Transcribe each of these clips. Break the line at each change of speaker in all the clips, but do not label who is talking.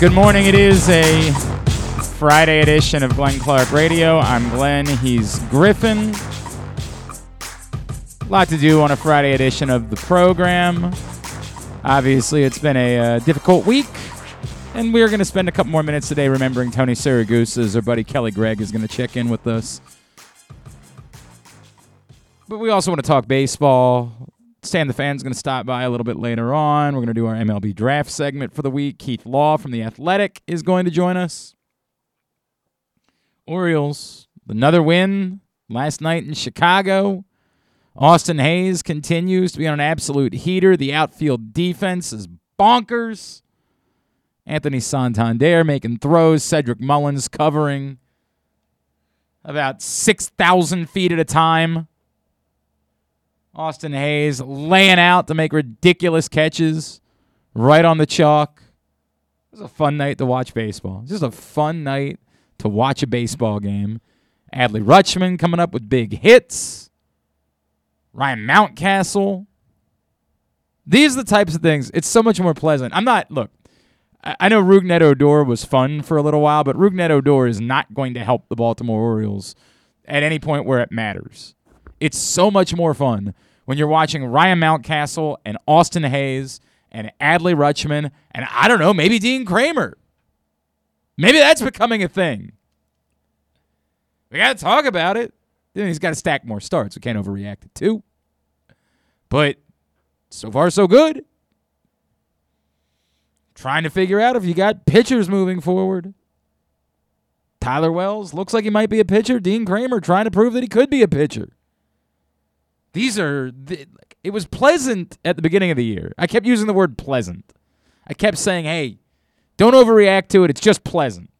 Good morning. It is a Friday edition of Glenn Clark Radio. I'm Glenn. He's Griffin. A lot to do on a Friday edition of the program. Obviously, it's been a uh, difficult week, and we're going to spend a couple more minutes today remembering Tony Siragusa as our buddy Kelly Gregg is going to check in with us. But we also want to talk baseball. Stan the Fan's going to stop by a little bit later on. We're going to do our MLB draft segment for the week. Keith Law from The Athletic is going to join us. Orioles, another win last night in Chicago. Austin Hays continues to be on an absolute heater. The outfield defense is bonkers. Anthony Santander making throws. Cedric Mullins covering about 6,000 feet at a time. Austin Hays laying out to make ridiculous catches right on the chalk. It was a fun night to watch baseball. Just a fun night to watch a baseball game. Adley Rutschman coming up with big hits. Ryan Mountcastle. These are the types of things. It's so much more pleasant. I'm not, look, I know Rougned Odor was fun for a little while, but Rougned Odor is not going to help the Baltimore Orioles at any point where it matters. It's so much more fun when you're watching Ryan Mountcastle and Austin Hays and Adley Rutschman and I don't know, maybe Dean Kremer. Maybe that's becoming a thing. We got to talk about it. He's got to stack more starts. We can't overreact to too. But so far, so good. Trying to figure out if you got pitchers moving forward. Tyler Wells looks like he might be a pitcher. Dean Kremer trying to prove that he could be a pitcher. These are, it was pleasant at the beginning of the year. I kept using the word pleasant. I kept saying, hey, don't overreact to it. It's just pleasant.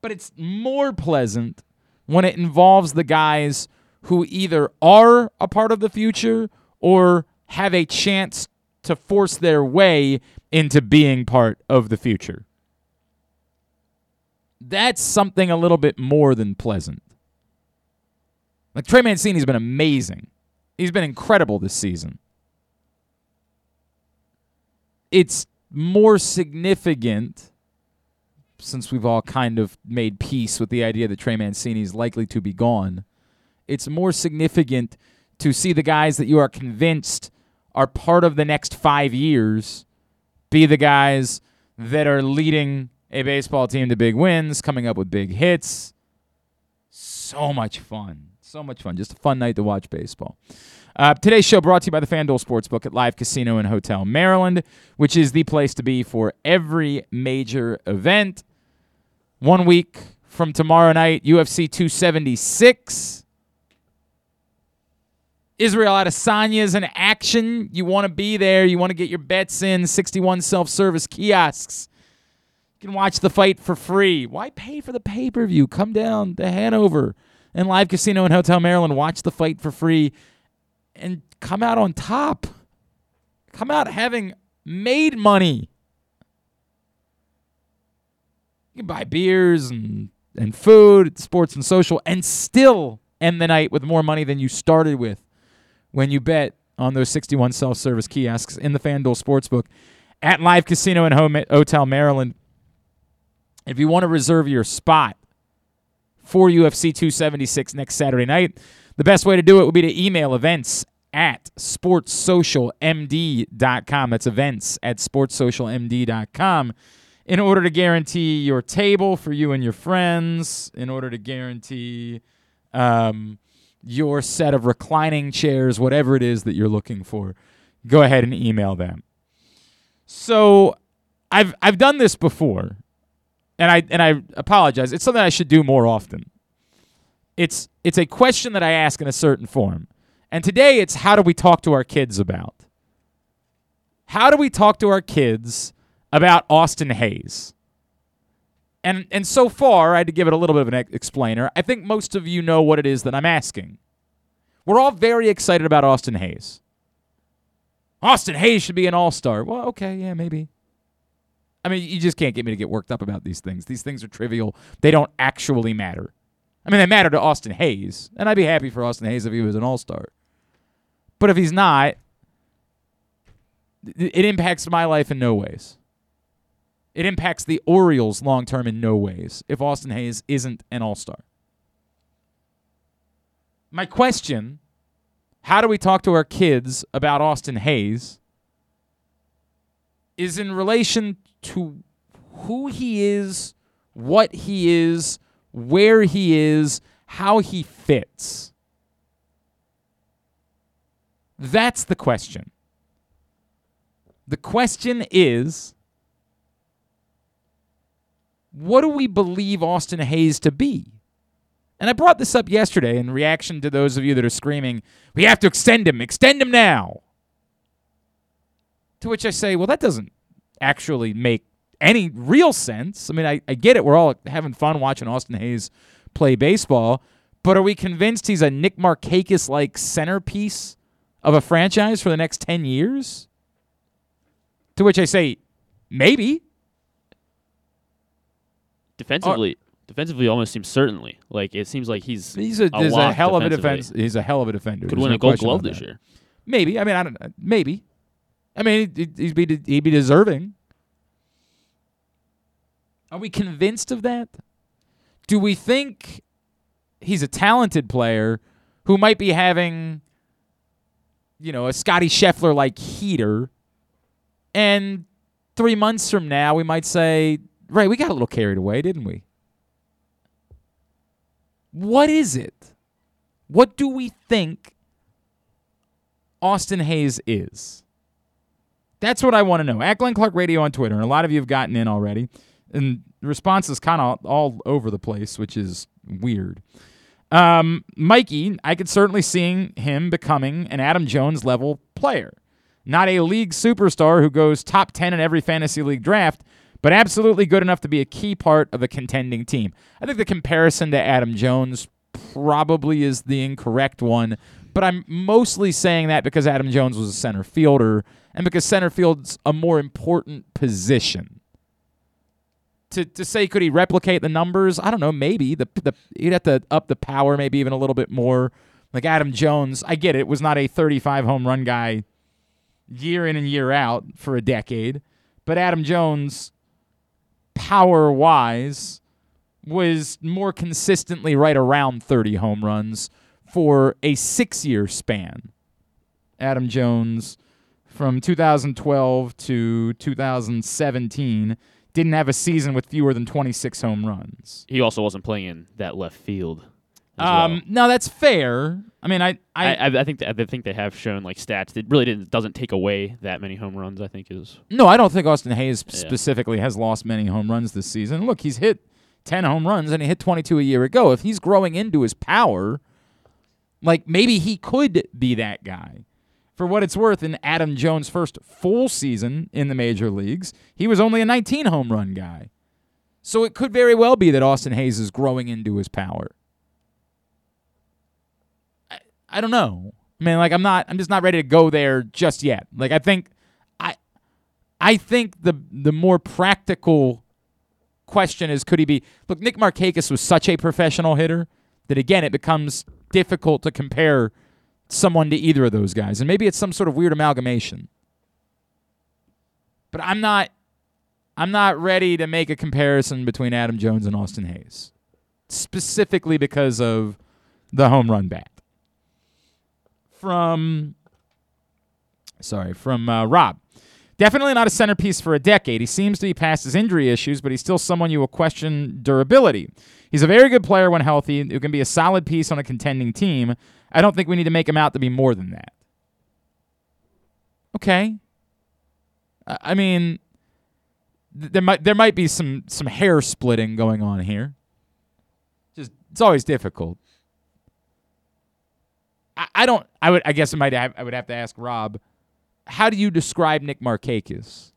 But it's more pleasant when it involves the guys who either are a part of the future or have a chance to force their way into being part of the future. That's something a little bit more than pleasant. Like Trey Mancini's been amazing. He's been incredible this season. It's more significant since we've all kind of made peace with the idea that Trey Mancini is likely to be gone. It's more significant to see the guys that you are convinced are part of the next five years be the guys that are leading a baseball team to big wins, coming up with big hits. So much fun. So much fun. Just a fun night to watch baseball. Uh, today's show brought to you by the FanDuel Sportsbook at Live Casino and Hotel Maryland, which is the place to be for every major event. One week from tomorrow night, UFC 276. Israel Adesanya is in action. You want to be there. You want to get your bets in. 61 self service kiosks. You can watch the fight for free. Why pay for the pay per view? Come down to Hanover and Live Casino and Hotel Maryland. Watch the fight for free and come out on top. Come out having made money. You can buy beers and, and food, sports and social, and still end the night with more money than you started with when you bet on those 61 self service kiosks in the FanDuel Sportsbook at Live Casino and Hotel Maryland. If you want to reserve your spot for UFC 276 next Saturday night, the best way to do it would be to email events at sportssocialmd.com. That's events at sportssocialmd.com in order to guarantee your table for you and your friends, in order to guarantee um, your set of reclining chairs, whatever it is that you're looking for, go ahead and email them. So I've I've done this before, and I and I apologize. It's something I should do more often. It's it's a question that I ask in a certain form. And today it's how do we talk to our kids about? How do we talk to our kids about Austin Hays? And and so far, I had to give it a little bit of an explainer. I think most of you know what it is that I'm asking. We're all very excited about Austin Hays. Austin Hays should be an all-star. Well, okay, yeah, maybe. I mean, you just can't get me to get worked up about these things. These things are trivial. They don't actually matter. I mean, they matter to Austin Hays, and I'd be happy for Austin Hays if he was an all star. But if he's not, it impacts my life in no ways. It impacts the Orioles long term in no ways if Austin Hays isn't an all star. My question how do we talk to our kids about Austin Hays is in relation to who he is, what he is, where he is, how he fits. That's the question. The question is what do we believe Austin Hays to be? And I brought this up yesterday in reaction to those of you that are screaming, we have to extend him, extend him now. To which I say, well, that doesn't actually make any real sense. I mean, I, I get it. We're all having fun watching Austin Hays play baseball, but are we convinced he's a Nick Markakis like centerpiece of a franchise for the next 10 years? To which I say, maybe.
Defensively, defensively almost seems certainly like it seems like he's
He's a,
a
a hell of a defense. He's a hell of a defender.
could
There's
win
no
a Gold Glove this year.
Maybe. I mean, I don't. Know maybe. I mean, he'd, be he'd be deserving. Are we convinced of that? Do we think he's a talented player who might be having, you know, a Scottie Scheffler like heater, and three months from now we might say, right, we got a little carried away, didn't we? What is it? What do we think Austin Hays is? That's what I want to know. At Glenn Clark Radio on Twitter, and a lot of you have gotten in already, and the response is kind of all over the place, which is weird. Um, Mikey, I could certainly see him becoming an Adam Jones level player. Not a league superstar who goes top 10 in every fantasy league draft, but absolutely good enough to be a key part of a contending team. I think the comparison to Adam Jones probably is the incorrect one, but I'm mostly saying that because Adam Jones was a center fielder and because center field's a more important position. To, to say could he replicate the numbers? I don't know. Maybe the the he'd have to up the power, maybe even a little bit more. Like Adam Jones, I get it. Was not a 35 home run guy year in and year out for a decade, but Adam Jones, power wise, was more consistently right around 30 home runs for a six year span. Adam Jones from 2012 to 2017 didn't have a season with fewer than 26 home runs.
He also wasn't playing in that left field.
Um,
well.
no, that's fair. I mean, I, I,
I, I, think that, I think they have shown like stats that really didn't doesn't take away that many home runs. I think is
no, I don't think Austin Hays
Yeah.
specifically has lost many home runs this season. Look, he's hit 10 home runs and he hit 22 a year ago. If he's growing into his power, like maybe he could be that guy. For what it's worth, in Adam Jones' first full season in the major leagues, he was only a 19 home run guy. So it could very well be that Austin Hays is growing into his power. I, I don't know. I mean, like I'm not I'm just not ready to go there just yet. Like I think I I think the the more practical question is could he be look Nick Markakis was such a professional hitter that again it becomes difficult to compare someone to either of those guys and maybe it's some sort of weird amalgamation but I'm not I'm not ready to make a comparison between Adam Jones and Austin Hays specifically because of the home run bat from sorry from uh, Rob Definitely not a centerpiece for a decade. He seems to be past his injury issues, but he's still someone you will question durability. He's a very good player when healthy, who can be a solid piece on a contending team. I don't think we need to make him out to be more than that. Okay. I mean, th- there might there might be some some hair splitting going on here. Just it's always difficult. I, I don't. I would. I guess I might. Have, I would have to ask Rob how do you describe Nick Markakis?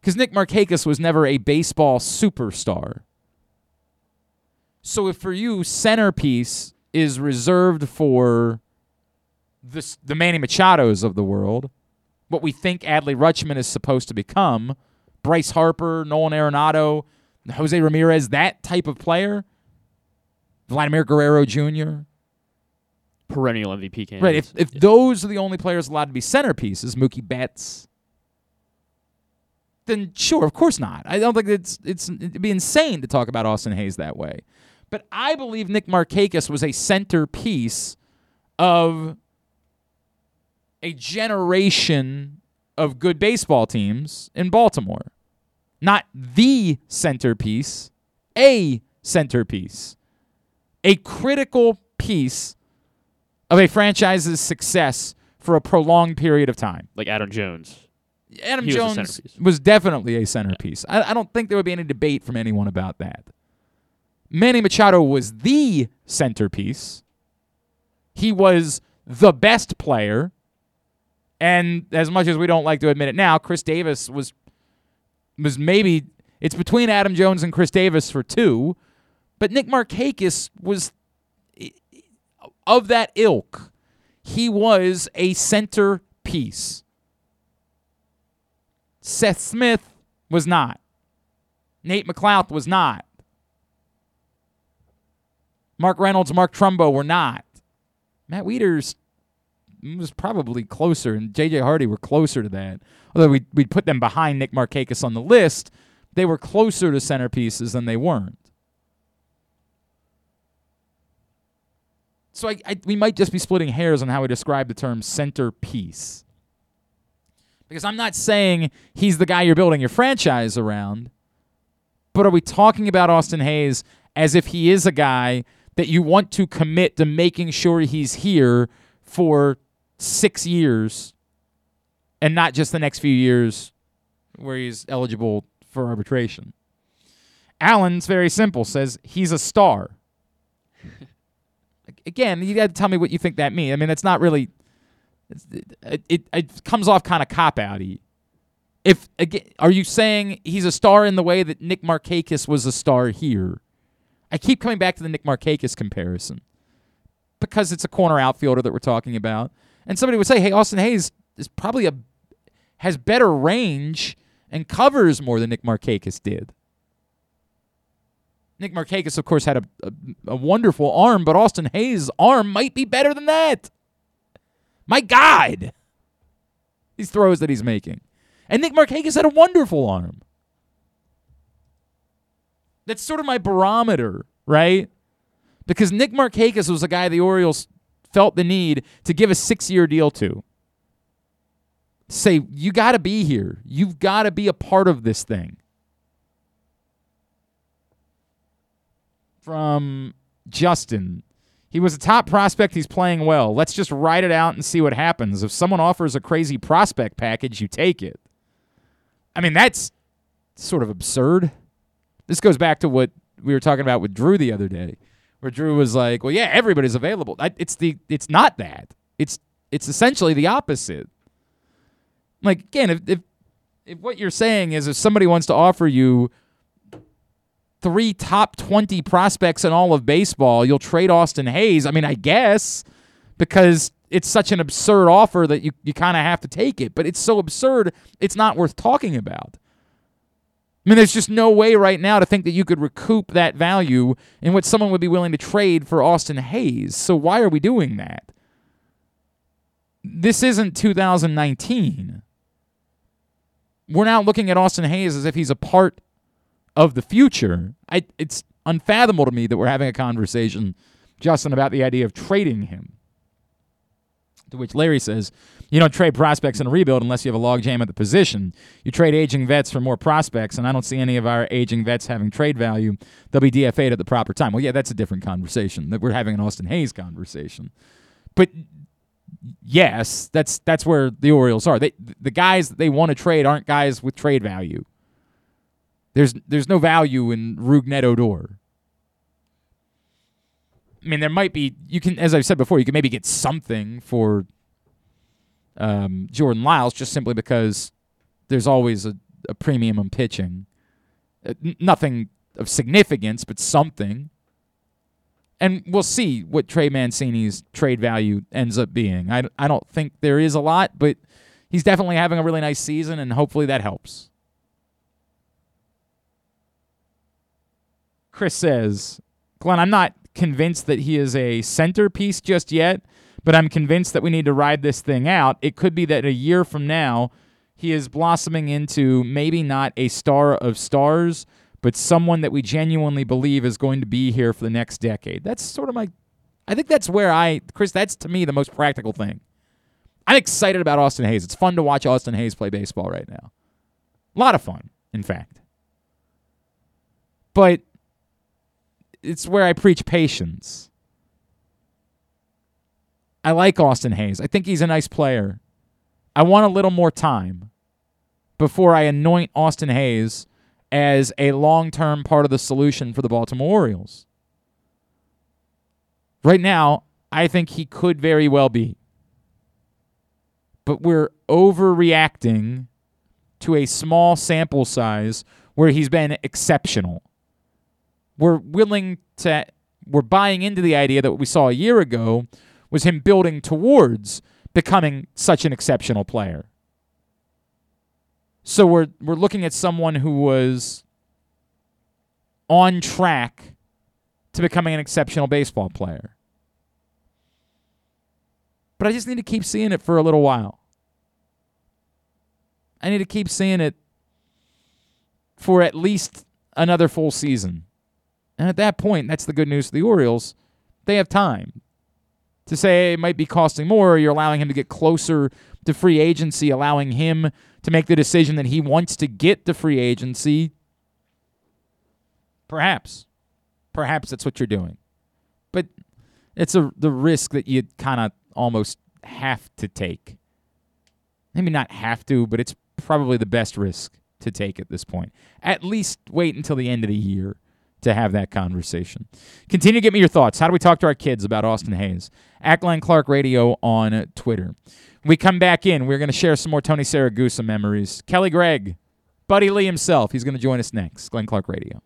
Because Nick Markakis was never a baseball superstar. So if for you centerpiece is reserved for the the Manny Machados of the world, what we think Adley Rutschman is supposed to become, Bryce Harper, Nolan Arenado, Jose Ramirez, that type of player, Vladimir Guerrero Jr.
perennial MVP candidate.
Right. If if those are the only players allowed to be centerpieces, Mookie Betts. then sure, of course not. I don't think it's it's it'd be insane to talk about Austin Hays that way. But I believe Nick Markakis was a centerpiece of a generation of good baseball teams in Baltimore. Not the centerpiece, a centerpiece. A critical piece of a franchise's success for a prolonged period of time.
Like Adam Jones.
Adam
He
Jones
centerpiece.
was definitely a centerpiece. I, I don't think there would be any debate from anyone about that. Manny Machado was the centerpiece. He was the best player. And as much as we don't like to admit it now, Chris Davis was was maybe it's between Adam Jones and Chris Davis for two, but Nick Markakis was of that ilk. He was a centerpiece. Seth Smith was not. Nate McLouth was not. Mark Reynolds, Mark Trumbo were not. Matt Wieters was probably closer, and J.J. Hardy were closer to that. Although we we put them behind Nick Markakis on the list, they were closer to centerpieces than they weren't. So I, I, we might just be splitting hairs on how we describe the term centerpiece. Because I'm not saying he's the guy you're building your franchise around, but are we talking about Austin Hays as if he is a guy that you want to commit to making sure he's here for six years and not just the next few years where he's eligible for arbitration? Allen's very simple, says he's a star. Again, you got to tell me what you think that means. I mean, that's not really. It, it it comes off kind of cop outy. If again, are you saying he's a star in the way that Nick Markakis was a star here? I keep coming back to the Nick Markakis comparison because it's a corner outfielder that we're talking about, and somebody would say, "Hey, Austin Hays is probably a has better range and covers more than Nick Markakis did." Nick Markakis, of course, had a, a, a wonderful arm, but Austin Hays' arm might be better than that. My God, these throws that he's making, and Nick Markakis had a wonderful arm. That's sort of my barometer, right? Because Nick Markakis was a guy the Orioles felt the need to give a six-year deal to. Say you got to be here. You've got to be a part of this thing. from Justin. He was a top prospect. He's playing well. Let's just ride it out and see what happens. If someone offers a crazy prospect package, you take it. I mean, that's sort of absurd. This goes back to what we were talking about with Drew the other day, where Drew was like, "Well, yeah, everybody's available." I, it's the it's not that. It's it's essentially the opposite. Like again, if if if what you're saying is if somebody wants to offer you three top 20 prospects in all of baseball, you'll trade Austin Hays. I mean, I guess because it's such an absurd offer that you, you kind of have to take it. But it's so absurd, it's not worth talking about. I mean, there's just no way right now to think that you could recoup that value in what someone would be willing to trade for Austin Hays. So why are we doing that? This isn't 2019. We're now looking at Austin Hays as if he's a part of the future. I, it's unfathomable to me that we're having a conversation, Justin, about the idea of trading him. To which Larry says, You don't trade prospects in a rebuild unless you have a logjam at the position. You trade aging vets for more prospects, and I don't see any of our aging vets having trade value. They'll be DFA'd at the proper time. Well, yeah, that's a different conversation. That we're having an Austin Hays conversation. But yes, that's that's where the Orioles are. They the guys they want to trade aren't guys with trade value. There's there's no value in Rougned Odor. I mean, there might be. You can, as I've said before, you can maybe get something for um, Jordan Lyles just simply because there's always a, a premium on pitching. Uh, nothing of significance, but something. And we'll see what Trey Mancini's trade value ends up being. I, I don't think there is a lot, but he's definitely having a really nice season, and hopefully that helps. Chris says, Glenn, I'm not convinced that he is a centerpiece just yet, but I'm convinced that we need to ride this thing out. It could be that a year from now, he is blossoming into maybe not a star of stars, but someone that we genuinely believe is going to be here for the next decade. That's sort of my I think that's where I Chris, that's to me the most practical thing. I'm excited about Austin Hays. It's fun to watch Austin Hays play baseball right now. A lot of fun, in fact. But it's where I preach patience. I like Austin Hays. I think he's a nice player. I want a little more time before I anoint Austin Hays as a long term part of the solution for the Baltimore Orioles. Right now, I think he could very well be. But we're overreacting to a small sample size where he's been exceptional. We're willing to, we're buying into the idea that what we saw a year ago was him building towards becoming such an exceptional player. So we're we're looking at someone who was on track to becoming an exceptional baseball player. But I just need to keep seeing it for a little while. I need to keep seeing it for at least another full season. And at that point, that's the good news for the Orioles. They have time to say it might be costing more, you're allowing him to get closer to free agency, allowing him to make the decision that he wants to get to free agency. Perhaps. Perhaps that's what you're doing. But it's a the risk that you kind of almost have to take. Maybe not have to, but it's probably the best risk to take at this point. At least wait until the end of the year to have that conversation. Continue to get me your thoughts. How do we talk to our kids about Austin Hays? At Glenn Clark Radio on Twitter. We come back in. We're going to share some more Tony Siragusa memories. Kelly Gregg, Buddy Lee himself. He's going to join us next. Glenn Clark Radio.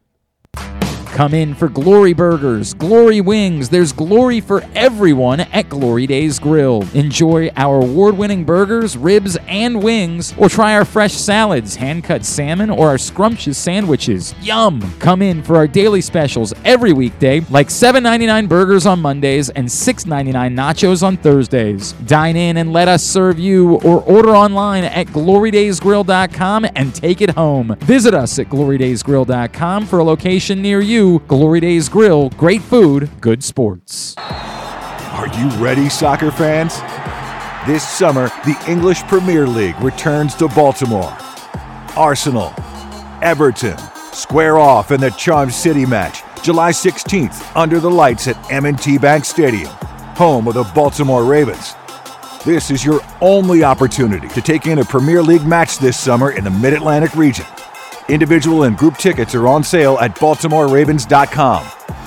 Come in for Glory Burgers, Glory Wings. There's glory for everyone at Glory Days Grill. Enjoy our award winning burgers, ribs, and wings, or try our fresh salads, hand cut salmon, or our scrumptious sandwiches. Yum! Come in for our daily specials every weekday, like $7.99 burgers on Mondays and $6.99 nachos on Thursdays. Dine in and let us serve you, or order online at glorydaysgrill.com and take it home. Visit us at glorydaysgrill.com for a location near you. Glory Days Grill, great food, good sports.
Are you ready, soccer fans? This summer, the English Premier League returns to Baltimore. Arsenal, Everton, square off in the Charm City match, July 16th, under the lights at M&T Bank Stadium, home of the Baltimore Ravens. This is your only opportunity to take in a Premier League match this summer in the Mid-Atlantic region. Individual and group tickets are on sale at BaltimoreRavens.com.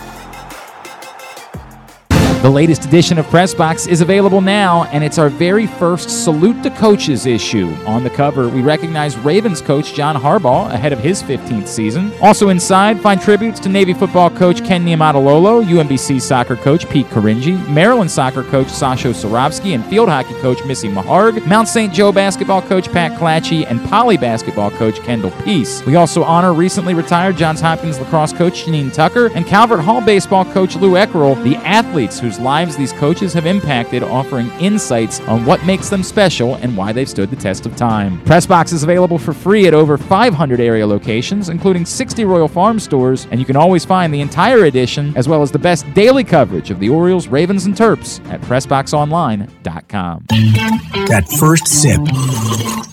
The latest edition of Pressbox is available now, and it's our very first Salute to Coaches issue. On the cover, we recognize Ravens coach John Harbaugh ahead of his 15th season. Also inside, find tributes to Navy football coach Ken Niumatalolo, UMBC soccer coach Pete Caringi, Maryland soccer coach Sasho Cirovski, and field hockey coach Missy Meharg, Mount St. Joe basketball coach Pat Clatchy, and Poly basketball coach Kendall Peace. We also honor recently retired Johns Hopkins lacrosse coach Janine Tucker and Calvert Hall baseball coach Lou Eckerl, the athletes whose lives these coaches have impacted, offering insights on what makes them special and why they've stood the test of time. Pressbox is available for free at over 500 area locations, including 60 Royal Farm stores, and you can always find the entire edition as well as the best daily coverage of the Orioles, Ravens, and Terps at PressBoxOnline.com.
That first sip.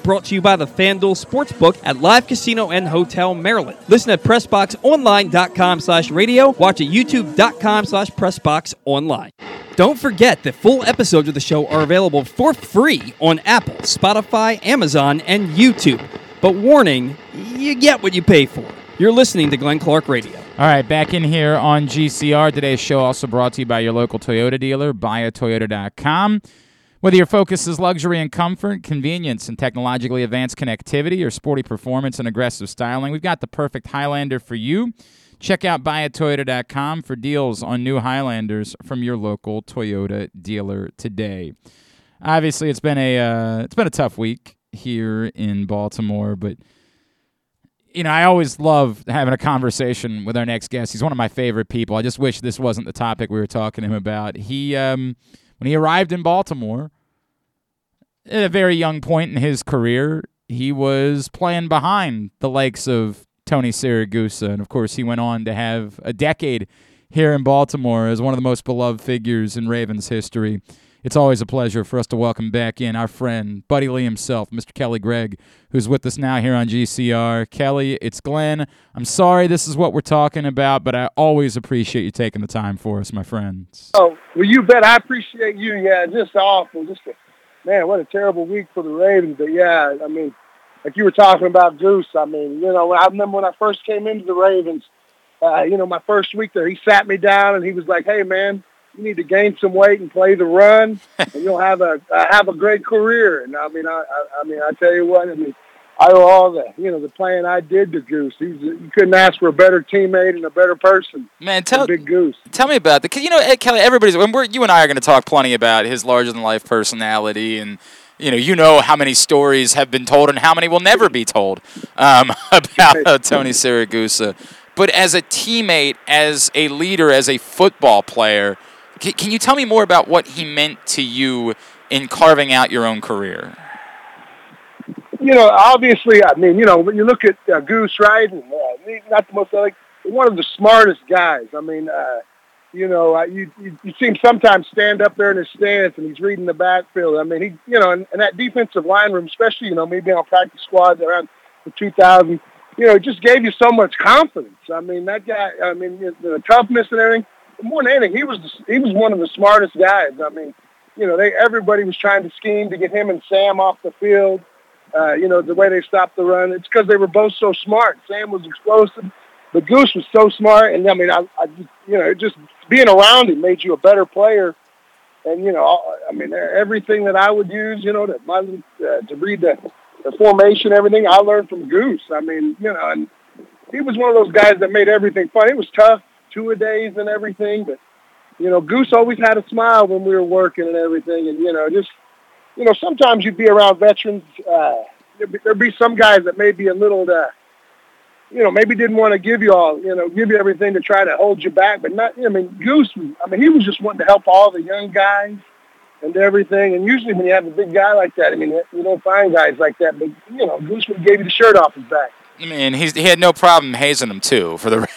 Brought to you by the FanDuel Sportsbook at Live Casino and Hotel Maryland. Listen at PressBoxOnline.com slash radio. Watch at YouTube.com slash PressBoxOnline. Don't forget that full episodes of the show are available for free on Apple, Spotify, Amazon, and YouTube. But warning, you get what you pay for. You're listening to Glenn Clark Radio.
All right, back in here on GCR. Today's show also brought to you by your local Toyota dealer, buyatoyota.com. Whether your focus is luxury and comfort, convenience and technologically advanced connectivity, or sporty performance and aggressive styling, we've got the perfect Highlander for you. Check out buyatoyota.com for deals on new Highlanders from your local Toyota dealer today. Obviously, it's been a uh, it's been a tough week here in Baltimore, but you know, I always love having a conversation with our next guest. He's one of my favorite people. I just wish this wasn't the topic we were talking to him about. He, um, when he arrived in Baltimore, at a very young point in his career, he was playing behind the likes of Tony Siragusa, and of course, he went on to have a decade here in Baltimore as one of the most beloved figures in Ravens history. It's always a pleasure for us to welcome back in our friend, Buddy Lee himself, Mr. Kelly Gregg, who's with us now here on GCR. Kelly, it's Glenn. I'm sorry this is what we're talking about, but I always appreciate you taking the time for us, my friends.
Oh, well, you bet. I appreciate you. Yeah, just awful. Just a, man, what a terrible week for the Ravens. But yeah, I mean, like you were talking about Goose. I mean, you know, I remember when I first came into the Ravens. Uh, you know, my first week there, he sat me down and he was like, "Hey, man." You need to gain some weight and play the run, and you'll have a uh, have a great career. And I mean, I, I, I mean, I tell you what, I mean, I owe all the you know the playing I did to Goose. He's you couldn't ask for a better teammate and a better person.
Man, tell
Big Goose.
Tell me about the you know Ed Kelly. Everybody's when we're you and I are going to talk plenty about his larger than life personality and. You know, you know how many stories have been told and how many will never be told um, about Tony Siragusa. But as a teammate, as a leader, as a football player, can, can you tell me more about what he meant to you in carving out your own career?
You know, obviously, I mean, you know, when you look at uh, Goose, right, and uh, not the most like one of the smartest guys. I mean, uh, you know, uh, you, you you see him sometimes stand up there in his stance and he's reading the backfield. I mean, he, you know, and, and that defensive line room, especially, you know, maybe on practice squads around the 2000, you know, it just gave you so much confidence. I mean, that guy, I mean, the toughness and everything more than anything, he was he was one of the smartest guys. I mean, you know, they everybody was trying to scheme to get him and Sam off the field. Uh, you know, the way they stopped the run, it's because they were both so smart. Sam was explosive, but Goose was so smart, and I mean, I, I you know, just being around him made you a better player. And you know, I mean, everything that I would use, you know, to my, uh, to read the, the formation, everything I learned from Goose. I mean, you know, and he was one of those guys that made everything fun. It was tough two a days and everything. But you know, Goose always had a smile when we were working and everything. And you know, just you know, sometimes you'd be around veterans. Uh, there'd, be, there'd be some guys that may be a little, uh, you know, maybe didn't want to give you all, you know, give you everything to try to hold you back. But not, I mean, Goose. I mean, he was just wanting to help all the young guys and everything. And usually when you have a big guy like that, I mean, you don't find guys like that. But you know, Goose would gave you the shirt off his back.
I mean, he's, he had no problem hazing him too. For the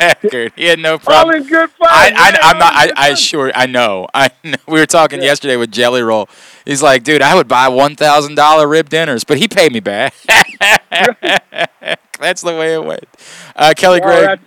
record, he had no problem.
All in good fun.
I, I, am not. I, I sure. I know. I know. we were talking yeah. yesterday with Jelly Roll. He's like, dude, I would buy one thousand dollar rib dinners, but he paid me back. that's the way it went. Uh, Kelly Gregg.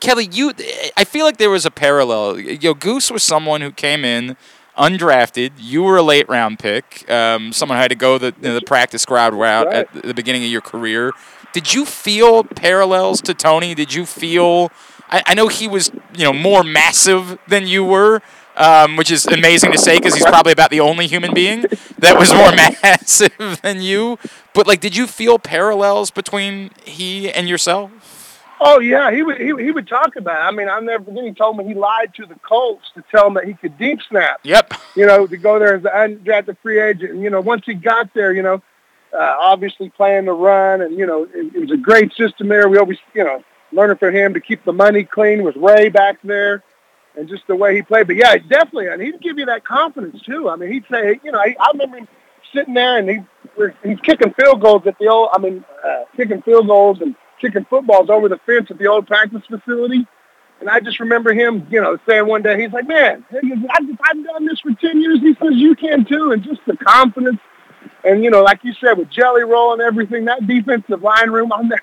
Kelly, you. I feel like there was a parallel. Yo, Goose was someone who came in undrafted. You were a late round pick. Um, someone had to go the, you know, the practice squad route right. at the beginning of your career. Did you feel parallels to Tony? Did you feel? I, I know he was you know more massive than you were, um, which is amazing to say because he's probably about the only human being that was more massive than you. But like, did you feel parallels between he and yourself?
Oh yeah, he would he, he would talk about. It. I mean, I never forget. He told me he lied to the Colts to tell them that he could deep snap.
Yep.
You know, to go there as an undrafted free agent. And you know, once he got there, you know, uh, obviously playing the run, and you know, it, it was a great system there. We always, you know, learning from him to keep the money clean with Ray back there, and just the way he played. But yeah, definitely, and he'd give you that confidence too. I mean, he'd say, you know, I, I remember him sitting there and he he's kicking field goals at the old. I mean, uh, kicking field goals and kicking footballs over the fence at the old practice facility. And I just remember him, you know, saying one day, he's like, man, I've done this for 10 years. He says, you can too. And just the confidence And you know, like you said, with Jelly Roll and everything, that defensive line room on there,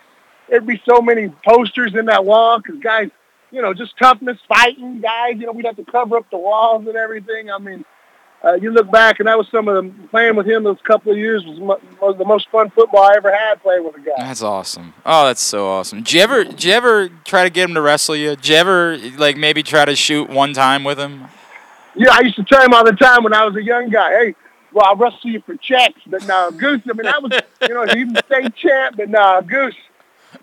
there'd be so many posters in that wall because guys, you know, just toughness, fighting guys. You know, we'd have to cover up the walls and everything. I mean, uh, you look back, and that was some of the playing with him those couple of years was, mo- was the most fun football I ever had playing with a guy.
That's awesome. Oh, that's so awesome. Did you ever, did you ever try to get him to wrestle you? Did you ever, like, maybe try to shoot one time with him?
Yeah, I used to tell him all the time when I was a young guy, hey, well, I'll wrestle you for checks. But no, Goose, I mean, I was, you know, he was state champ, but no, Goose,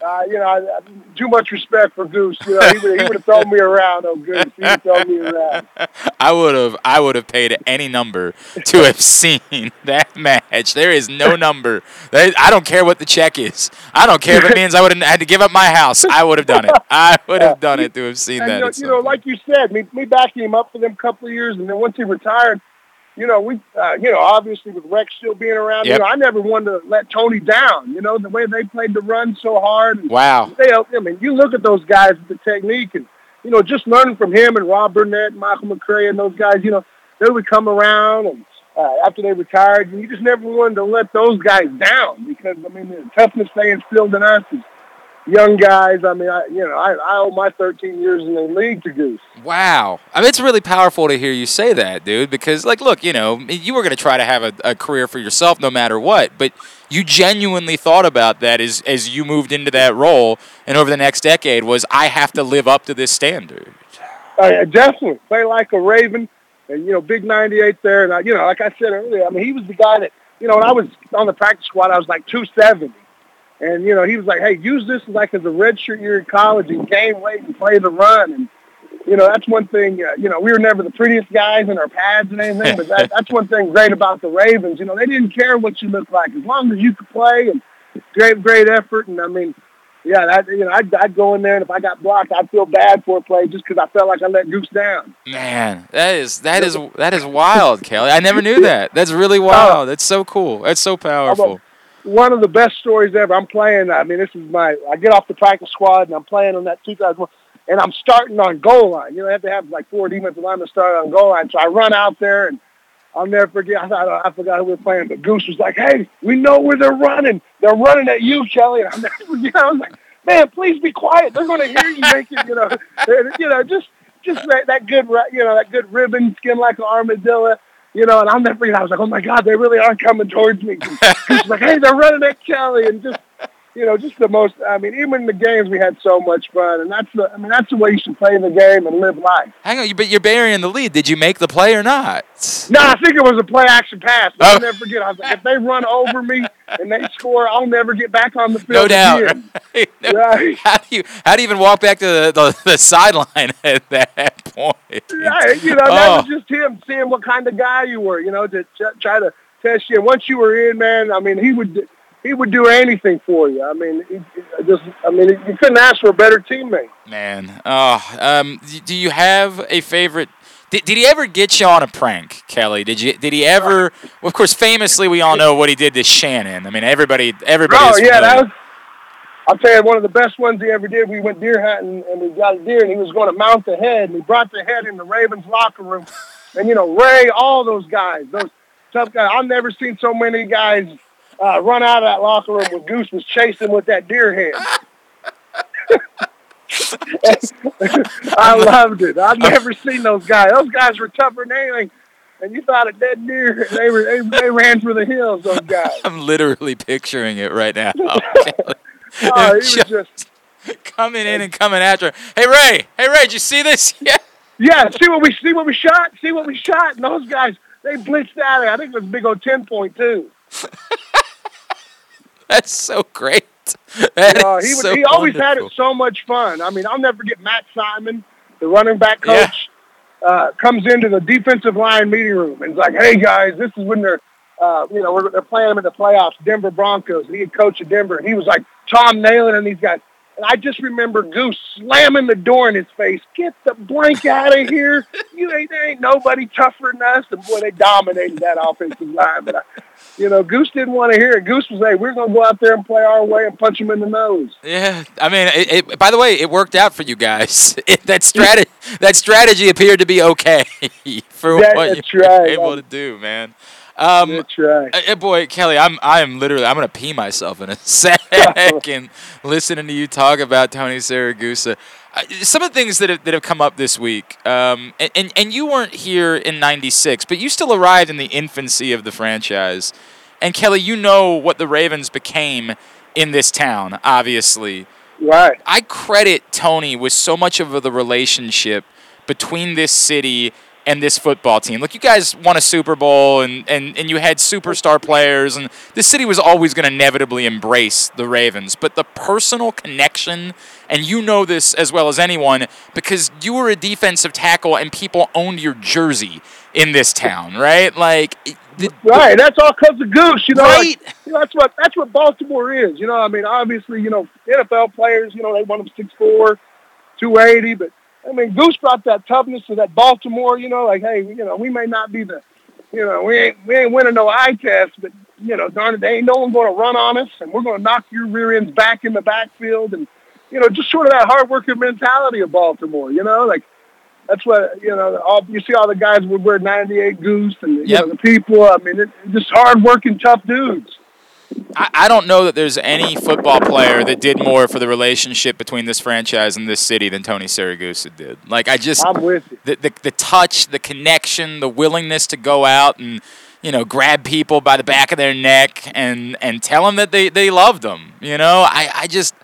uh, you know, too much respect for Goose. You know, he would, he would have thrown me around, oh, Goose. He would have thrown me around.
I would have, I would have paid any number to have seen that match. There is no number. I don't care what the check is. I don't care if it means I would have had to give up my house. I would have done it. I would have done it to have seen
And,
that.
you know, you know, like you said, me, me backing him up for them couple of years, and then once he retired, you know, we, uh, you know, obviously with Rex still being around,
Yep.
you know, I never wanted to let Tony down. You know, the way they played the run so hard. And
wow.
they, I mean, you look at those guys with the technique, and you know, just learning from him and Rob Burnett, and Michael McCrary, and those guys. You know, they would come around and uh, after they retired, and you just never wanted to let those guys down because I mean, the toughness they instilled in us as young guys. I mean, I, you know, I, I owe my 13 years in the league to Goose.
Wow. I mean, it's really powerful to hear you say that, dude, because, like, look, you know, you were going to try to have a, a career for yourself no matter what, but you genuinely thought about that as, as you moved into that role and over the next decade was, I have to live up to this standard.
Uh, definitely play like a Raven, and you know, big '98 there. And I, you know, like I said earlier, I mean, he was the guy that you know when I was on the practice squad, I was like 270, and you know, he was like, "Hey, use this like as a redshirt year in college and gain weight and play the run." And you know, that's one thing. Uh, you know, we were never the prettiest guys in our pads and anything, but that, that's one thing great about the Ravens. You know, they didn't care what you looked like as long as you could play and great, great effort. And I mean, yeah, that you know, I'd, I'd go in there and if I got blocked, I'd feel bad for a play just because I felt like I let Goose down.
Man, that is that is that is wild, Kelly. I never knew that. That's really wild. That's so cool. That's so powerful.
One of the best stories ever. I'm playing. I mean, this is my. I get off the practice squad and I'm playing on that 2001, and I'm starting on goal line. You know, they have to have like four defensive linemen start on goal line. So I run out there and I'll never forget. I thought I forgot who we were playing, but Goose was like, "Hey, we know where they're running. They're running at you, Kelly." And I'm never forget. I was like, "Man, please be quiet. They're going to hear you making, you know, you know, just just that, that good, you know, that good ribbon skin like an armadillo." You know, and I'll never forget. I was like, "Oh my God, they really are coming towards me." Was like, "Hey, they're running at Kelly," and just you know, just the most. I mean, even in the games, we had so much fun, and that's the. I mean, that's the way you should play the game and live life.
Hang on, you- but you're burying the lead. Did you make the play or not?
No, I think it was a play action pass.
Oh.
I'll never forget. I was like, if they run over me and they score, I'll never get back on the field.
No doubt.
Again.
No-
Right.
How do you how do you even walk back to the, the, the sideline at that point?
Yeah, you know, that
Oh.
was just him seeing what kind of guy you were. You know, to ch- try to test you. And once you were in, man, I mean, he would he would do anything for you. I mean, he, he just I mean, you couldn't ask for a better teammate.
Man, oh, um, do you have a favorite? Did, did he ever get you on a prank, Kelly? Did you? Did he ever? Well, of course, famously, we all know what he did to Shannon. I mean, everybody, everybody.
Oh yeah, that was. I'll tell you, one of the best ones he ever did. We went deer hunting and we got a deer, and he was going to mount the head, and he brought the head in the Ravens locker room, and you know Ray, all those guys, those tough guys. I've never seen so many guys uh, run out of that locker room when Goose was chasing with that deer head. I loved it. I've never seen those guys. Those guys were tougher than anything. And you thought a dead deer, they were they, they ran for the hills. Those guys.
I'm literally picturing it right now.
Oh, he was just
coming in and coming after. Hey Ray, hey Ray, did you see this? Yeah.
Yeah, see what we see what we shot. See what we shot. And those guys, they blitzed out of it. I think it was a big old ten point two.
That's so great. That
Uh, he was,
so
he always had it so much fun. I mean, I'll never forget Matt Simon, the running back
Yeah.
coach, uh, comes into the defensive line meeting room and is like, "Hey guys, this is when they're, uh, you know, we're, they're playing them in the playoffs, Denver Broncos." And he had coach of Denver, and he was like Tom Nalen and these guys. And I just remember Goose slamming the door in his face. Get the blank out of here! You ain't there ain't nobody tougher than us. And boy, they dominated that offensive line. But I, you know, Goose didn't want to hear it. Goose was like, "We're going to go out there and play our way and punch them in the nose."
Yeah, I mean, it, it, by the way, it worked out for you guys. It, that strategy, that strategy appeared to be okay for
That-
what you were
right.
able to do, man. Um,
That's right.
uh, boy, Kelly, I'm I am literally I'm gonna pee myself in a second listening to you talk about Tony Siragusa. Uh, some of the things that have, that have come up this week, um, and, and and you weren't here in '96, but you still arrived in the infancy of the franchise. And Kelly, you know what the Ravens became in this town, obviously.
Right.
I credit Tony with so much of the relationship between this city and this football team. Look, you guys won a Super Bowl and, and, and you had superstar players, and the city was always going to inevitably embrace the Ravens. But the personal connection, and you know this as well as anyone, because you were a defensive tackle and people owned your jersey in this town, right? Like, the,
Right, that's all because of Goose. You know,
Right.
like, you know, that's what that's what Baltimore is. You know, I mean, obviously, you know, NFL players, you know, they want them six four, two eighty, but I mean, Goose brought that toughness to that Baltimore. You know, like, hey, you know, we may not be the, you know, we ain't we ain't winning no eye test, but you know, darn it, they ain't no one going to run on us, and we're going to knock your rear ends back in the backfield, and you know, just sort of that hard working mentality of Baltimore. You know, like. That's what you know. All you see, all the guys would wear '98 Goose, and you know, the people. I mean, it, just hard working, tough dudes.
I, I don't know that there's any football player that did more for the relationship between this franchise and this city than Tony Siragusa did. Like I just
I'm with you.
the, the the touch, the connection, the willingness to go out and you know grab people by the back of their neck and and tell them that they they loved them. You know, I I just.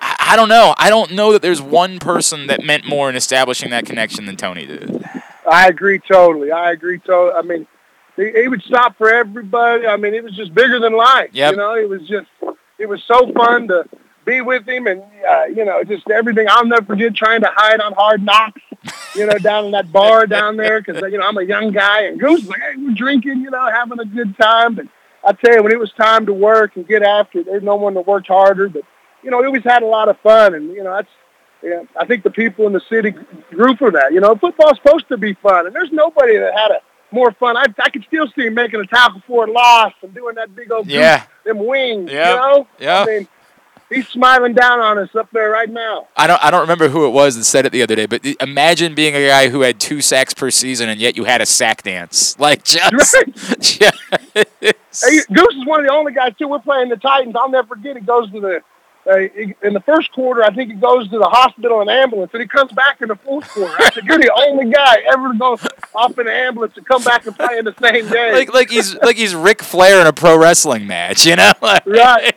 I I don't know. I don't know that there's one person that meant more in establishing that connection than Tony did.
I agree totally. I agree totally. I mean, he, he would stop for everybody. I mean, it was just bigger than life.
Yep.
You know, it was just, it was so fun to be with him and, uh, you know, just everything. I'll never forget trying to hide on Hard Knocks, you know, down in that bar down there because, you know, I'm a young guy and Goose was like, hey, we're drinking, you know, having a good time. But I tell you, when it was time to work and get after it, there's no one that worked harder. But, you know, we always had a lot of fun and, you know, that's, yeah, I think the people in the city grew for that. You know, football's supposed to be fun, and there's nobody that had a more fun. I, I could still see him making a tackle for a loss and doing that big old
Yeah.
them wings.
Yep.
You know,
Yep.
I mean, he's smiling down on us up there right now.
I don't I don't remember who it was that said it the other day, but imagine being a guy who had two sacks per season and yet you had a sack dance. Like just, just
Hey, Goose is one of the only guys too. We're playing the Titans. I'll never forget. He goes to the he- Uh, in the first quarter. I think he goes to the hospital in an ambulance, and he comes back in the fourth quarter. I said, "You're the only guy ever to go off in an ambulance and come back and play in the same day."
like like he's like he's Ric Flair in a pro wrestling match, you know? Like-
Right.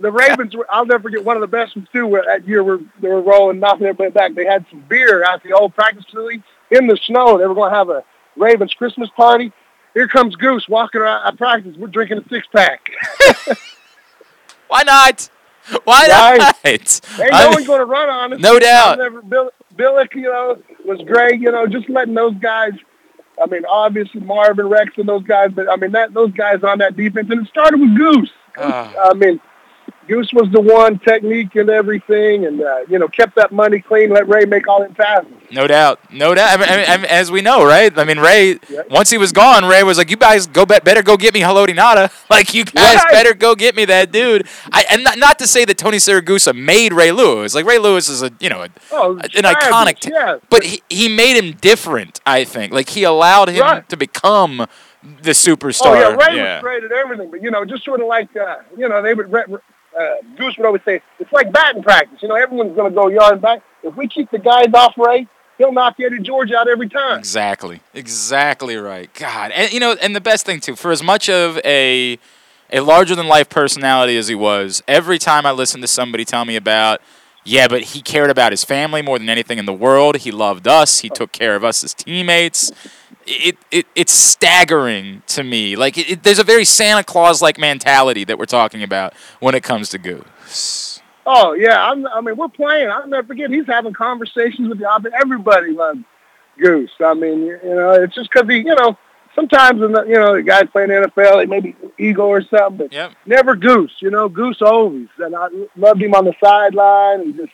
the Ravens, were, I'll never forget one of the best ones too. Where that year were, they were rolling, knocking everybody back. They had some beer out the old practice facility in the snow. They were going to have a Ravens Christmas party. Here comes Goose walking around at practice. We're drinking a six pack.
Why not? Why
Right.
not?
Ain't
I
no
mean-
one going to run on us.
No doubt.
Never, Bill, Billick, you know, was great. You know, just letting those guys. I mean, obviously Marvin Rex and those guys, but I mean that those guys on that defense, and it started with Goose.
Ah.
I mean, Goose was the one technique and everything, and uh, you know kept that money clean. Let Ray make all them passes.
No doubt, no doubt. I mean, I mean, as we know, right? I mean, Ray.
Yep.
Once he was gone, Ray was like, "You guys go bet better go get me Haloti Ngata. Like you guys
Right.
better go get me that dude." I and not, not to say that Tony Siragusa made Ray Lewis. Like Ray Lewis is a you know a,
Oh,
an iconic, t-
yeah.
but he, he made him different. I think like he allowed him
Right.
to become the superstar.
Oh yeah, Ray was great at everything, but you know, just sort of like uh, you know, they would uh, Goose would always say it's like batting practice. You know, everyone's going to go yard and back. If we keep the guys off Ray, he'll knock Eddie George out every time.
Exactly. Exactly right. God. And you know, and the best thing too, for as much of a a larger than life personality as he was, every time I listened to somebody tell me about yeah, but he cared about his family more than anything in the world. He loved us. He took care of us as teammates. It, it it's staggering to me. Like it, it, there's a very Santa Claus like mentality that we're talking about when it comes to Goose.
Oh yeah, I'm, I mean we're playing. I'll never forget. He's having conversations with the. Everybody loves Goose. I mean, you know, it's just because he, you know, sometimes the, you know the guys playing NFL, they maybe ego or something, but
Yep.
never Goose. You know, Goose always. And I loved him on the sideline and just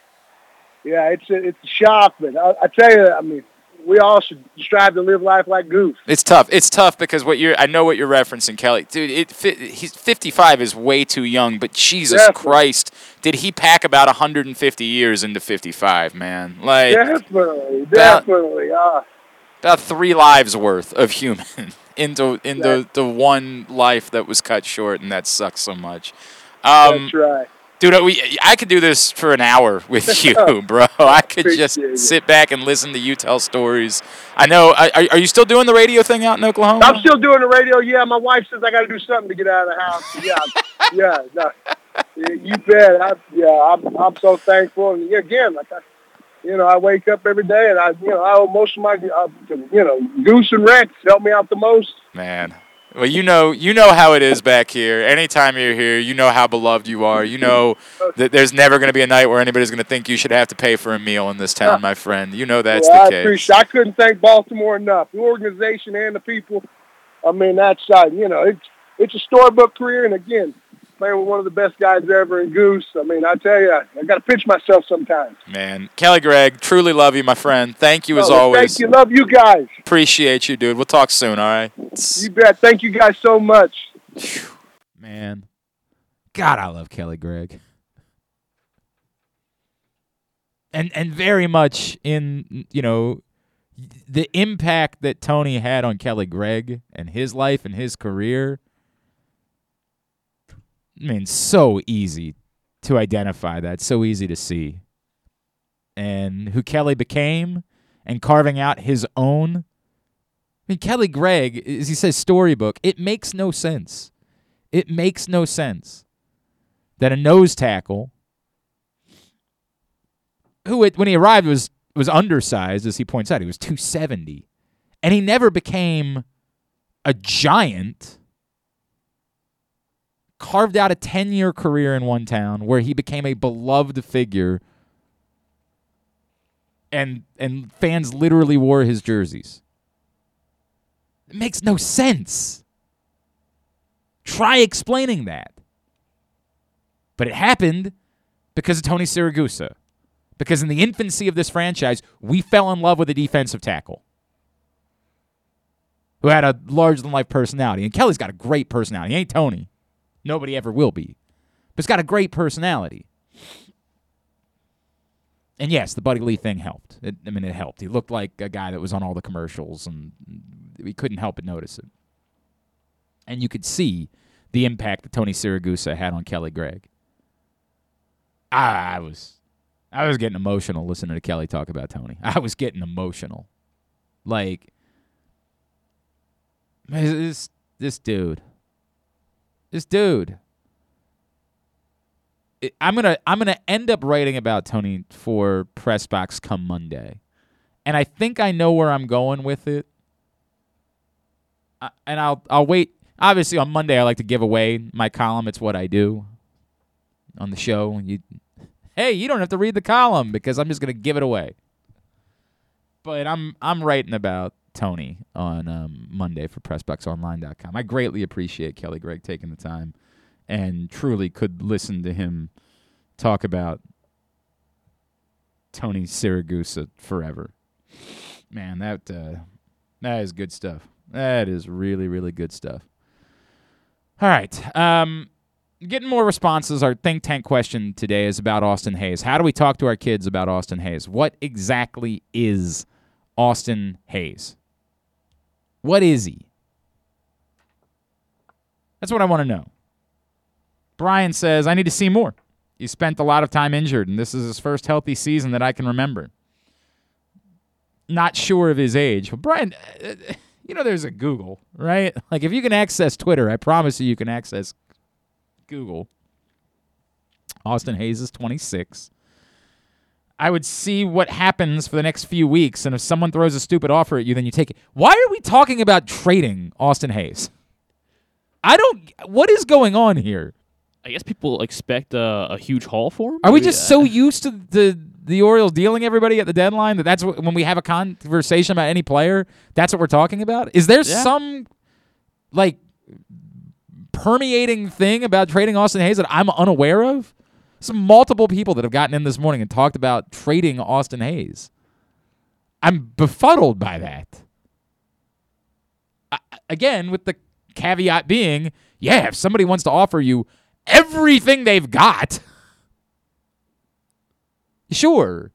yeah, it's a, it's a shock. But I, I tell you, I mean, we all should strive to live life like Goose.
It's tough. It's tough because what you're I know what you're referencing, Kelly. Dude, it he's 55 is way too young, but Jesus
Definitely.
Christ, did he pack about 150 years into 55, man? Like
Definitely,
That-
definitely. Uh,
about 3 lives worth of human. into in the the one life that was cut short, and that sucks so much. Um,
That's right.
Dude, we, I could do this for an hour with you, bro. I could just sit back and listen to you tell stories. I know. Are, are you still doing the radio thing out in Oklahoma?
I'm still doing the radio. Yeah, my wife says I got to do something to get out of the house. Yeah, yeah, no, you bet. I, yeah, I'm, I'm so thankful. And again, like I, you know, I wake up every day and I, you know, I owe most of my, uh, you know, Goose and Rex help me out the most.
Man. Well, you know, you know how it is back here. Anytime you're here, you know how beloved you are. You know that there's never going to be a night where anybody's going to think you should have to pay for a meal in this town, my friend. You know that's
well,
the
I
case.
appreciate. I couldn't thank Baltimore enough. The organization and the people. I mean, that's uh, you know, it's it's a storybook career, and again, playing with one of the best guys ever in Goose. I mean, I tell you, I got to pinch myself sometimes.
Man, Kelly Gregg, truly love you, my friend. Thank you as always.
Thank you. Love you guys.
Appreciate you, dude. We'll talk soon. All right.
You bet. Thank you guys so much.
Man, God, I love Kelly Gregg. And and very much in you know the impact that Tony had on Kelly Gregg and his life and his career. I mean, so easy to identify that, so easy to see. And who Kelly became and carving out his own. I mean, Kelly Gregg, as he says, storybook, it makes no sense. It makes no sense that a nose tackle, who it, when he arrived was was undersized, as he points out, he was 270, and he never became a giant. Carved out a 10 year career in one town where he became a beloved figure, and and fans literally wore his jerseys. It makes no sense. Try explaining that. But it happened because of Tony Siragusa. Because in the infancy of this franchise, we fell in love with a defensive tackle who had a larger than life personality. And Kelly's got a great personality. He ain't Tony. Nobody ever will be. But he's got a great personality. And yes, the Buddy Lee thing helped. It, I mean, it helped. He looked like a guy that was on all the commercials, and we couldn't help but notice it. And you could see the impact that Tony Siragusa had on Kelly Gregg. I, I was, I was getting emotional listening to Kelly talk about Tony. I was getting emotional, like this this dude, this dude. I'm gonna I'm gonna end up writing about Tony for Pressbox come Monday, and I think I know where I'm going with it. I, and I'll I'll wait. Obviously, on Monday I like to give away my column. It's what I do on the show. You, hey, you don't have to read the column because I'm just gonna give it away. But I'm I'm writing about Tony on um, Monday for PressBoxOnline.com. I greatly appreciate Kelly Gregg taking the time and truly could listen to him talk about Tony Siragusa forever. Man, that uh, that is good stuff. That is really really good stuff. All right. Um, getting more responses. Our think tank question today is about Austin Hays. How do we talk to our kids about Austin Hays? What exactly is Austin Hays? What is he? That's what I want to know. Brian says, I need to see more. He spent a lot of time injured, and this is his first healthy season that I can remember. Not sure of his age. But Brian, uh, you know there's a Google, right? Like if you can access Twitter, I promise you you can access Google. Austin Hays is 26. I would see what happens for the next few weeks, and if someone throws a stupid offer at you, then you take it. Why are we talking about trading Austin Hays? I don't. What is going on here?
I guess people expect uh, a huge haul for him.
Are we just so used to the the Orioles dealing everybody at the deadline that that's what, when we have a conversation about any player, that's what we're talking about? Is there
Yeah.
some like permeating thing about trading Austin Hays that I'm unaware of? Some multiple people that have gotten in this morning and talked about trading Austin Hays. I'm befuddled by that. I, again, with the caveat being, yeah, if somebody wants to offer you everything they've got, sure.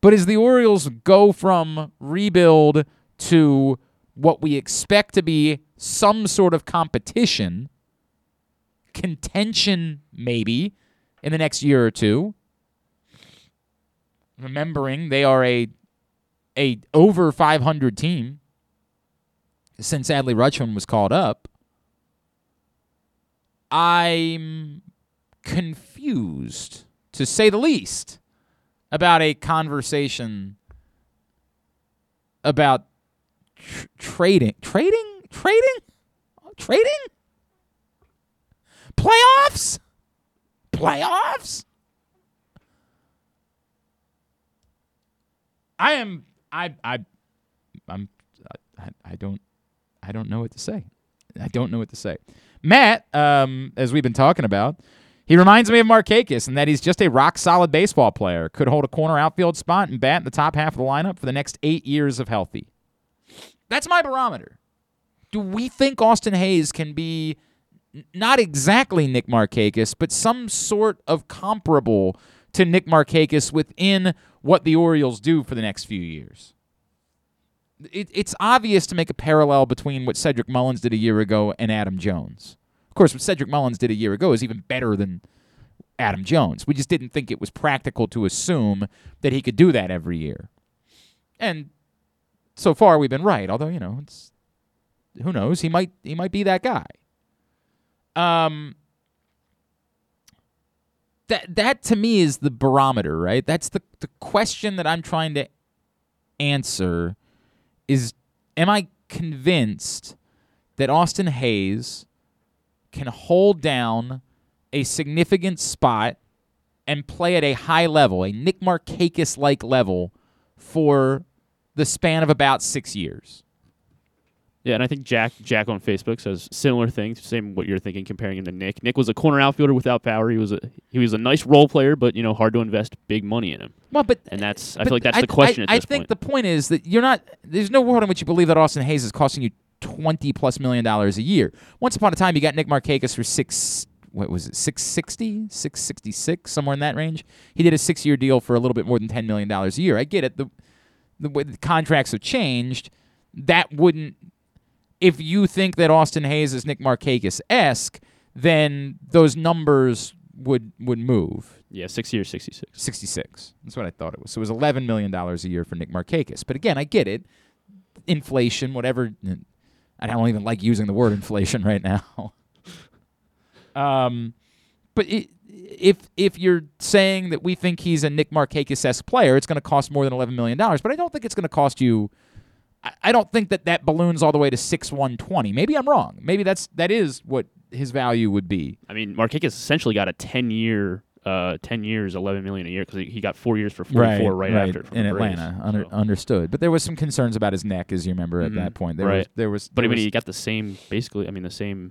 But as the Orioles go from rebuild to what we expect to be some sort of competition, contention maybe in the next year or two. Remembering they are a a over 500 team since Adley Rutschman was called up. I'm confused, to say the least, about a conversation about tr- trading, trading, trading, trading, playoffs, playoffs. I am. I. I. I'm. I, I don't. I don't know what to say. I don't know what to say. Matt, um, as we've been talking about, he reminds me of Markakis in that he's just a rock solid baseball player. Could hold a corner outfield spot and bat in the top half of the lineup for the next eight years of healthy. That's my barometer. Do we think Austin Hays can be not exactly Nick Markakis, but some sort of comparable to Nick Markakis within what the Orioles do for the next few years? It, it's obvious to make a parallel between what Cedric Mullins did a year ago and Adam Jones. Of course, what Cedric Mullins did a year ago is even better than Adam Jones. We just didn't think it was practical to assume that he could do that every year. And so far we've been right, although, you know, it's who knows, he might he might be that guy. Um that that to me is the barometer, right? That's the the question that I'm trying to answer is am I convinced that Austin Hays can hold down a significant spot and play at a high level, a Nick Markakis like level for the span of about 6 years?
Yeah, and I think Jack Jack on Facebook says similar things, same what you're thinking, comparing him to Nick. Nick was a corner outfielder without power. He was a he was a nice role player, but you know hard to invest big money in him.
Well, but
And that's I feel like that's
I,
the question
I,
at this
I think
point.
the point is that you're not. There's no world in which you believe that Austin Hays is costing you twenty plus million dollars a year. Once upon a time, you got Nick Markakis for six. What was it? 660, 666, somewhere in that range. He did a six-year deal for a little bit more than ten million dollars a year. I get it. The the way the contracts have changed, that wouldn't. If you think that Austin Hays is Nick Markakis esque, then those numbers would would move.
yeah, six years, sixty six.
66. That's what I thought it was. So it was $11 million a year for Nick Markakis. But again, I get it. Inflation, whatever. I don't even like using the word inflation right now. um, but it, if if you're saying that we think he's a Nick Markakis-esque player, it's going to cost more than $11 million. But I don't think it's going to cost you. I, don't think that that balloons all the way to six one twenty. Maybe I'm wrong. Maybe that's that is what his value would be.
I mean, Markakis essentially got a ten year, uh, ten years, eleven million a year because he, got four years for forty four right, after from
in
the Braves.
Atlanta. Under,
So-
understood, but there was some concerns about his neck, as you remember at
Mhm.
that point. There
Right.
was there was
But I mean, he got the same, basically. I mean, the same.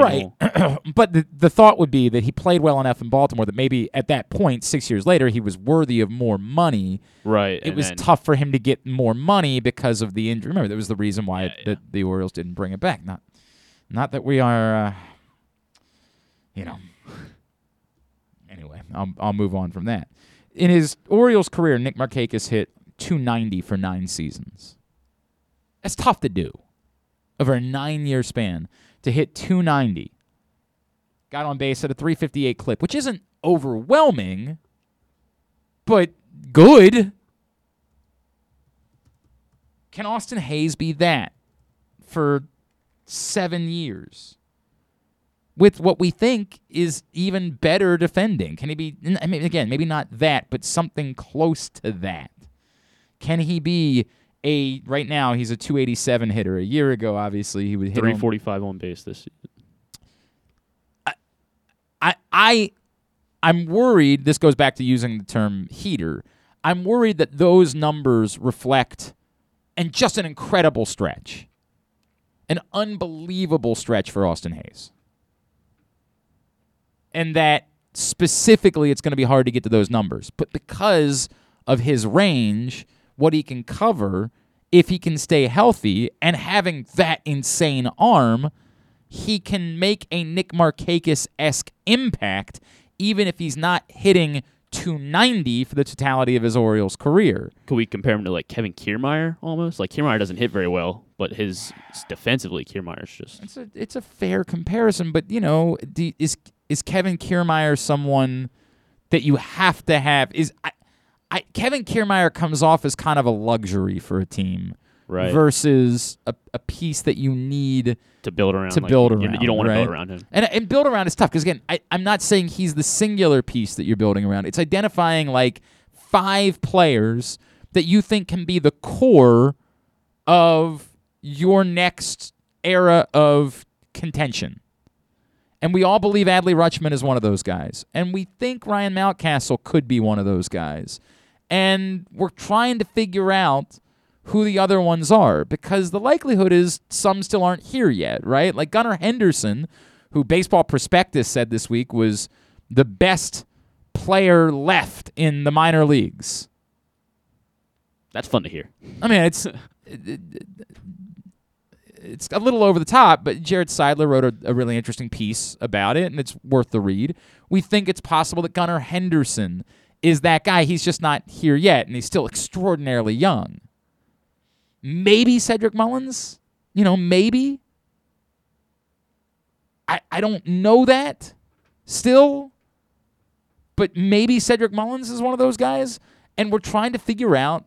Right. But the the thought would be that he played well enough in Baltimore that maybe at that point, six years later, he was worthy of more money.
Right.
It
and
was
then-
tough for him to get more money because of the injury. Remember, that was the reason why it,
yeah.
that the Orioles didn't bring it back. Not not that we are, uh, you know. Anyway, I'll I'll move on from that. In his Orioles career, Nick Markakis hit 290 for nine seasons. That's tough to do over a nine-year span to hit 290. Got on base at a 358 clip, which isn't overwhelming, but good. Can Austin Hays be that for seven years? With what we think is even better defending. Can he be, I mean, again, maybe not that, but something close to that? Can he be a, right now, he's a 287 hitter. A year ago, obviously, he would hit
three
home-
on base this season.
I I I'm worried this goes back to using the term heater. I'm worried that those numbers reflect and just an incredible stretch. An unbelievable stretch for Austin Hays. And that specifically it's going to be hard to get to those numbers. But because of his range, what he can cover, if he can stay healthy and having that insane arm, he can make a Nick Markakis esque impact, even if he's not hitting 290 for the totality of his Orioles career.
Could we compare him to like Kevin Kiermaier almost? Like Kiermaier doesn't hit very well, but his defensively Kiermaier's just
It's a it's a fair comparison, but you know, is is Kevin Kiermaier someone that you have to have? Is I, I Kevin Kiermaier comes off as kind of a luxury for a team
right
versus a, a piece that you need
to build around.
to
like,
build
you-
around,
You don't want to build around him.
And and build around is tough because again, I, I'm not saying he's the singular piece that you're building around. It's identifying like five players that you think can be the core of your next era of contention. And we all believe Adley Rutschman is one of those guys. And we think Ryan Mountcastle could be one of those guys. And we're trying to figure out who the other ones are because the likelihood is some still aren't here yet, right? Like Gunnar Henderson, who Baseball Prospectus said this week was the best player left in the minor leagues.
That's fun to hear.
I mean, it's it's a little over the top, but Jared Seidler wrote a, a really interesting piece about it, and it's worth the read. We think it's possible that Gunnar Henderson is that guy. He's just not here yet, and he's still extraordinarily young. Maybe Cedric Mullins, you know, maybe. I I don't know that still, but maybe Cedric Mullins is one of those guys, and we're trying to figure out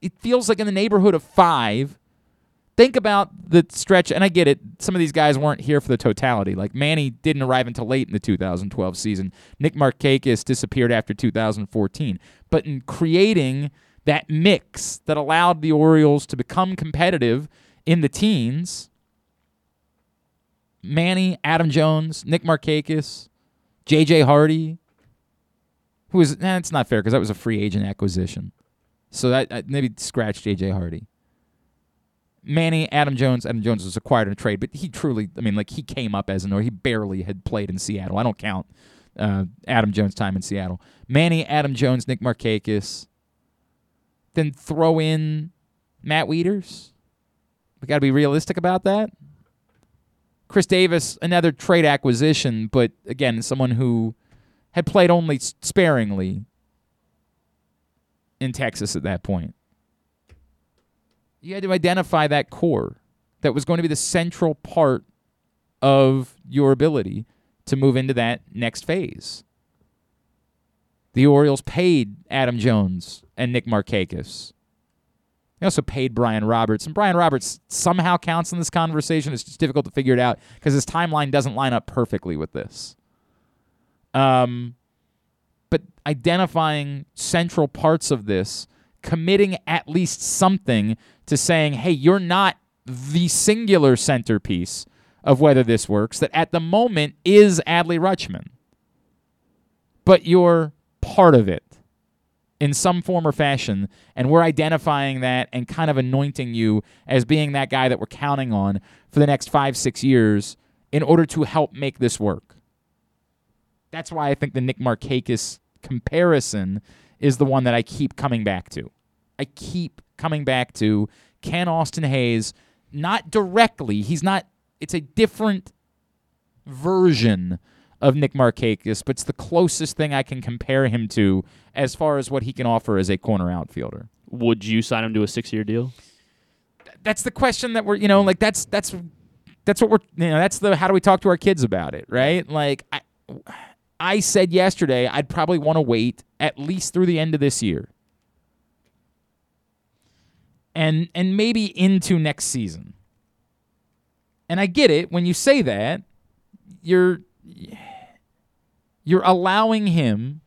it feels like in the neighborhood of five. Think about the stretch, and I get it. Some of these guys weren't here for the totality. Like Manny didn't arrive until late in the 2012 season. Nick Markakis disappeared after 2014. But in creating that mix that allowed the Orioles to become competitive in the teens, Manny, Adam Jones, Nick Markakis, J.J. Hardy, who was, eh, it's not fair because that was a free agent acquisition. So that maybe scratch J.J. Hardy. Manny, Adam Jones. Adam Jones was acquired in a trade, but he truly, I mean, like he came up as an or he barely had played in Seattle. I don't count uh, Adam Jones' time in Seattle. Manny, Adam Jones, Nick Markakis. Then throw in Matt Wieters. We got to be realistic about that. Chris Davis, another trade acquisition, but again, someone who had played only sparingly in Texas at that point. You had to identify that core that was going to be the central part of your ability to move into that next phase. The Orioles paid Adam Jones and Nick Markakis. They also paid Brian Roberts, and Brian Roberts somehow counts in this conversation. It's just difficult to figure it out because his timeline doesn't line up perfectly with this. Um, but identifying central parts of this, committing at least something to saying, hey, you're not the singular centerpiece of whether this works, that at the moment is Adley Rutschman. But you're part of it in some form or fashion, and we're identifying that and kind of anointing you as being that guy that we're counting on for the next five, six years in order to help make this work. That's why I think the Nick Markakis comparison is the one that I keep coming back to. I keep coming back to can Austin Hays not directly, he's not it's a different version of Nick Markakis, but it's the closest thing I can compare him to as far as what he can offer as a corner outfielder.
Would you sign him to a six-year deal?
That's the question that we're, you know, like that's that's that's what we're, you know, that's the how do we talk to our kids about it, right? Like I I said yesterday I'd probably want to wait at least through the end of this year. And and maybe into next season. And I get it when you say that, you're you're allowing him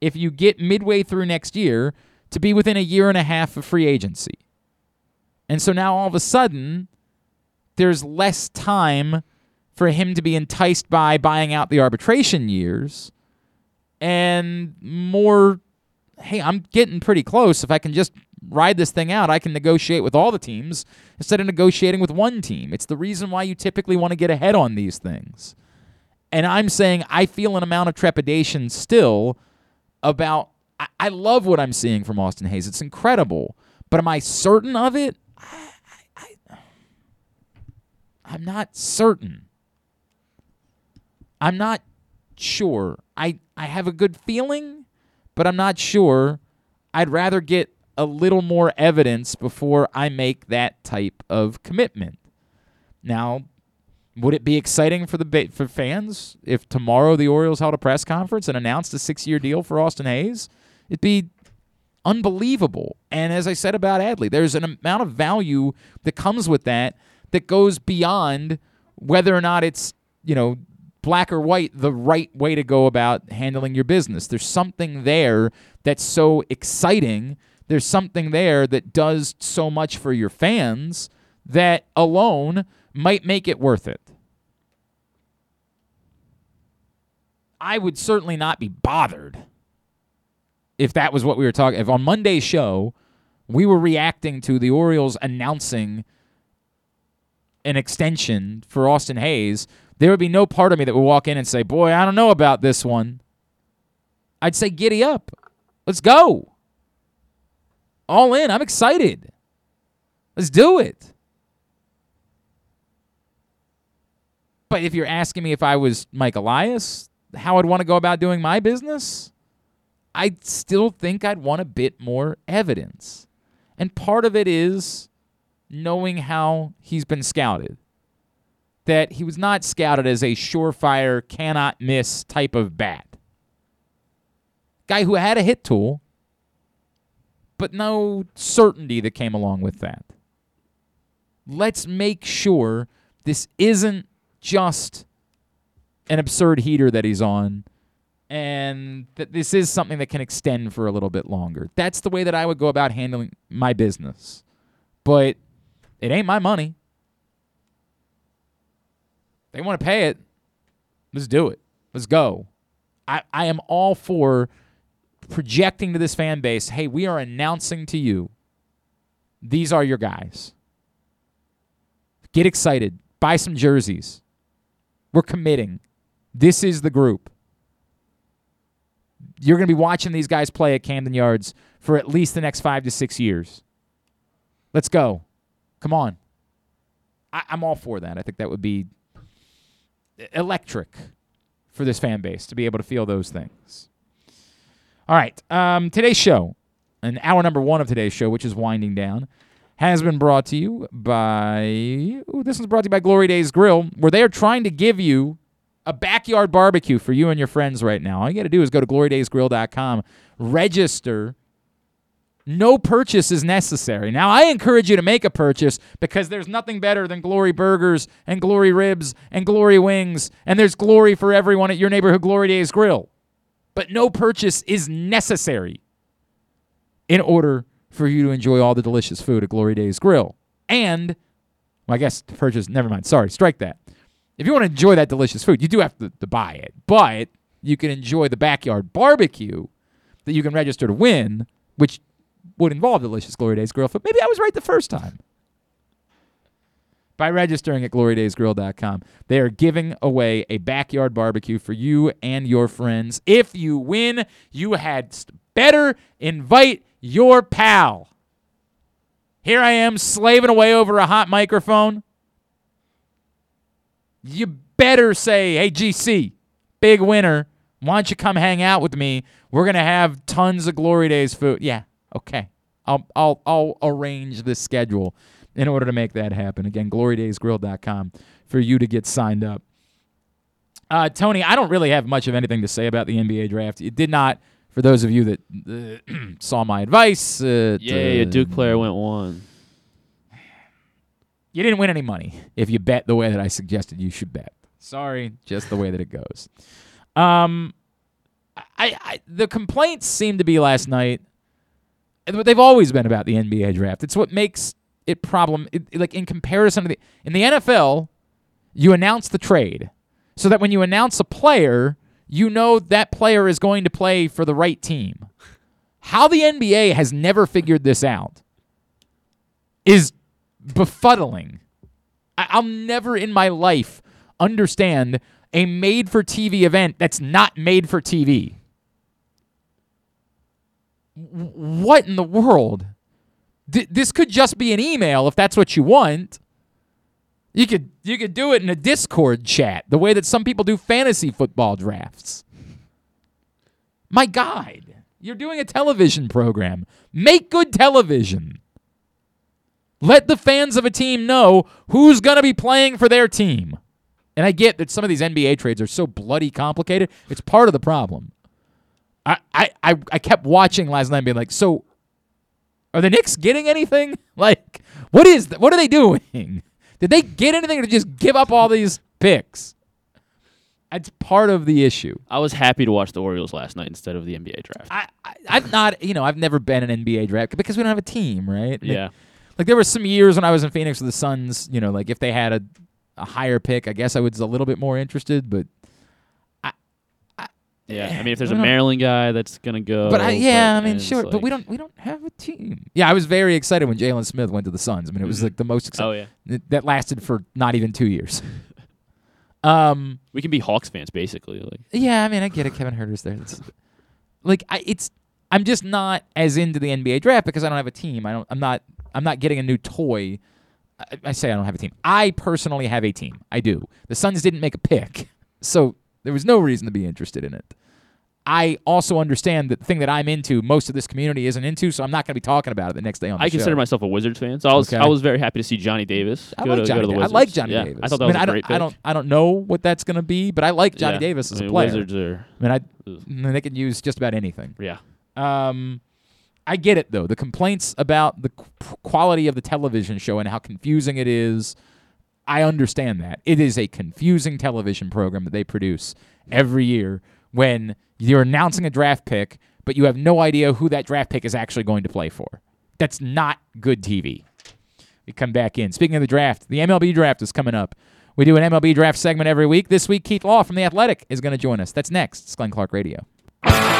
if you get midway through next year to be within a year and a half of free agency. And so now all of a sudden there's less time for him to be enticed by buying out the arbitration years and more hey, I'm getting pretty close. If I can just ride this thing out, I can negotiate with all the teams instead of negotiating with one team. It's the reason why you typically want to get ahead on these things. And I'm saying I feel an amount of trepidation still about. I, I love what I'm seeing from Austin Hays. It's incredible. But am I certain of it? I, I, I, I'm not certain. I'm not sure. I, I have a good feeling, but I'm not sure. I'd rather get a little more evidence before I make that type of commitment. Now, would it be exciting for the for fans if tomorrow the Orioles held a press conference and announced a six-year deal for Austin Hays? It'd be unbelievable. And as I said about Adley, there's an amount of value that comes with that that goes beyond whether or not it's you know black or white the right way to go about handling your business. There's something there that's so exciting. There's something there that does so much for your fans that alone might make it worth it. I would certainly not be bothered if that was what we were talking. If on Monday's show we were reacting to the Orioles announcing an extension for Austin Hays, there would be no part of me that would walk in and say, "Boy, I don't know about this one." I'd say, "Giddy up, let's go, all in." I'm excited. Let's do it. But if you're asking me if I was Mike Elias, how I'd want to go about doing my business, I still think I'd want a bit more evidence. And part of it is knowing how he's been scouted. That he was not scouted as a surefire, cannot miss type of bat. Guy who had a hit tool, but no certainty that came along with that. Let's make sure this isn't just an absurd heater that he's on and that this is something that can extend for a little bit longer. That's the way that I would go about handling my business. But it ain't my money. They want to pay it. Let's do it. Let's go. I, I am all for projecting to this fan base hey, we are announcing to you these are your guys. Get excited. Buy some jerseys. We're committing. This is the group. You're going to be watching these guys play at Camden Yards for at least the next five to six years. Let's go. Come on. I, am all for that. I think that would be electric for this fan base to be able to feel those things. All right. Um, today's show, and hour number one of today's show, which is winding down, has been brought to you by. Ooh, this one's brought to you by Glory Days Grill, where they are trying to give you a backyard barbecue for you and your friends right now. All you got to do is go to glorydaysgrill.com, register. No purchase is necessary. Now, I encourage you to make a purchase because there's nothing better than Glory Burgers and Glory Ribs and Glory Wings, and there's glory for everyone at your neighborhood Glory Days Grill. But no purchase is necessary in order for you to enjoy all the delicious food at Glory Days Grill. And, well, I guess purchase, never mind. Sorry, strike that. If you want to enjoy that delicious food, you do have to, to buy it. But you can enjoy the backyard barbecue that you can register to win, which would involve delicious Glory Days Grill food. Maybe I was right the first time. By registering at glorydaysgrill.com, they are giving away a backyard barbecue for you and your friends. If you win, you had better invite your pal. Here I am slaving away over a hot microphone. You better say, hey, GC, big winner. Why don't you come hang out with me? We're going to have tons of Glory Days food. Yeah, okay. I'll, I'll, I'll arrange this schedule in order to make that happen. Again, glorydaysgrill.com for you to get signed up. Uh, Tony, I don't really have much of anything to say about the NBA draft. It did not for those of you that uh, saw my advice, uh,
yeah, a Duke player went one.
You didn't win any money if you bet the way that I suggested you should bet. Sorry, just the way that it goes. Um, I, I the complaints seem to be last night. They've always been about the NBA draft. It's what makes it problem. It, like in comparison to the in the NFL, you announce the trade so that when you announce a player you know that player is going to play for the right team. How the NBA has never figured this out is befuddling. I- will never in my life understand a made for TV event that's not made for TV. What in the world? D- this could just be an email if that's what you want. You could you could do it in a Discord chat, the way that some people do fantasy football drafts. My God. You're doing a television program. Make good television. Let the fans of a team know who's going to be playing for their team. And I get that some of these NBA trades are so bloody complicated. It's part of the problem. I, I, I, I kept watching last night and being like, so are the Knicks getting anything? Like, what is th- what are they doing? Did they get anything to just give up all these picks? It's part of the issue.
I was happy to watch the Orioles last night instead of the NBA draft.
I, I I've not you know I've never been an NBA draft because we don't have a team, right? Like-
yeah.
Like there were some years when I was in Phoenix with the Suns, you know, like if they had a, a higher pick, I guess I was a little bit more interested, but
Yeah. I mean, if there's a Maryland guy that's gonna go.
but I, yeah, I mean, sure, but we don't we don't have a team. Yeah, I was very excited when Jalen Smith went to the Suns. I mean, it was like the most exciting.
Oh yeah.
Th- that lasted for not even two years. um,
We can be Hawks fans basically. Like
yeah, I mean, I get it. Kevin Huerter's there. It's, like, I, it's I'm just not as into the NBA draft because I don't have a team. I don't. I'm not. I'm not getting a new toy. I, I say I don't have a team. I personally have a team. I do. The Suns didn't make a pick, so there was no reason to be interested in it. I also understand that the thing that I'm into, most of this community isn't into, so I'm not going to be talking about it the next day on the show.
I
show.
consider myself a Wizards fan, so I was
Okay.
I was very happy to see Johnny Davis
I
go,
like
to,
Johnny
go to the
Davis. I
Wizards.
like Johnny
yeah,
Davis.
I thought that
mean,
was
I
a
don't,
great pick.
I don't. I don't know what that's going to be, but I like Johnny
Yeah.
Davis as
I
a
mean,
player.
Wizards are
I mean, I,
Ugh.
I mean, they can use just about anything.
yeah.
Um, I get it though. The complaints about the qu- quality of the television show and how confusing it is. I understand that it is a confusing television program that they produce every year when you're announcing a draft pick, but you have no idea who that draft pick is actually going to play for. That's not good TV. We come back in. Speaking of the draft, the MLB draft is coming up. We do an MLB draft segment every week. This week, Keith Law from The Athletic is going to join us. That's next. It's Glenn Clark Radio.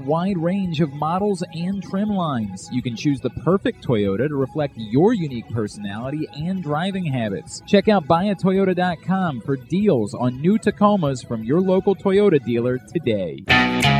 wide range of models and trim lines. You can choose the perfect Toyota to reflect your unique personality and driving habits. Check out buyatoyota.com for deals on new Tacomas from your local Toyota dealer today.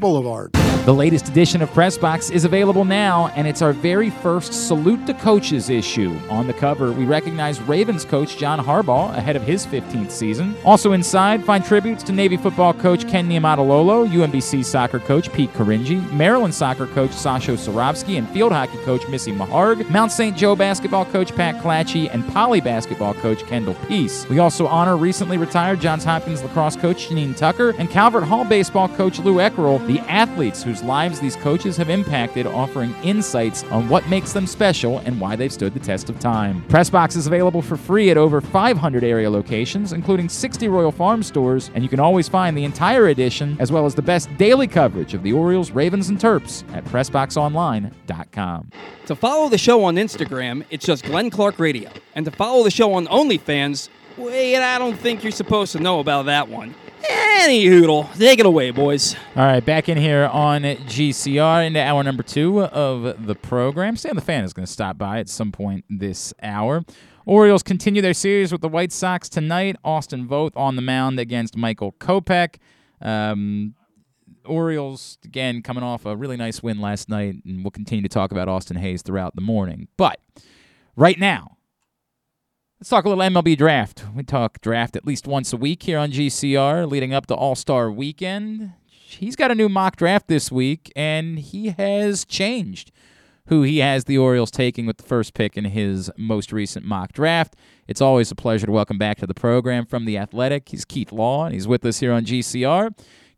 Boulevard.
The latest edition of Pressbox is available now, and it's our very first Salute to Coaches issue. On the cover, we recognize Ravens coach John Harbaugh ahead of his 15th season. Also inside, find tributes to Navy football coach Ken Niumatalolo, UMBC soccer coach Pete Caringi, Maryland soccer coach Sasho Cirovski, and field hockey coach Missy Meharg, Mount St. Joe basketball coach Pat Clatchey, and Poly basketball coach Kendall Peace. We also honor recently retired Johns Hopkins lacrosse coach Janine Tucker and Calvert Hall baseball coach Lou Eckerl, the athletes whose lives these coaches have impacted, offering insights on what makes them special and why they've stood the test of time. Pressbox is available for free at over 500 area locations, including 60 Royal Farm stores, and you can always find the entire edition as well as the best daily coverage of the Orioles, Ravens, and Terps at PressBoxOnline.com.
To follow the show on Instagram, it's just Glenn Clark Radio. And to follow the show on OnlyFans, Wait, I don't think you're supposed to know about that one. Any hoodle. Take it away, boys.
All right, back in here on GCR into hour number two of the program. Stan the Fan is going to stop by at some point this hour. Orioles continue their series with the White Sox tonight. Austin Voth on the mound against Michael Kopech. Um, Orioles, again, coming off a really nice win last night, and we'll continue to talk about Austin Hays throughout the morning. But right now, let's talk a little MLB draft. We talk draft at least once a week here on GCR leading up to All Star weekend. He's got a new mock draft this week, and he has changed who he has the Orioles taking with the first pick in his most recent mock draft. It's always a pleasure to welcome back to the program from The Athletic. He's Keith Law, and he's with us here on GCR.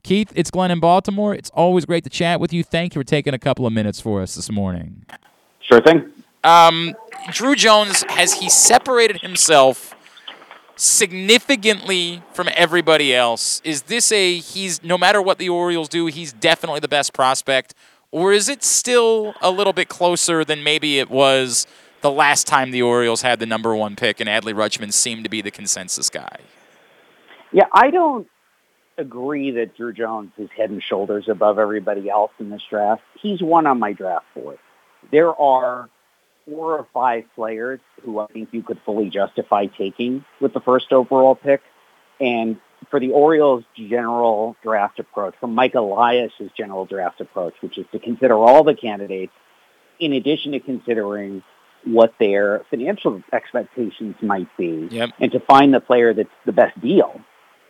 Keith, it's Glenn in Baltimore. It's always great to chat with you. Thank you for taking a couple of minutes for us this morning.
Sure thing.
Um, Drew Jones, has he separated himself significantly from everybody else? Is this a he's no matter what the Orioles do, he's definitely the best prospect? Or is it still a little bit closer than maybe it was the last time the Orioles had the number one pick and Adley Rutschman seemed to be the consensus guy?
Yeah, I don't agree that Drew Jones is head and shoulders above everybody else in this draft. He's one on my draft board. There are four or five players who I think you could fully justify taking with the first overall pick. And for the Orioles' general draft approach, from Mike Elias's general draft approach, which is to consider all the candidates in addition to considering what their financial expectations might be
yep.
and to find the player that's the best deal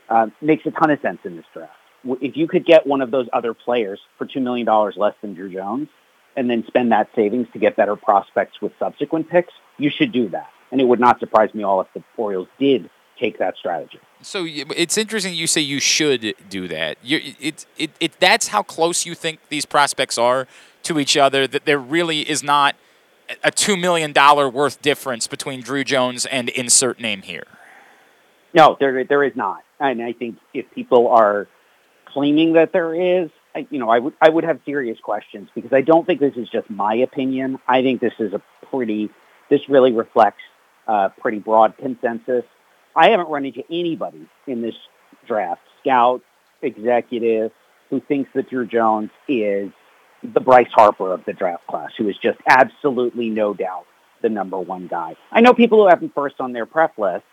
uh, makes a ton of sense in this draft. If you could get one of those other players for $2 million less than Drew Jones and then spend that savings to get better prospects with subsequent picks, you should do that. And it would not surprise me all if the Orioles did take that strategy.
So it's interesting you say you should do that. You're, it, it, it, that's how close you think these prospects are to each other, that there really is not a $2 million worth difference between Drew Jones and insert name here.
No, there, there is not. And I think if people are claiming that there is, you know, I would, I would have serious questions because I don't think this is just my opinion. I think this is a pretty, this really reflects a pretty broad consensus I haven't run into anybody in this draft, scout, executive, who thinks that Drew Jones is the Bryce Harper of the draft class, who is just absolutely no doubt the number one guy. I know people who have him first on their prep list,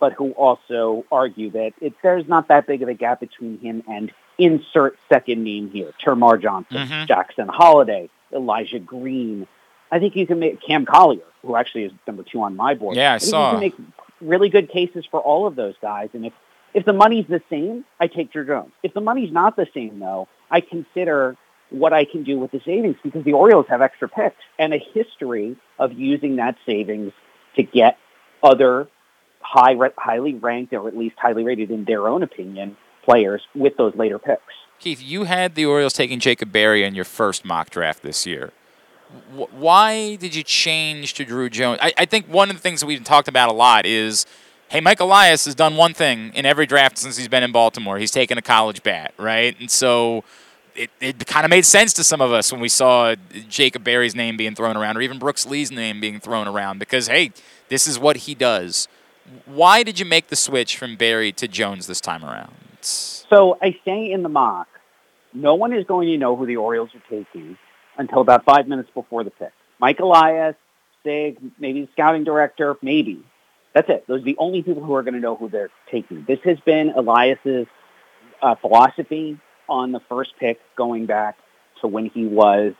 but who also argue that it, there's not that big of a gap between him and insert second name here, Termarr Johnson,
mm-hmm.
Jackson Holliday, Elijah Green. I think you can make Cam Collier, who actually is number two on my board.
Yeah, I, I
saw. You can make really good cases for all of those guys. And if, if the money's the same, I take Drew Jones. If the money's not the same, though, I consider what I can do with the savings because the Orioles have extra picks and a history of using that savings to get other high, highly ranked or at least highly rated in their own opinion players with those later picks.
Keith, you had the Orioles taking Jacob Berry in your first mock draft this year why did you change to Drew Jones? I, I think one of the things that we've talked about a lot is, hey, Mike Elias has done one thing in every draft since he's been in Baltimore. He's taken a college bat, right? And so it, it kind of made sense to some of us when we saw Jacob Berry's name being thrown around or even Brooks Lee's name being thrown around because, hey, this is what he does. Why did you make the switch from Berry to Jones this time around?
So I say in the mock, no one is going to know who the Orioles are taking until about five minutes before the pick. Mike Elias, Sig, maybe the scouting director, maybe. That's it. Those are the only people who are going to know who they're taking. This has been Elias's uh, philosophy on the first pick going back to when he was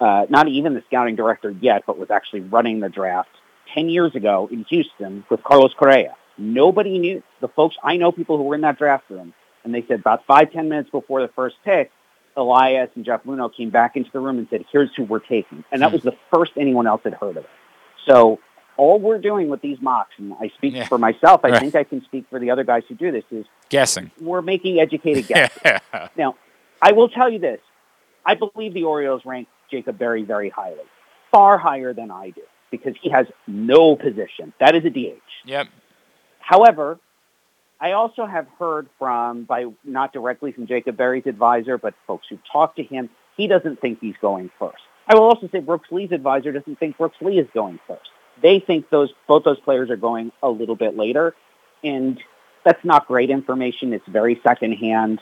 uh, not even the scouting director yet, but was actually running the draft 10 years ago in Houston with Carlos Correa. Nobody knew. The folks, I know people who were in that draft room, and they said about five, ten minutes before the first pick, Elias and Jeff Luhnow came back into the room and said, here's who we're taking. And that hmm. was the first anyone else had heard of it. So all we're doing with these mocks, and I speak yeah. for myself, I right. think I can speak for the other guys who do this, is
guessing.
We're making educated guesses. yeah. Now, I will tell you this. I believe the Orioles rank Jacob Berry very highly, far higher than I do, because he has no position. That is a DH.
Yep.
However, I also have heard from, by not directly from Jacob Berry's advisor, but folks who talked to him, he doesn't think he's going first. I will also say Brooks Lee's advisor doesn't think Brooks Lee is going first. They think those both those players are going a little bit later. And that's not great information. It's very secondhand.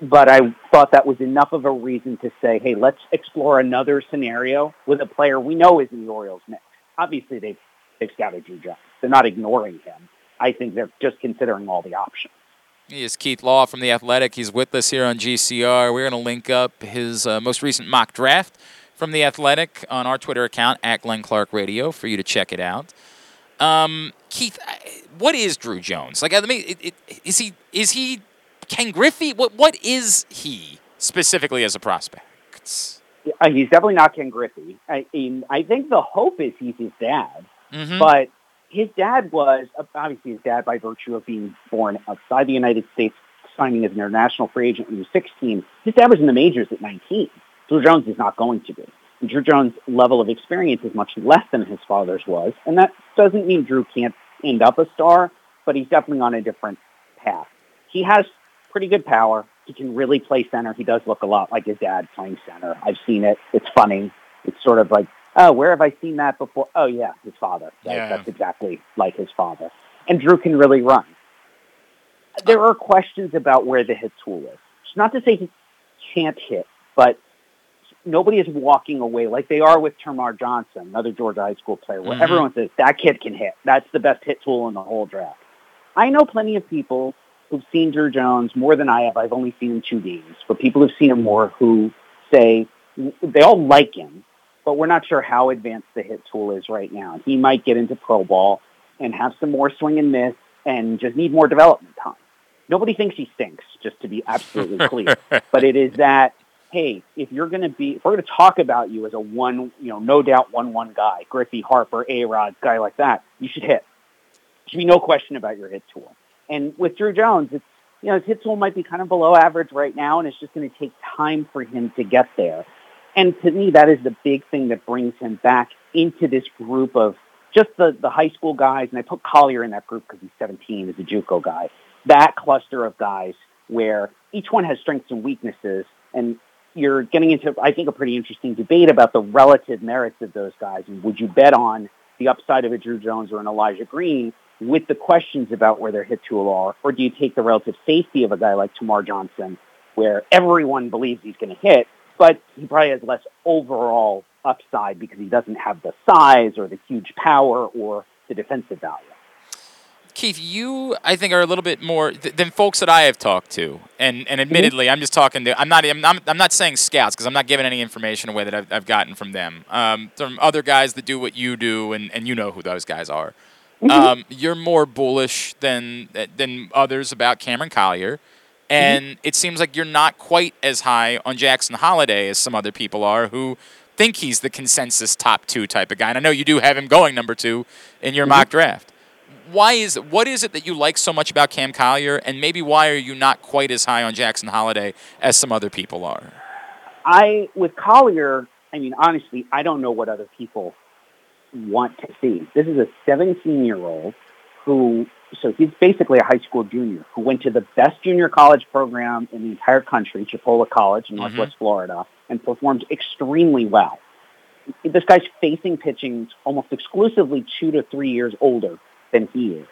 But I thought that was enough of a reason to say, hey, let's explore another scenario with a player we know is in the Orioles mix. Obviously, they've, they've scouted Drew Jones. They're not ignoring him. I think they're just considering all the options.
He is Keith Law from The Athletic. He's with us here on GCR. We're going to link up his uh, most recent mock draft from The Athletic on our Twitter account, at Glenn Clark Radio, for you to check it out. Um, Keith, what is Drew Jones? Like, I mean, it, it, is he is he Ken Griffey? What what is he specifically as a prospect?
Uh, he's definitely not Ken Griffey. I, I think the hope is he's his dad,
mm-hmm.
but his dad was obviously his dad by virtue of being born outside the United States, signing as an international free agent when he was 16. His dad was in the majors at 19. Drew Jones is not going to be. And Drew Jones' level of experience is much less than his father's was, and that doesn't mean Drew can't end up a star, but he's definitely on a different path. He has pretty good power. He can really play center. He does look a lot like his dad playing center. I've seen it. It's funny. It's sort of like oh, where have I seen that before? Oh, yeah, his father. Right?
Yeah.
That's exactly like his father. And Drew can really run. There are questions about where the hit tool is. It's not to say he can't hit, but nobody is walking away like they are with Termarr Johnson, another Georgia high school player, where
Mhm.
everyone says, that kid can hit. That's the best hit tool in the whole draft. I know plenty of people who've seen Drew Jones more than I have. I've only seen him two games, but people who've seen him more who say they all like him, but we're not sure how advanced the hit tool is right now. He might get into pro ball and have some more swing and miss and just need more development time. Nobody thinks he stinks, just to be absolutely clear. but it is that, hey, if you're going to be, if we're going to talk about you as a one, you know, no doubt one-one guy, Griffey, Harper, A-Rod, guy like that, you should hit. There should be no question about your hit tool. And with Drew Jones, it's, you know, his hit tool might be kind of below average right now, and it's just going to take time for him to get there. And to me, that is the big thing that brings him back into this group of just the, the high school guys. And I put Collier in that group because he's 17 as a JUCO guy. That cluster of guys where each one has strengths and weaknesses. And you're getting into, I think, a pretty interesting debate about the relative merits of those guys. And would you bet on the upside of a Drew Jones or an Elijah Green with the questions about where their hit tool are? Or do you take the relative safety of a guy like Termarr Johnson where everyone believes he's going to hit, but he probably has less overall upside because he doesn't have the size or the huge power or the defensive value.
Keith, you I think are a little bit more th- than folks that I have talked to, and and admittedly, I'm just talking to. I'm not. I'm not, I'm not saying scouts because I'm not giving any information away that I've, I've gotten from them. Um, from other guys that do what you do, and, and you know who those guys are. Um, you're more bullish than than others about Cameron Collier, Mm-hmm. and it seems like you're not quite as high on Jackson Holliday as some other people are who think he's the consensus top two type of guy. And I know you do have him going number two in your mm-hmm. mock draft why is what is it that you like so much about Cam Collier, and maybe why are you not quite as high on Jackson Holliday as some other people are?
I with Collier, I mean honestly, I don't know what other people want to see. This is a 17 year old who, so he's basically a high school junior who went to the best junior college program in the entire country, Chipola College in Northwest mm-hmm. Florida, and performed extremely well. This guy's facing pitching almost exclusively two to three years older than he is.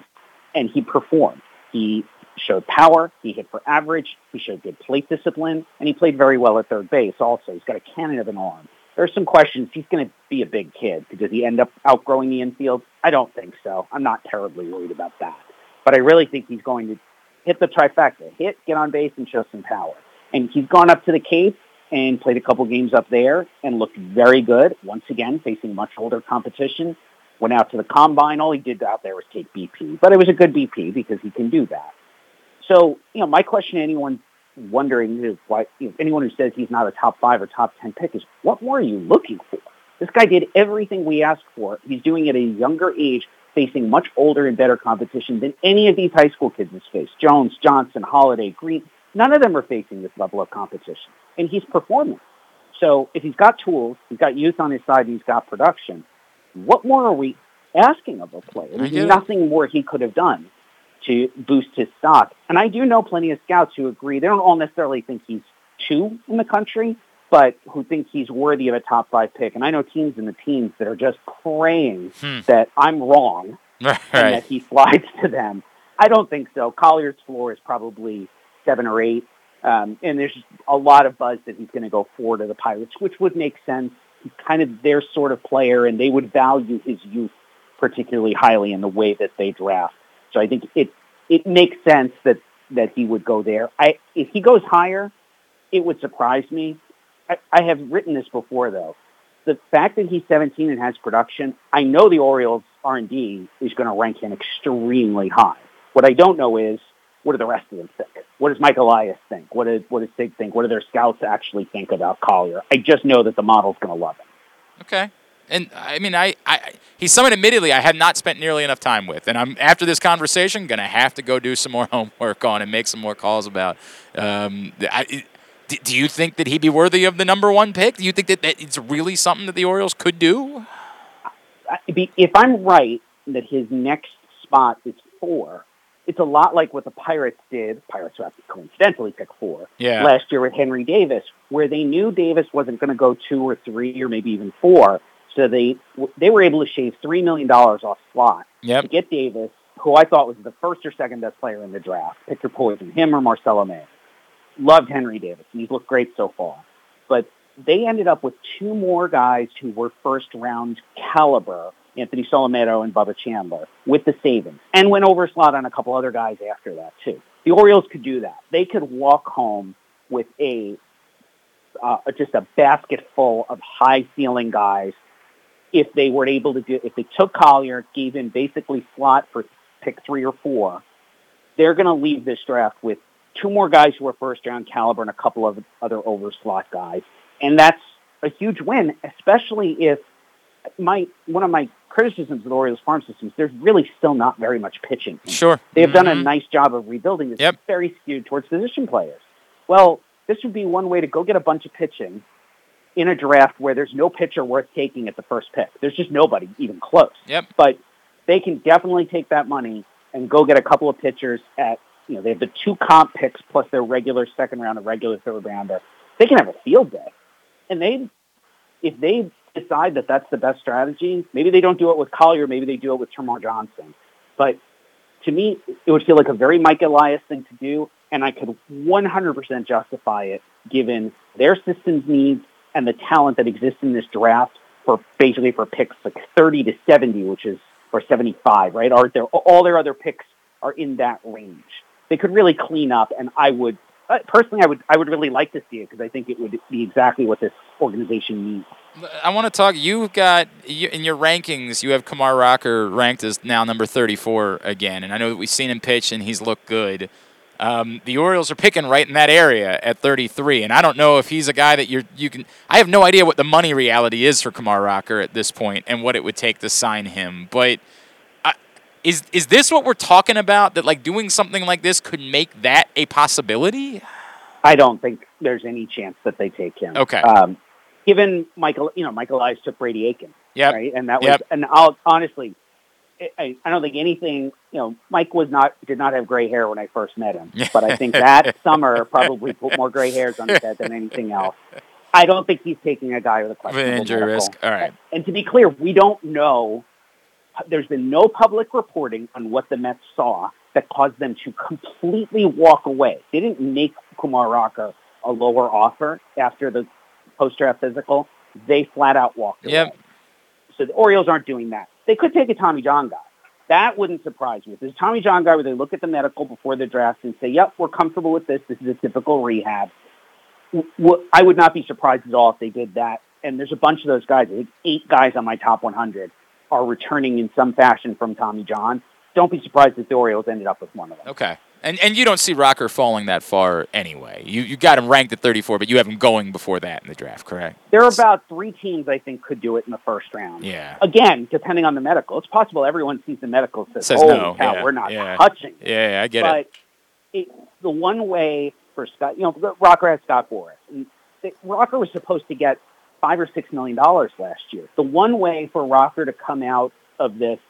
And he performed. He showed power. He hit for average. He showed good plate discipline. And he played very well at third base also. He's got a cannon of an arm. There are some questions. He's going to be a big kid. Does he end up outgrowing the infield? I don't think so. I'm not terribly worried about that. But I really think he's going to hit the trifecta. Hit, get on base, and show some power. And he's gone up to the Cape and played a couple games up there and looked very good. Once again, facing much older competition went out to the combine. All he did out there was take BP, but it was a good BP because he can do that. So, you know, my question to anyone wondering is why, you know, anyone who says he's not a top five or top 10 pick is what more are you looking for? This guy did everything we asked for. He's doing it at a younger age, facing much older and better competition than any of these high school kids has faced. Jones, Johnson, Holliday, Green, none of them are facing this level of competition. And he's performing. So if he's got tools, he's got youth on his side, he's got production, what more are we asking of a player? There's nothing more he could have done to boost his stock. And I do know plenty of scouts who agree. They don't all necessarily think he's two in the country, but who think he's worthy of a top five pick. And I know teams in the teams that are just praying
Hmm.
that I'm wrong and that he slides to them. I don't think so. Collier's floor is probably seven or eight. Um, and there's a lot of buzz that he's going to go four to the Pirates, which would make sense. He's kind of their sort of player, and they would value his youth particularly highly in the way that they draft. So I think it it makes sense that that he would go there. I if he goes higher, it would surprise me. I, I have written this before though. The fact that he's 17 and has production, I know the Orioles R&D is going to rank him extremely high. What I don't know is what do the rest of them think? What does Mike Elias think? What does what does Sig think? What do their scouts actually think about Collier? I just know that the model's going to love him.
Okay. And I mean, I, I he's someone admittedly I have not spent nearly enough time with, and I'm after this conversation gonna have to go do some more homework on and make some more calls about. Um, I, do you think that he'd be worthy of the number one pick? Do you think that, that it's really something that the Orioles could do?
If I'm right that his next spot is four, it's a lot like what the Pirates did. Pirates who have to coincidentally picked four
yeah.
last year with Henry Davis, where they knew Davis wasn't going to go two or three or maybe even four. So they they were able to shave three million dollars off slot
yep.
to get Davis, who I thought was the first or second best player in the draft. Pick your poison, him or Marcelo Mayer. Loved Henry Davis, he's looked great so far. But they ended up with two more guys who were first round caliber Anthony Solometo and Bubba Chandler with the savings and went over slot on a couple other guys after that too. The Orioles could do that. They could walk home with a uh, just a basket full of high ceiling guys if they were able to do if they took Collier, gave him basically slot for pick three or four, they're going to leave this draft with two more guys who are first round caliber and a couple of other over slot guys, and that's a huge win, especially if my one of my criticisms of the Orioles farm systems, there's really still not very much pitching.
Sure.
They've
mm-hmm.
done a nice job of rebuilding. It's
yep.
very skewed towards position players. Well, this would be one way to go get a bunch of pitching in a draft where there's no pitcher worth taking at the first pick. There's just nobody even close.
Yep.
But they can definitely take that money and go get a couple of pitchers at, you know, they have the two comp picks plus their regular second round and regular third rounder. They can have a field day. And they, if they decide that that's the best strategy, maybe they don't do it with Collier, maybe they do it with Termarr Johnson. But to me, it would feel like a very Mike Elias thing to do, and I could 100% justify it given their system's needs and the talent that exists in this draft for basically for picks like 30 to 70, which is or 75, right? Are there all their other picks are in that range? They could really clean up, and I would uh, personally, I would I would really like to see it because I think it would be exactly what this organization needs.
I want to talk. You've got you, in your rankings. You have Kumar Rocker ranked as now number 34 again, and I know that we've seen him pitch and he's looked good. Um, the Orioles are picking right in that area at 33, and I don't know if he's a guy that you're you can. I have no idea what the money reality is for Kumar Rocker at this point and what it would take to sign him. But is is this what we're talking about? That like doing something like this could make that a possibility?
I don't think there's any chance that they take him.
Okay.
Um, given Michael, you know, Michael Elias took Brady Aiken.
Yep.
Right, and that was,
yep.
and I'll honestly, I, I don't think anything. You know, Mike was not did not have gray hair when I first met him, but I think that summer probably put more gray hairs on his head than anything else. I don't think he's taking a guy with a questionable
injury risk. All right.
And to be clear, we don't know. There's been no public reporting on what the Mets saw that caused them to completely walk away. They didn't make Kumar Rocker a lower offer after the post-draft physical. They flat out walked away.
Yep.
So the Orioles aren't doing that. They could take a Tommy John guy. That wouldn't surprise me. If there's a Tommy John guy where they look at the medical before the draft and say, yep, we're comfortable with this. This is a typical rehab. I would not be surprised at all if they did that. And there's a bunch of those guys. I think eight guys on my top 100 are returning in some fashion from Tommy John. Don't be surprised if the Orioles ended up with one of them.
Okay. And and you don't see Rocker falling that far anyway. You you got him ranked at 34, but you have him going before that in the draft, correct?
There are about three teams I think could do it in the first round.
Yeah.
Again, depending on the medical, it's possible everyone sees the medical says,
Says
"Oh,
no,
cow,
yeah,
we're not
yeah.
touching."
Yeah, yeah, I get it.
but
it.
it. the one way for Scott, you know, Rocker has Scott Boras. And Rocker was supposed to get five or six million dollars last year. The one way for Rocker to come out of this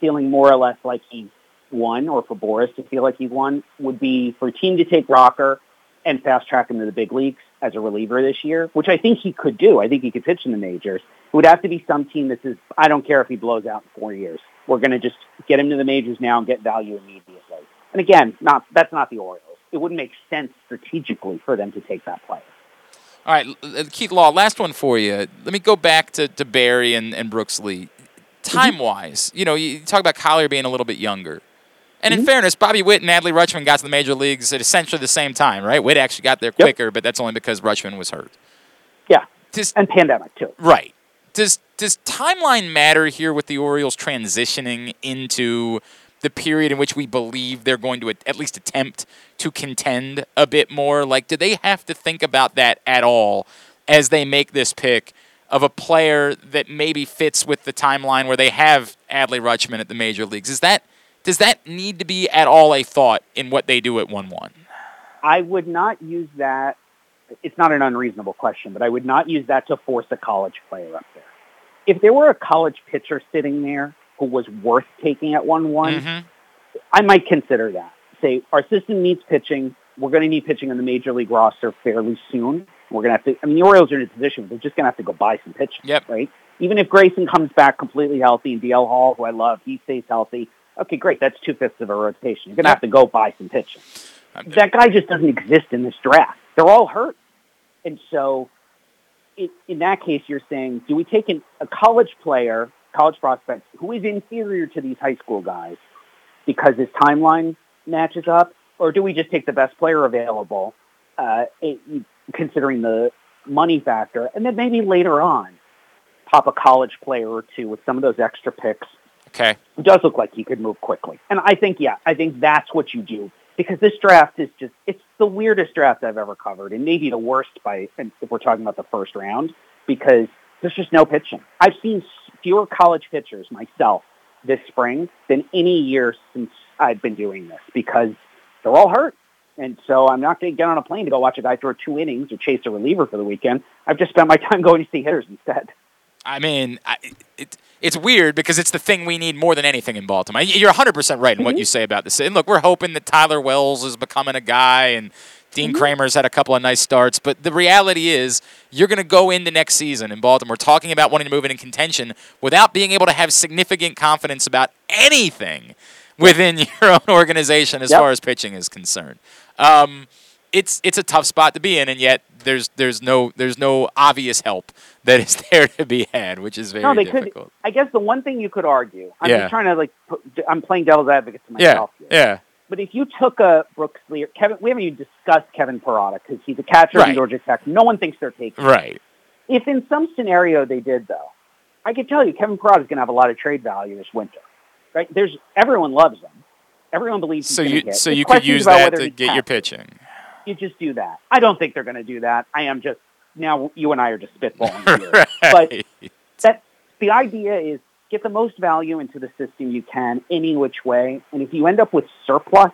feeling more or less like he won, or for Boras to feel like he won, would be for a team to take Rocker and fast track him to the big leagues as a reliever this year, which I think he could do. I think he could pitch in the majors. It would have to be some team that says, I don't care if he blows out in four years. We're going to just get him to the majors now and get value immediately. And again, not that's not the Orioles. It wouldn't make sense strategically for them to take that player.
All right, Keith Law, last one for you. Let me go back to, to Berry and, and Brooks Lee. Mm-hmm. Time wise, you know, you talk about Collier being a little bit younger. And in mm-hmm. fairness, Bobby Witt and Adley Rutschman got to the major leagues at essentially the same time, right? Witt actually got there quicker, but that's only because Rutschman was hurt.
Yeah,
Does,
and pandemic too.
right. Does does timeline matter here with the Orioles transitioning into the period in which we believe they're going to at least attempt to contend a bit more? Like, do they have to think about that at all as they make this pick of a player that maybe fits with the timeline where they have Adley Rutschman at the major leagues? Is that does that need to be at all a thought in what they do at one one?
I would not use that. It's not an unreasonable question, but I would not use that to force a college player up there. If there were a college pitcher sitting there who was worth taking at one one, mm-hmm. I might consider that. Say our system needs pitching. We're going to need pitching on the major league roster fairly soon. We're going to have to. I mean, the Orioles are in a position where they're just going to have to go buy some pitching.
Yep.
Right. Even if Grayson comes back completely healthy and DL Hall, who I love, he stays healthy. Okay, great. That's two fifths of a rotation. You're going to have to go buy some pitching. Uh, that guy just doesn't exist in this draft. They're all hurt, and so in, in that case, you're saying, do we take an, a college player, college prospects who is inferior to these high school guys because his timeline matches up, or do we just take the best player available, uh, considering the money factor, and then maybe later on pop a college player or two with some of those extra picks
Okay.
who does look like he could move quickly. And I think, yeah, I think that's what you do because this draft is just, it's the weirdest draft I've ever covered and maybe the worst by, if we're talking about the first round, because there's just no pitching. I've seen fewer college pitchers myself this spring than any year since I've been doing this because they're all hurt. And so I'm not going to get on a plane to go watch a guy throw two innings or chase a reliever for the weekend. I've just spent my time going to see hitters instead.
I mean, I, it, it's weird because it's the thing we need more than anything in Baltimore. You're 100% right in what mm-hmm. you say about this. And look, we're hoping that Tyler Wells is becoming a guy and Dean Kremer's had a couple of nice starts. But the reality is, you're going to go into next season in Baltimore talking about wanting to move in contention without being able to have significant confidence about anything within your own organization as
Yep.
far as pitching is concerned. Um, it's it's a tough spot to be in, and yet there's there's no there's no obvious help that is there to be had, which is very
no, they
difficult.
could. I guess the one thing you could argue, I'm
Yeah.
just trying to like, put, I'm playing devil's advocate to
Yeah,
myself. here.
yeah.
But if you took a Brooks Lee, Kevin, we haven't even discussed Kevin Parada because he's a catcher
Right.
in Georgia Tech. No one thinks they're taking. him.
Right.
If in some scenario they did though, I could tell you Kevin Parada is going to have a lot of trade value this winter. Right? There's everyone loves him. Everyone believes he's
So you so you could use that to get your pitching.
You just do that. I don't think they're going to do that. I am just now. You and I are just spitballing here. But that the idea is get the most value into the system you can any which way. And if you end up with surplus,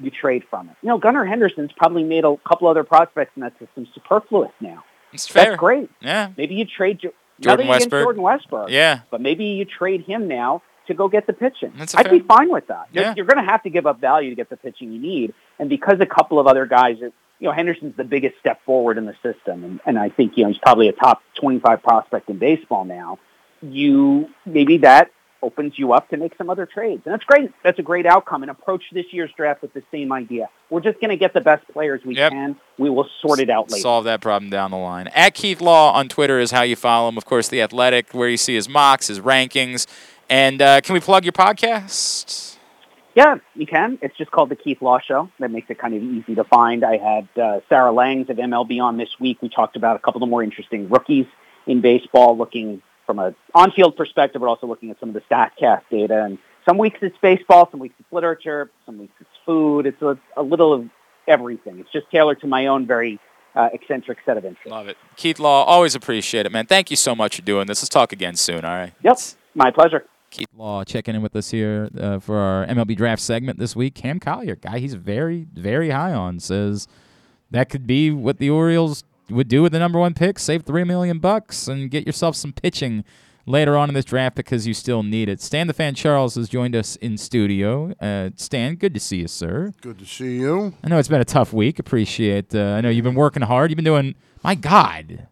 you trade from it. You know, Gunnar Henderson's probably made a couple other prospects in that system superfluous now.
It's fair.
That's great.
Yeah.
Maybe you trade Jo-
Jordan
against Jordan Westburg.
Yeah.
But maybe you trade him now to go get the pitching.
That's
I'd be fine with that. You're,
Yeah.
you're going to have to give up value to get the pitching you need. And because a couple of other guys, are- you know, Henderson's the biggest step forward in the system, and, and I think you know he's probably a top 25 prospect in baseball now. You maybe that opens you up to make some other trades, and that's great. That's a great outcome. And approach this year's draft with the same idea. We're just going to get the best players we
Yep.
can. We will sort it out later.
Solve that problem down the line. At Keith Law on Twitter is how you follow him. Of course, The Athletic, where you see his mocks, his rankings. And uh, can we plug your podcast?
Yeah, you can. It's just called the Keith Law Show. That makes it kind of easy to find. I had uh, Sarah Langs of MLB on this week. We talked about a couple of the more interesting rookies in baseball, looking from a on-field perspective, but also looking at some of the StatCast data. And some weeks it's baseball, some weeks it's literature, some weeks it's food. It's a, a little of everything. It's just tailored to my own very uh, eccentric set of interests.
Love it. Keith Law, always appreciate it, man. Thank you so much for doing this. Let's talk again soon, all right?
Yep, my pleasure.
Keith Law checking in with us here uh, for our MLB draft segment this week. Cam Collier, guy he's very, very high on, says that could be what the Orioles would do with the number one pick: save three million bucks and get yourself some pitching later on in this draft because you still need it. Stan the Fan Charles has joined us in studio. Uh, Stan, good to see you, sir.
Good to see you.
I know it's been a tough week. Appreciate. Uh, I know you've been working hard. You've been doing. My God,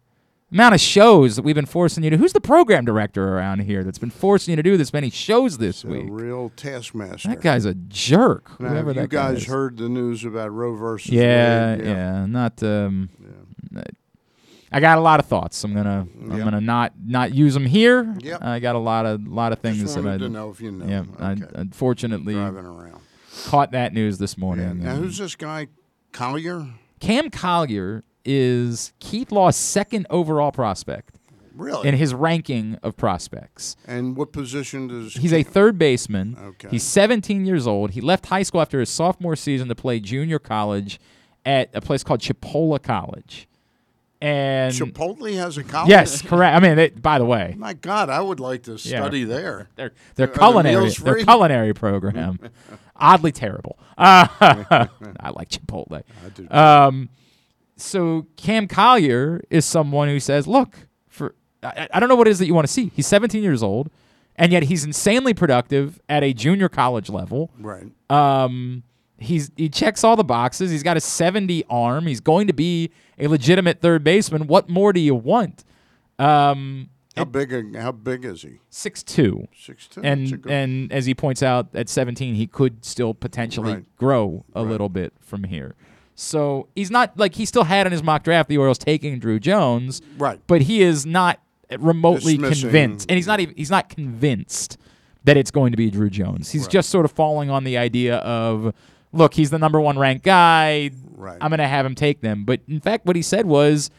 amount of shows that we've been forcing you to. Who's the program director around here that's been forcing you to do this many shows this
A
week?
real taskmaster.
That guy's a jerk.
Now, you guys heard the news about Roe versus
Yeah,
Wade?
yeah, yeah. not. Um, I got a lot of thoughts. I'm gonna, I'm gonna not not use them here.
Yep.
I got a lot of lot of things that
wanted
I
to know if you know.
Yeah, I unfortunately
Driving around.
caught that news this morning.
Now, who's this guy? Collier?
Cam Collier is Keith Law's second overall prospect.
Really?
In his ranking of prospects.
And what position does
He's a third baseman.
Okay.
He's 17 years old. He left high school after his sophomore season to play junior college at a place called Chipola College. And
Chipotle has a college?
Yes, correct. I mean, they, by the way,
My God, I would like to
Yeah.
study there.
their their
Are the
culinary their culinary program oddly terrible. Uh, I like Chipotle. I Um, so Cam Collier is someone who says, "Look, for I, I don't know what it is that you want to see. He's 17 years old, and yet he's insanely productive at a junior college level.
Right.
Um, he's he checks all the boxes. He's got a 70 arm. He's going to be a legitimate third baseman. What more do you want? Um,
How big? How big is he?
six two.
6'2", that's a
And and as he points out, at seventeen, he could still potentially
Right.
grow a little bit from here. So he's not like he still had in his mock draft the Orioles taking Drew Jones,
Right.
But he is not remotely
Dismissing-
convinced, and he's not even he's not convinced that it's going to be Drew Jones. He's just sort of falling on the idea of, look, he's the number one ranked guy.
Right.
I'm going to have him take them. But in fact, what he said was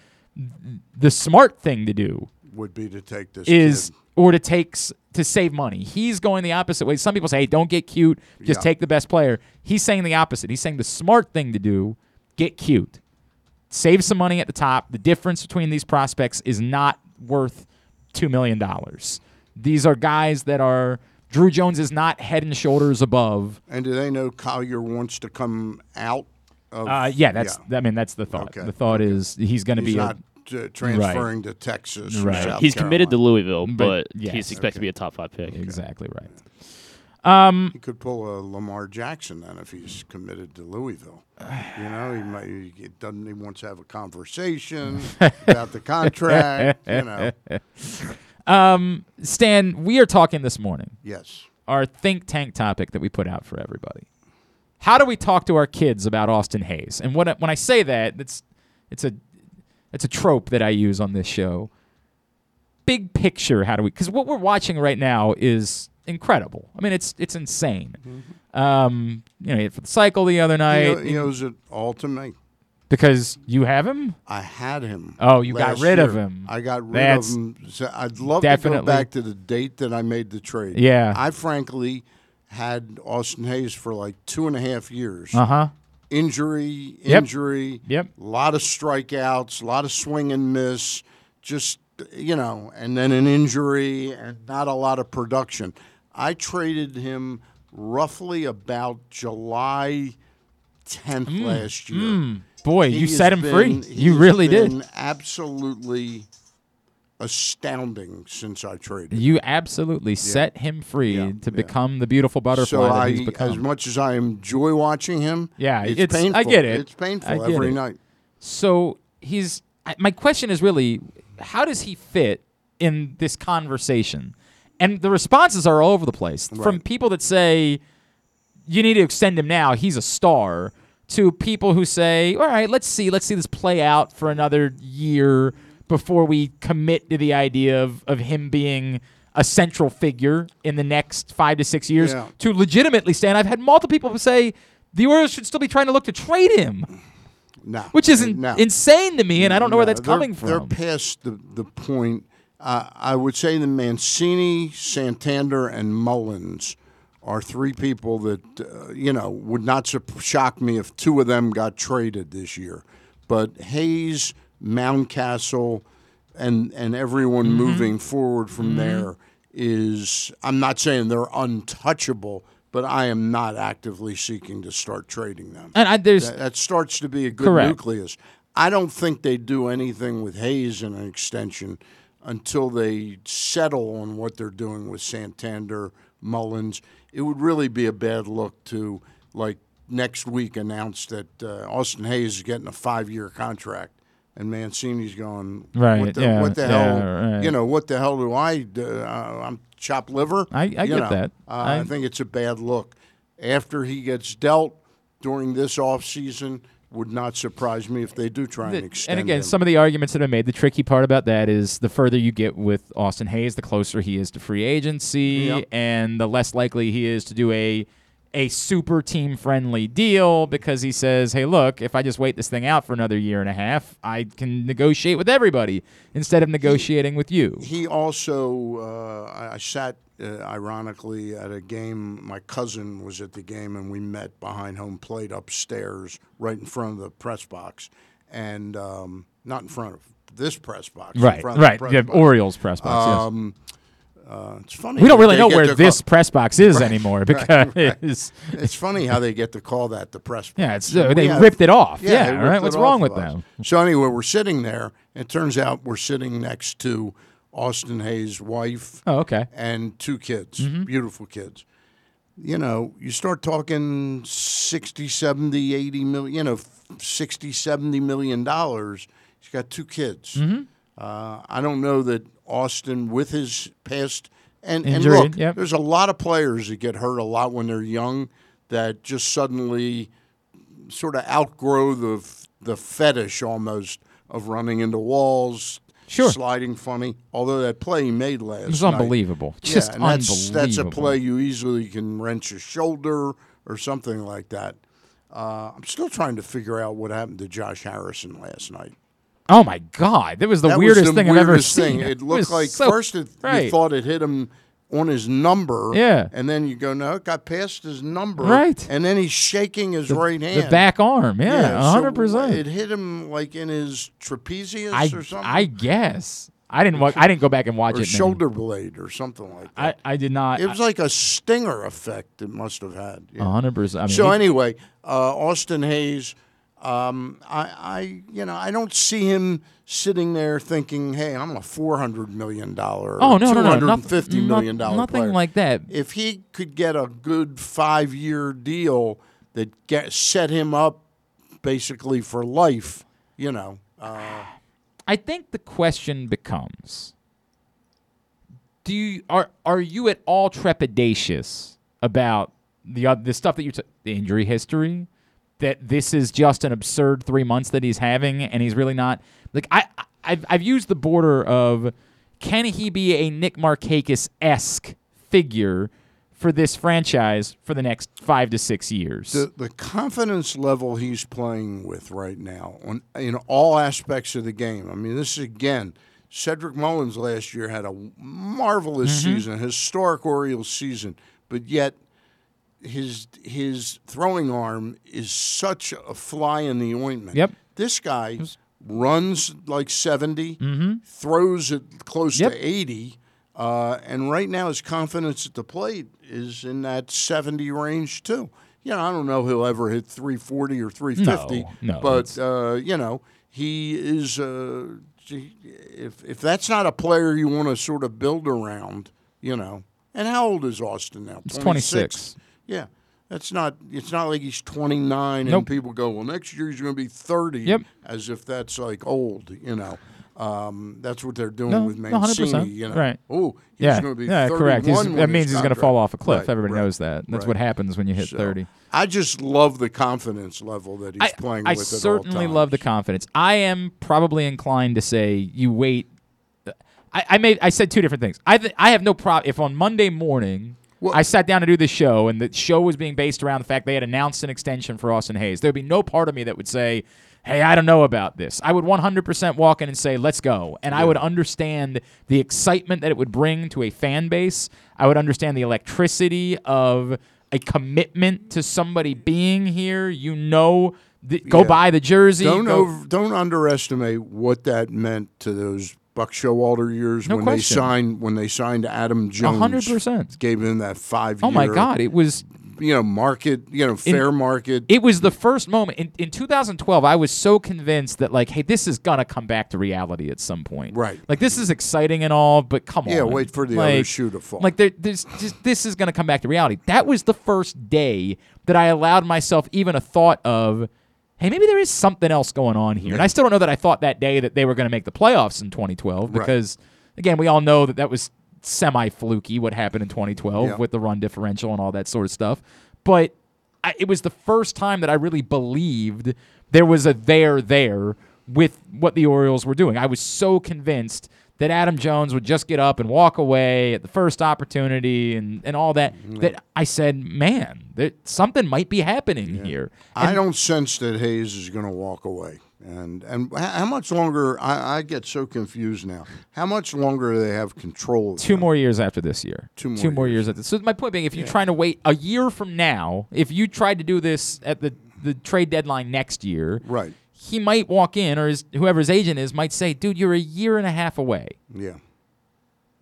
the smart thing to do
Would be to take this
is
kid.
or to take to save money. He's going the opposite way. Some people say, "Hey, don't get cute. Just
Yeah.
take the best player." He's saying the opposite. He's saying the smart thing to do: get cute, save some money at the top. The difference between these prospects is not worth two million dollars. These are guys that are. Drew Jones is not head and shoulders above.
And do they know Collier wants to come out? Of,
Uh, yeah, that's. I mean, that's the thought.
Okay,
The thought is he's going to be
not
a,
uh, transferring to Texas. or
Right.
South
He's committed to Louisville,
But-
but,
yes.
he's expected to be a top five pick.
exactly right. Um,
He could pull a Lamar Jackson then if he's committed to Louisville. You know, he might. He doesn't. He wants to have a conversation about the contract. You know.
Um, Stan, we are talking this morning.
Yes.
Our think tank topic that we put out for everybody. How do we talk to our kids about Austin Hays? And when I, when I say that, it's it's a it's a trope that I use on this show. Big picture, how do we? Because what we're watching right now is incredible. I mean, it's it's insane. Um, you know, he hit for the cycle the other
He,
night
know- he owes it all to me.
Because you have him.
I had him.
Oh, you got rid of him.
I got rid
That's
of him. So I'd love to
definitely-
go back to the date that I made the trade.
Yeah.
I frankly had Austin Hays for like two and a half years.
Uh huh.
Injury, injury.
Yep.
A lot of strikeouts, a lot of swing and miss. Just you know, and then an injury and not a lot of production. I traded him roughly about July 10th last year.
Mm. Boy, you set him free.
been- he
You really did.
Absolutely astounding since I traded.
You absolutely set him free
Yeah,
to
yeah.
become the beautiful butterfly
so
that
I, as much as I enjoy watching him,
Yeah,
it's,
it's- I get it.
It's painful every
it.
night.
So he's. My question is really, how does he fit in this conversation? And the responses are all over the place from people that say you need to extend him now. He's a star. To people who say, all right, let's see, let's see this play out for another year before we commit to the idea of, of him being a central figure in the next five to six years.
Yeah.
To legitimately stand, I've had multiple people say the Orioles should still be trying to look to trade him
No,
which is in-
no.
insane to me, and I don't know where
No,
that's
they're-
coming
They're
from.
past the the point. Uh, I would say the Mancini, Santander, and Mullins are three people that uh, you know would not sup- shock me if two of them got traded this year. But Hays, Mountcastle, and and everyone
Mm-hmm.
moving forward from there is. I'm not saying they're untouchable, but I am not actively seeking to start trading them.
And I, there's
That, that starts to be a good
Correct.
nucleus. I don't think they do anything with Hays in an extension until they settle on what they're doing with Santander, Mullins. It would really be a bad look to, like, next week announce that uh, Austin Hays is getting a five year contract and Mancini's going,
Right,
What the,
yeah,
what the
yeah,
hell?
right.
You know, what the hell do I do? Uh, I'm chopped liver.
I- I get
know,
that.
Uh, I,
I-
think it's a bad look. After he gets dealt during this off season, would not surprise me if they do try and extend
and again,
him.
some of the arguments that are made, the tricky part about that is the further you get with Austin Hays, the closer he is to free agency,
Yep.
and the less likely he is to do a a super team friendly deal because he says, "Hey, look, if I just wait this thing out for another year and a half, I can negotiate with everybody instead of negotiating with you."
He also, uh, I, I sat uh, ironically at a game. My cousin was at the game, and we met behind home plate upstairs, right in front of the press box, and um, not in front of this press box, in
Right,
front of the
right.
press
Yeah,
box.
Orioles press box, yes.
Um, uh, it's funny.
We don't really know where this
call-
press box is
Right,
anymore because
right. it's funny how they get to call that the press box.
Yeah, it's- uh, they
have-
ripped it off. Yeah,
ripped
right, what's wrong with
us.
them?
So anyway, we're sitting there. It turns out we're sitting next to Austin Hays' wife.
Oh, okay.
And two kids,
Mhm.
beautiful kids. You know, you start talking 60, 70, 80 million, you know, 60, 70 million dollars. He's got two kids.
Mhm.
Uh, I don't know that Austin, with his past, and, and look,
yep.
there's a lot of players that get hurt a lot when they're young that just suddenly sort of outgrow the the fetish almost of running into walls,
Sure.
sliding funny. Although that play he made last
It was
night-
unbelievable.
yeah,
Just
and that's, That's a play you easily can wrench a shoulder or something like that. Uh, I'm still trying to figure out what happened to Josh Harrison last night.
Oh my God, that was the
That
weirdest
was the
thing I've ever
thing.
seen.
It looked
was
like
so-
first it, you thought it hit him on his number.
Yeah.
And then you go, no, it got past his number.
Right.
And then he's shaking his
The-
right hand.
the back arm, yeah,
so
100%.
It hit him like in his trapezius
I,
or something.
I guess I didn't. Wa- I didn't go back and watch
or
it. man.
shoulder blade or something like that.
I, I did not.
It was like a stinger effect it must have had. yeah.
A hundred percent. I mean,
so anyway, uh, Austin Hays, um, I, I, you know, I don't see him sitting there thinking, "Hey, I'm a four hundred million dollar,
Oh, no,
two hundred and fifty million dollar
nothing
player."
like that.
If he could get a good five year deal that get set him up basically for life, you know. Uh,
I think the question becomes: Do you are are you at all trepidatious about the oth- the stuff that you t- the injury history? That this is just an absurd three months that he's having, and he's really not like I I've I've used the border of can he be a Nick Markakis esque figure for this franchise for the next five to six years?
the the confidence level he's playing with right now on in all aspects of the game. I mean, this is again. Cedric Mullins last year had a marvelous
Mhm.
season, a historic Orioles season, but yet his his throwing arm is such a fly in the ointment.
Yep.
This guy runs like 70,
Mhm.
throws it close
Yep.
to 80, uh, and right now his confidence at the plate is in that 70 range too. You know, I don't know he'll ever hit 340 or 350,
No, no,
but uh, you know, he is. Uh, if if that's not a player you want to sort of build around, you know. And how old is Austin now?
He's 26.
Yeah. That's not. It's not like he's 29 and people go, "Well, next year he's going to be 30."
Yep.
As if that's like old, you know. Um, that's what they're doing
No,
with
no,
Mancini.
100%.
You know.
Right.
Oh, he's
yeah,
going to be
yeah,
31
correct. That means he's going to fall off a cliff.
Right,
Everybody
right,
knows that. That's
right.
what happens when you hit
So,
30.
I just love the confidence level that he's
I,
playing
I
with. at all
certainly love the confidence. I am probably inclined to say you wait. I, I made I said two different things. I th- I have no problem if on Monday morning I sat down to do this show and the show was being based around the fact they had announced an extension for Austin Hays. There'd be no part of me that would say, "Hey, I don't know about this." I would 100% walk in and say, "Let's go," and I would understand the excitement that it would bring to a fan base. I would understand the electricity of a commitment to somebody being here. You know, th- go
Yeah.
buy the jersey.
Don't over, don't underestimate what that meant to those Buck Showalter years
No
when
question.
they signed when they signed Adam Jones.
hundred percent.
Gave him that five.
Oh my God! It was
you know market you know
in-
fair market.
It was the first moment in, in 2012. I was so convinced that like, hey, this is gonna come back to reality at some point.
Right.
Like this is exciting and all, but come
Yeah,
on.
Yeah, wait for the
like,
other shoe to fall.
Like there, there's just this is gonna come back to reality. That was the first day that I allowed myself even a thought of, hey, maybe there is something else going on here. And I still don't know that I thought that day that they were going to make the playoffs in 2012
Right.
because, again, we all know that that was semi fluky what happened in 2012
Yeah.
with the run differential and all that sort of stuff. But I, it was the first time that I really believed there was a there there with what the Orioles were doing. I was so convinced that Adam Jones would just get up and walk away at the first opportunity and, and all that mm-hmm. that I said, man, there, something might be happening here.
I don't sense that Hays is going to walk away. And and how much longer? I, I get so confused now. How much longer do they have control? Of
two more years after this year.
Two more
Two more years after. So my point being, if you're trying to wait a year from now, if you tried to do this at the the trade deadline next year,
Right.
He might walk in, or his, whoever his agent is might say, "Dude, you're a year and a half away
Yeah.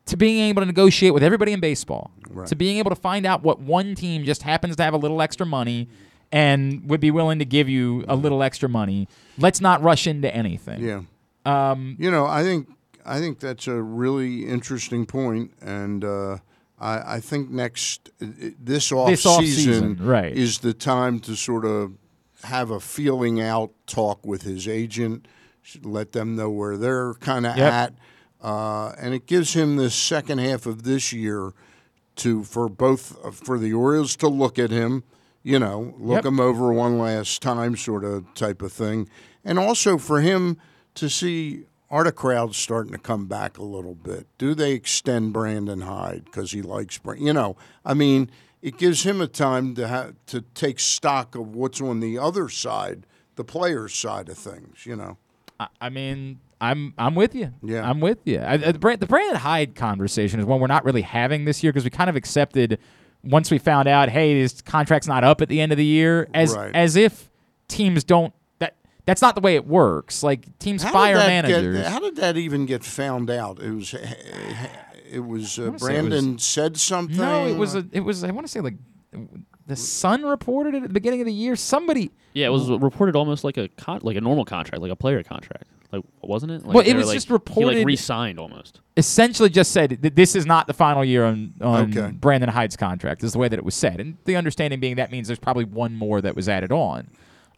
to being able to negotiate with everybody in baseball,
Right.
to being able to find out what one team just happens to have a little extra money." And would be willing to give you a little extra money. Let's not rush into anything.
Yeah.
Um,
You know, I think I think that's a really interesting point, and uh, I, I think next this off
This
season
offseason, right.
is the time to sort of have a feeling out talk with his agent, let them know where they're kind of
Yep.
at, uh, and it gives him the second half of this year to for both uh, for the Orioles to look at him, you know, look
Yep.
him over one last time, sort of type of thing, and also for him to see are the crowds starting to come back a little bit? Do they extend Brandon Hyde because he likes Brand? You know, I mean, it gives him a time to have to take stock of what's on the other side, the players' side of things. You know,
I, I mean, I'm I'm with you.
Yeah.
I'm with you. I, the, Brand, the Brandon Hyde conversation is one we're not really having this year because we kind of accepted once we found out, hey, his contract's not up at the end of the year, as
Right.
as if teams don't. That that's not the way it works. Like teams
How
fire
that get-
managers.
how did that even get found out? It was it was uh,
wanna it was-
Brandon said something.
no, it was a, it was. I want to say like the Sun reported it at the beginning of the year. Somebody.
Yeah, it was reported almost like a con- like a normal contract, like a player contract. Like wasn't it? Like,
Well, it was
like-
just
He
reported-
like re-signed almost.
essentially just said that this is not the final year on, on
Okay.
Brandon Hyde's contract, is the way that it was said. And the understanding being that means there's probably one more that was added on.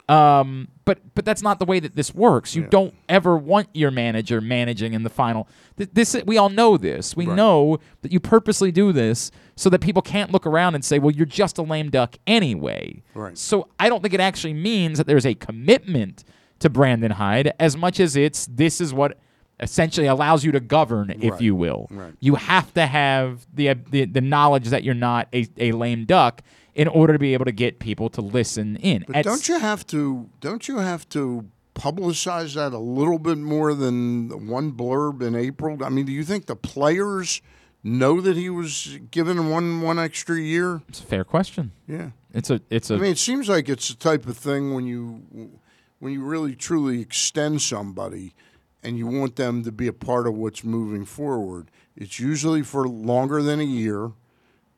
Um, but but that's not the way that this works. You don't ever want your manager managing in the final. Th- This we all know this. We
Right.
know that you purposely do this so that people can't look around and say, "Well, you're just a lame duck anyway."
Right.
So I don't think it actually means that there's a commitment to Brandon Hyde as much as it's this is what essentially allows you to govern, if
Right.
you will.
Right.
You have to have the, the the knowledge that you're not a, a lame duck in order to be able to get people to listen in.
But
At
don't you have to? Don't you have to publicize that a little bit more than one blurb in April? I mean, do you think the players know that he was given one one extra year?
It's a fair question.
Yeah.
It's a it's a
I mean, it seems like it's the type of thing when you when you really truly extend somebody and you want them to be a part of what's moving forward. It's usually for longer than a year.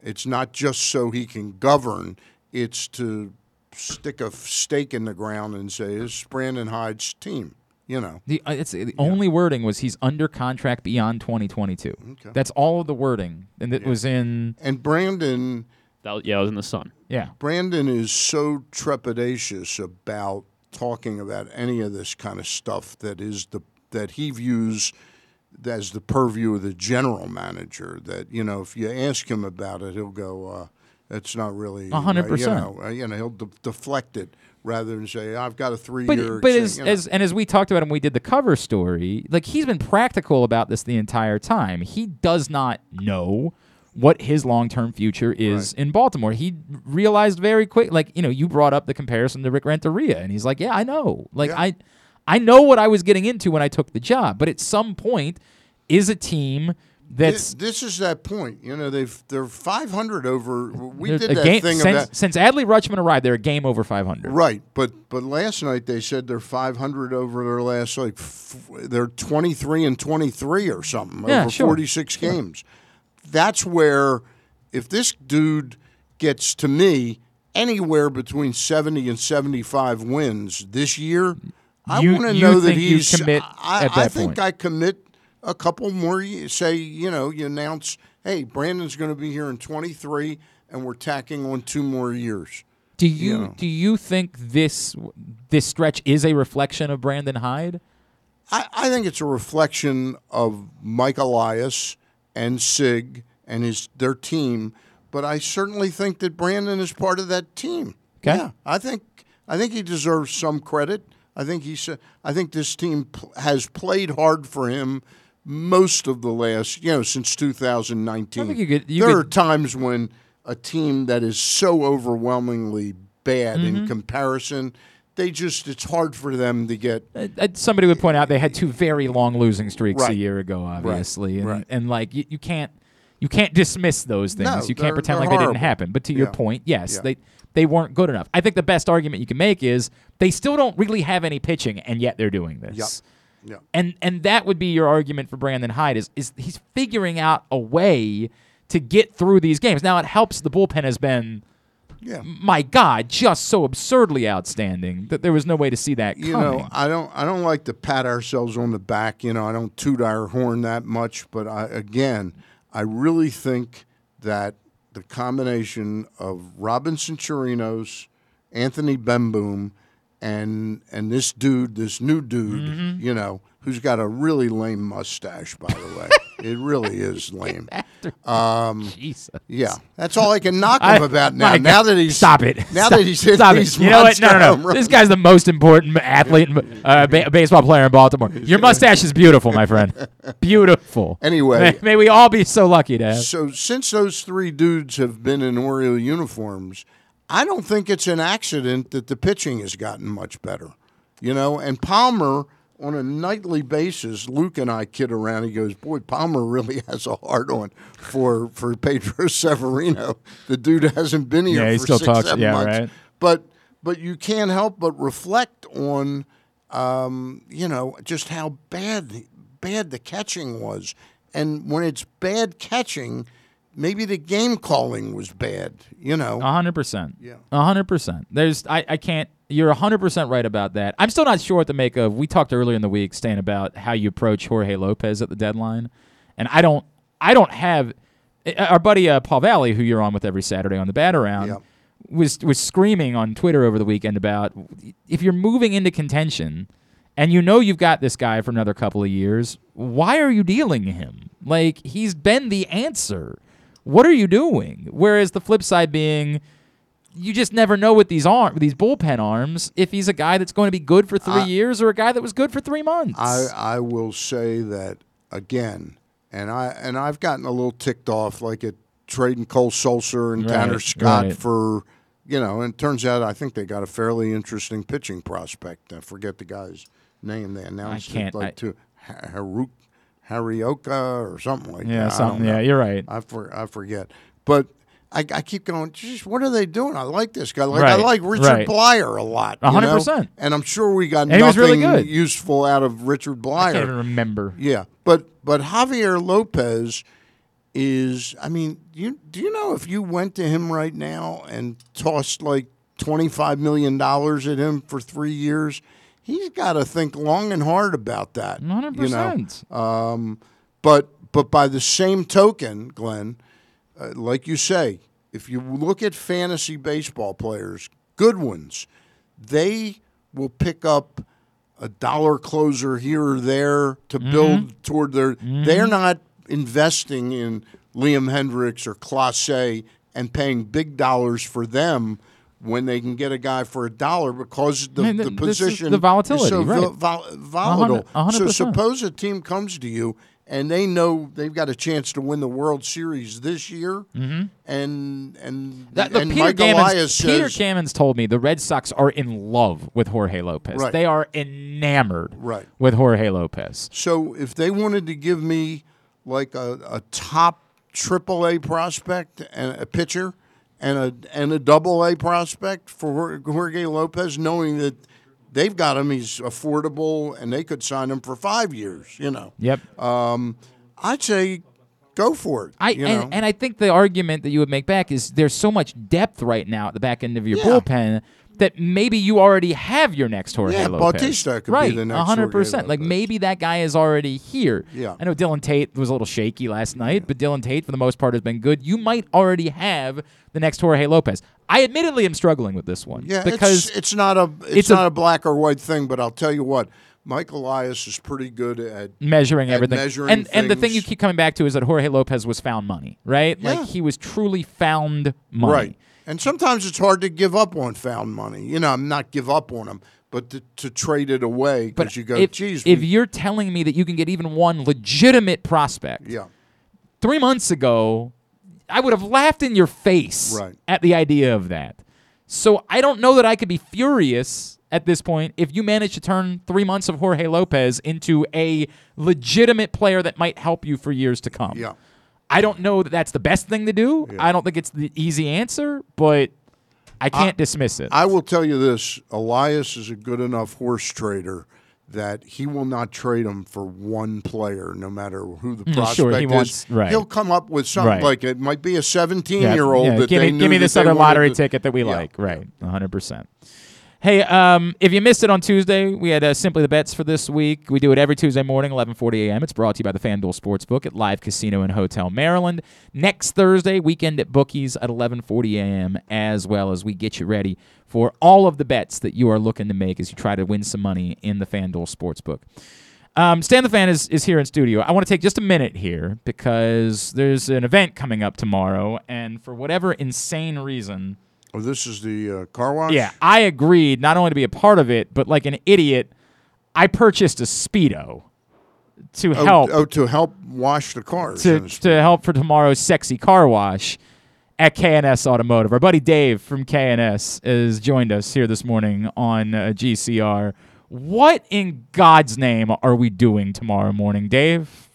It's not just so he can govern. It's to stick a stake in the ground and say, "This is Brandon Hyde's team." You know.
the uh, it's the only wording was he's under contract beyond 2022.
Okay.
That's all of the wording, and it was in
And Brandon,
That was, yeah, it was in the sun.
yeah.
Brandon is so trepidatious about talking about any of this kind of stuff that is the that he views as the purview of the general manager. That you know, if you ask him about it, he'll go, uh, "That's not really
hundred
uh, You
percent.
know, uh, you know, he'll de- deflect it rather than say, "I've got a three-year."
but
exten-"
as,
you know.
as and as we talked about when we did the cover story, like he's been practical about this the entire time. He does not know what his long-term future is in Baltimore. He realized very quick like, you know, you brought up the comparison to Rick Renteria and he's like, "Yeah, I know. Like
Yeah.
I I know what I was getting into when I took the job, but at some point is a team that's
Thi- this is that point. You know, they've they're 500 over. We did that
game-
thing
since,
about
since Adley Rutschman arrived, they're a game over 500.
Right, but but last night they said they're 500 over their last like f- they're 23 and 23 or something
Yeah,
over
sure.
46 games. That's where if this dude gets to me anywhere between 70 and 75 wins this year, I want to know that he's
commit
I, I think
point.
I commit a couple more say, you know, you announce, "Hey, Brandon's going to be here in 23 and we're tacking on two more years."
Do you,
know.
do you think this this stretch is a reflection of Brandon Hyde?
I, I think it's a reflection of Mike Elias and Sig and his their team, but I certainly think that Brandon is part of that team.
Okay.
Yeah, I think I think he deserves some credit. I think he sa- I think this team has played hard for him most of the last, you know, since 2019.
I think you could- you
there
could-
are times when a team that is so overwhelmingly bad
Mm-hmm.
in comparison, they just it's hard for them to get
Uh, uh, somebody would point out they had two very long losing streaks a year ago, obviously, and,
right.
and like you, you can't you can't dismiss those things.
No,
you can't pretend like they didn't happen. But to your point, yes,
Yeah.
they they weren't good enough. I think the best argument you can make is they still don't really have any pitching, and yet they're doing this.
Yep. Yep.
And and that would be your argument for Brandon Hyde is is he's figuring out a way to get through these games. Now it helps the bullpen has been
Yeah.
my God, just so absurdly outstanding that there was no way to see that
you
coming.
know, I don't I don't like to pat ourselves on the back. You know, I don't toot our horn that much, but I, again, I really think that the combination of Robinson Chirinos, Anthony Bemboom, and and this dude, this new dude,
Mm-hmm.
you know, who's got a really lame mustache, by the way. it really is lame. Um,
Jesus.
yeah, that's all I can knock him
I-
about now.
my
Now that he's
stop it.
Now
Stop-
that he's hit
stop it.
these
You know what? No, no, no. This guy's the most important athlete, uh, ba- baseball player in Baltimore. Your mustache is beautiful, my friend. Beautiful.
Anyway.
may, may we all be so lucky to have.
So since those three dudes have been in Oriole uniforms, I don't think it's an accident that the pitching has gotten much better. You know, and Palmer on a nightly basis, Luke and I kid around. He goes, "Boy, Palmer really has a hard on for for Pedro Severino. The dude hasn't been here
Yeah, he still
six,
talks-
seven
yeah,
months.
right.
But but you can't help but reflect on, um, you know, just how bad bad the catching was, and when it's bad catching, maybe the game calling was bad. You know,
A hundred percent.
Yeah.
A hundred percent. There's I, I can't you're a hundred percent right about that. I'm still not sure what to make of we talked earlier in the week, Stan, about how you approach Jorge Lopez at the deadline. And I don't I don't have uh, our buddy uh, Paul Valley, who you're on with every Saturday on the bat around,
Yep.
was was screaming on Twitter over the weekend about if you're moving into contention and you know you've got this guy for another couple of years, why are you dealing him? Like he's been the answer. What are you doing? Whereas the flip side being you just never know with these arm these bullpen arms if he's a guy that's going to be good for three
I-
years or a guy that was good for three months.
I I will say that again, and I and I've gotten a little ticked off, like at trading Cole Sulser and
Right,
Tanner Scott
right.
for. You know, and it turns out I think they got a fairly interesting pitching prospect. I forget the guy's name. They announced it like
I-
to Ha- Haruk Harioka or something like that.
Yeah, something- yeah, you're right.
I for, I forget, but I, I keep going. What are they doing? I like this guy. Like I like Richard
right.
Blyer a lot.
A
you
hundred
know?
percent.
And I'm sure we got
And
nothing
really
useful out of Richard Bleier.
I can't even remember.
Yeah, but but Javier Lopez is. I mean, you do you know if you went to him right now and tossed like twenty five million dollars at him for three years, he's got to think long and hard about that.
Hundred
you know? Um, but but by the same token, Glenn, uh, like you say, if you look at fantasy baseball players, good ones, they will pick up a dollar closer here or there to build toward their. They're not investing in Liam Hendriks or Clase and paying big dollars for them. When they can get a guy for a dollar because the,
Man,
the
th- this is
position
the volatility,
is so
right.
vol- vol- volatile.
A hundred
So suppose a team comes to you and they know they've got a chance to win the World Series this year, mm-hmm. and and
That,
and
Peter, Gammons,
Elias
Peter
says
Gammons told me the Red Sox are in love with Jorge Lopez.
Right.
They are enamored
Right.
with Jorge Lopez.
so. If they wanted to give me like a, a top triple A prospect and a pitcher and a and a double A prospect for Jorge Lopez, knowing that they've got him, he's affordable, and they could sign him for five years. You know,
Yep.
um, I'd say go for it.
I
you know?
and, and I think the argument that you would make back is there's so much depth right now at the back end of your
Yeah.
bullpen that maybe you already have your next Jorge
Yeah,
Lopez.
Bautista could be
right,
the next
hundred
Jorge
percent. Like maybe that guy is already here.
Yeah.
I know Dylan Tate was a little shaky last night, but Dylan Tate for the most part has been good. You might already have the next Jorge Lopez. I admittedly am struggling with this one.
Yeah,
because
it's, it's not a it's,
it's
not a, black or white thing, but I'll tell you what, Mike Elias is pretty good at
measuring
at
everything.
measuring
and and the thing you keep coming back to is that Jorge Lopez was found money, right?
Yeah.
Like he was truly found money.
Right. And sometimes it's hard to give up on found money. You know, I'm not give up on them, but to, to trade it away
But
because you go,
if,
geez,
if
we-
you're telling me that you can get even one legitimate prospect,
yeah,
three months ago, I would have laughed in your face
Right.
at the idea of that. So I don't know that I could be furious at this point if you manage to turn three months of Jorge Lopez into a legitimate player that might help you for years to come.
Yeah.
I don't know that that's the best thing to do. I don't think it's the easy answer, but I can't dismiss it.
I will tell you this: Elias is a good enough horse trader that he will not trade him for one player, no matter who the prospect
sure, he
is.
wants- right.
He'll come up with something
Right.
like it might be a
Yeah,
seventeen-year-old
yeah,
that
give me, give me this other lottery
to-
ticket that we
Yeah.
like. Right, 100%. Hey, um, if you missed it on Tuesday, we had uh, Simply the Bets for this week. We do it every Tuesday morning, 11:40 a.m. It's brought to you by the FanDuel Sportsbook at Live Casino and Hotel Maryland. Next Thursday, weekend at Bookies at 11:40 a.m. as well as we get you ready for all of the bets that you are looking to make as you try to win some money in the FanDuel Sportsbook. Um, Stan the Fan is, is here in studio. I want to take just a minute here because there's an event coming up tomorrow, and for whatever insane reason,
Oh, this is the uh, car wash.
yeah, I agreed not only to be a part of it, but like an idiot, I purchased a speedo to
Oh,
help
Oh, to help wash the cars.
to, to help for tomorrow's sexy car wash at KNS Automotive. Our buddy Dave from KNS has joined us here this morning on uh, GCR. What in God's name are we doing tomorrow morning, Dave?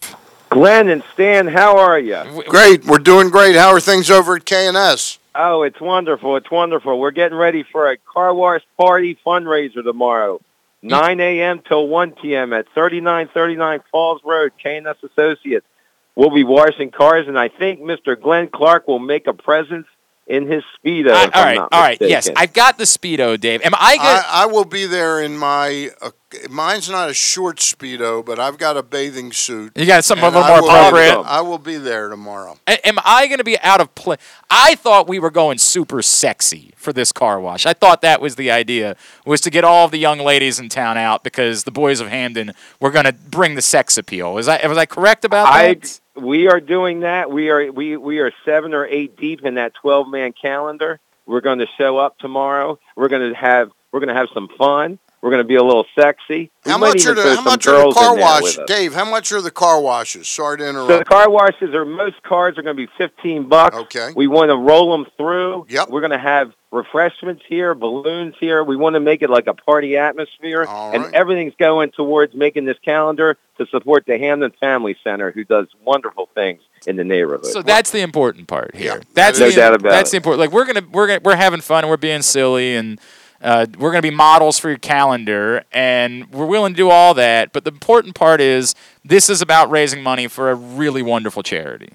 Glenn and Stan, how are you?
Great, we're doing great. How are things over at KNS?
Oh, it's wonderful. It's wonderful. We're getting ready for a car wash party fundraiser tomorrow, 9 a.m. till 1 p.m. at 3939 Falls Road, KNS Associates. We'll be washing cars, and I think Mr. Glenn Clark will make a presence in his Speedo.
I-
if
all
I'm
right,
not
all right. Yes. I've got the speedo, Dave. Am I good?
I, I will be there in my. Uh, mine's not a short speedo, but I've got a bathing suit.
You got something a
and
little
I
more
will-
appropriate?
I will be there tomorrow.
A- Am I going to be out of place? I thought we were going super sexy for this car wash. I thought that was the idea, was to get all of the young ladies in town out because the boys of Hampden were going to bring the sex appeal. Was I was I correct about
I
that?
we are doing that. We are we we are seven or eight deep in that twelve man calendar. We're going to show up tomorrow. We're going to have we're going to have some fun. We're going to be a little sexy. We
How
might
much are the how much are the car
in there
wash. Dave? How much are the car washes? Sorry to interrupt.
So the car washes are most cars are going to be fifteen bucks.
Okay.
We want to roll them through.
Yep.
We're going to have refreshments here, balloons here. We want to make it like a party atmosphere,
All
and
right.
everything's going towards making this calendar to support the Hampden Family Center, who does wonderful things in the neighborhood.
So that's the important part here.
Yeah,
that's
no
the,
doubt about
that's
it.
the important. Like we're gonna we're gonna, we're having fun and we're being silly and uh, we're gonna be models for your calendar and we're willing to do all that. But the important part is this is about raising money for a really wonderful charity.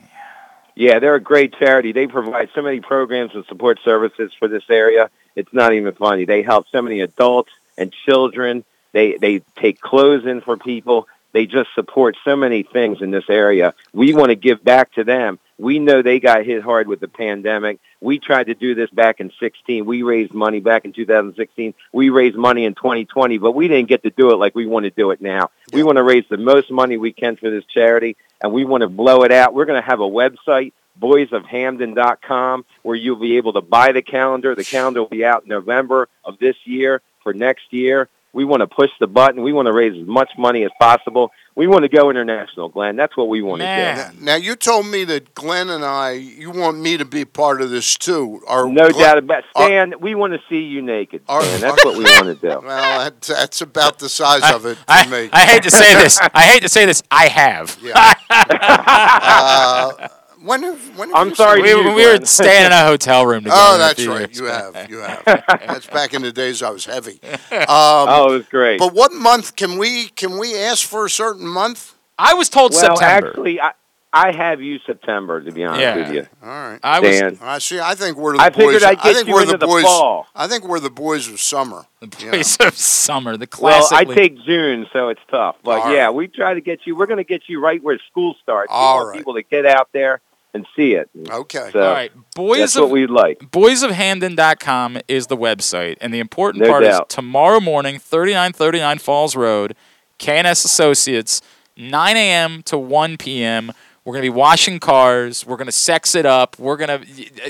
Yeah, they're a great charity. They provide so many programs and support services for this area. It's not even funny. They help so many adults and children. They they take clothes in for people. They just support so many things in this area. We want to give back to them. We know they got hit hard with the pandemic. We tried to do this back in 16. We raised money back in 2016. We raised money in 2020, but we didn't get to do it like we want to do it now. We want to raise the most money we can for this charity, and we want to blow it out. We're going to have a website, boysofhamden.com, where you'll be able to buy the calendar. The calendar will be out in November of this year for next year. We want to push the button. We want to raise as much money as possible. We want to go international, Glenn. That's what we want to do.
Now you told me that Glenn and I, you want me to be part of this too. Are
No
Glenn-
doubt about it.
are-
Stan, we want to see you naked.
Are-
Stan. That's what we want to do.
Well, that, that's about the size of it
I,
me.
I hate to say this. I hate to say this. I have.
Yeah. uh, when have, when have
I'm
you
sorry
We,
you,
we were staying in a hotel room together.
Oh, that's right.
years
You
back.
have. You have. That's back in the days I was heavy. Um,
oh, it was great.
But what month can we can we ask for a certain month?
I was told
well,
September.
actually, I, I have you September to be honest
Yeah.
with you.
All right.
I was
Dan.
I see. I think we're the
I
boys.
figured I'd
I think
you
we're
into
the
the
boys.
fall.
I think we're the boys of summer.
the
you know.
of summer, the classic. Well.
I take June, so it's tough. But
All
yeah,
right.
we try to get you. We're going to get you right where school starts. We
All
want
right.
people to get out there and see it.
Okay.
So
All right, boys
that's
of
what we'd like.
boysofhamden.com is the website, and the important
No
part
doubt.
is tomorrow morning, 3939 Falls Road, KNS Associates, 9 a.m. to 1 p.m. We're gonna be washing cars. We're gonna sex it up. We're gonna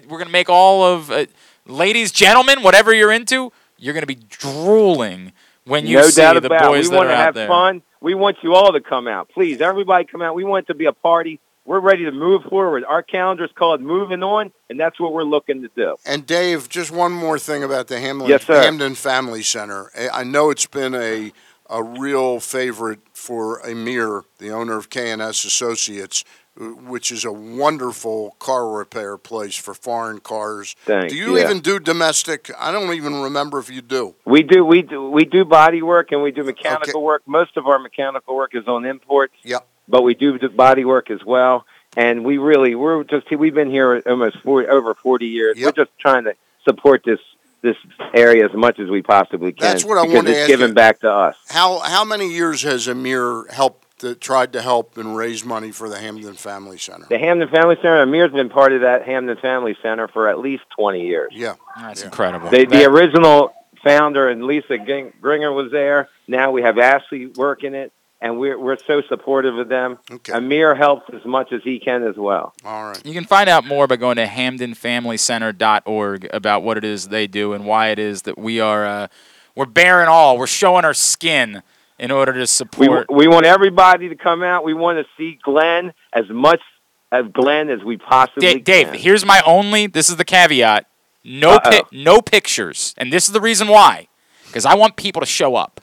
we're gonna make all of uh, ladies, gentlemen, whatever you're into. You're gonna be drooling when you
no
see
doubt
the
about.
boys
we
that
want to have fun. We want you all to come out, please. Everybody, come out. We want it to be a party. We're ready to move forward. Our calendar is called Moving On, and that's what we're looking to do.
And Dave, just one more thing about the Hamlin,
Yes.
Hampden Family Center. I- know it's been a a real favorite for Amir, the owner of KNS Associates, which is a wonderful car repair place for foreign cars.
Thanks,
do you
yeah.
even do domestic? I don't even remember if you do.
We do we do we do body work and we do mechanical work. Most of our mechanical work is on imports.
Yep.
But we do do body work as well. And we really we're just we've been here almost 40, over 40 years.
Yep.
We're just trying to support this this area as much as we possibly can.
That's what I
because
wanted to
it's
ask
given
you.
back to us.
How how many years has Amir helped, uh, tried to help and raise money for the Hampden Family Center?
The Hampden Family Center, Amir's been part of that Hampden Family Center for at least 20 years.
Yeah.
That's incredible.
The, the original founder and Lisa Gringer was there. Now we have Ashley working it, and we're we're so supportive of them. Amir helps as much as he can as well.
All right.
You can find out more by going to hampdenfamilycenter.org about what it is they do and why it is that we are uh, we're bearing all. We're showing our skin in order to support.
we want everybody to come out. We want to see Glenn as much as Glenn as we possibly
Dave,
can.
here's my only. This is the caveat. No, pi- no pictures, and this is the reason why. Because I want people to show up.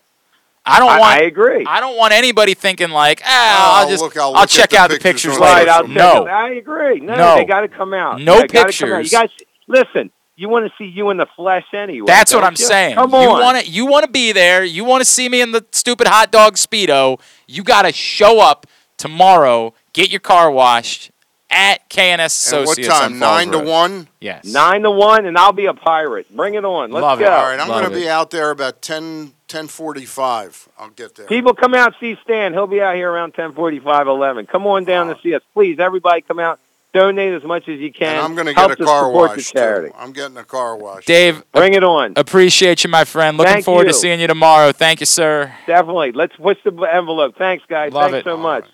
I don't
I-
want.
I agree.
I don't want anybody thinking like, ah, I'll
Oh,
just,
look, I'll
I'll, check
the
out the
pictures
pictures
on
later.
Right, I'll
no,
I agree. No,
No.
they got to come out.
No
They gotta come out.
pictures.
You guys, listen. You want to see you in the flesh anyway.
That's what I'm
you?
saying.
Come on.
You want to you want to be there. You want to see me in the stupid hot dog speedo. You got to show up tomorrow. Get your car washed at KNS Associates.
And what time?
on Falls
Nine to one.
Yes.
Nine to one, and I'll be a pirate. Bring it on. Let's
Love it.
go.
All right, I'm going to be out there about 10, 1045. I'll get there.
People come out see Stan. He'll be out here around 10:45, 11. Come on down to see us, please. Everybody, come out. Donate as much as you can.
And I'm going to get a car wash.
the charity.
Too. I'm getting a car wash.
Dave,
Bring it on.
appreciate you, my friend. Looking
Thank
forward to seeing you tomorrow. Thank you, sir.
Definitely. Let's push the envelope. Thanks, guys.
Love
Thanks
it.
so much.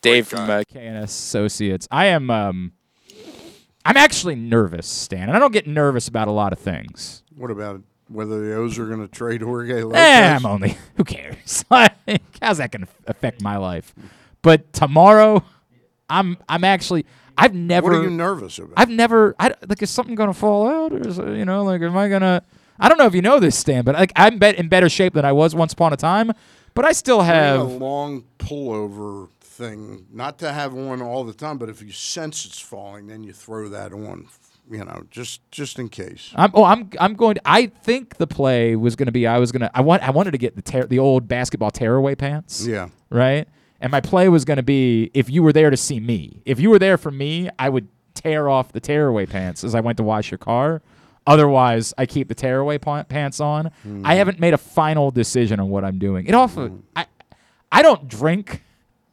Dave from uh, KNS Associates. I am um I'm actually nervous, Stan. And I don't get nervous about a lot of things.
What about whether the O's are going to trade Jorge Lopez?
Eh, I'm only who cares? Like, how's that going to affect my life? But tomorrow I'm I'm actually I've never
What are you nervous about?
I've never I like is something going to fall out or is you know like am I going to I don't know if you know this Stan, but like I'm bet in better shape than I was once upon a time, but I still
Bring a long pullover thing, not to have one all the time, but if you sense it's falling, then you throw that on. You know, just just in case.
I'm oh I'm I'm going to, I think the play was going to be I was going to I want I wanted to get the tear, the old basketball tearaway pants.
Yeah.
Right? And my play was going to be if you were there to see me. If you were there for me, I would tear off the tearaway pants as I went to wash your car. Otherwise, I keep the tearaway pa- pants on. I hmm. haven't made a final decision on what I'm doing. It also hmm. I I don't drink,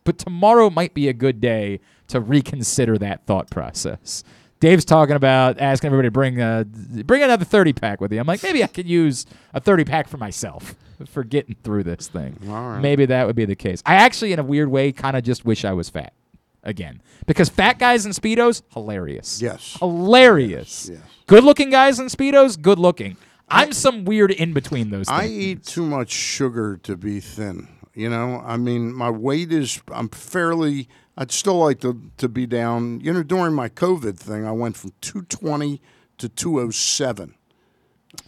but tomorrow might be a good day to reconsider that thought process. Dave's talking about asking everybody to bring a, bring another 30 pack with you. I'm like, maybe I could use a 30 pack for myself for getting through this thing.
Right.
Maybe that would be the case. I actually, in a weird way, kind of just wish I was fat again because fat guys in speedos, hilarious.
Yes.
hilarious.
Yes.
Good looking guys in speedos, good looking. I'm some weird in between those.
I
things.
eat too much sugar to be thin. You know, I mean, my weight is. I'm fairly. I'd still like to to be down. You know, during my COVID thing, I went from 220 to 207.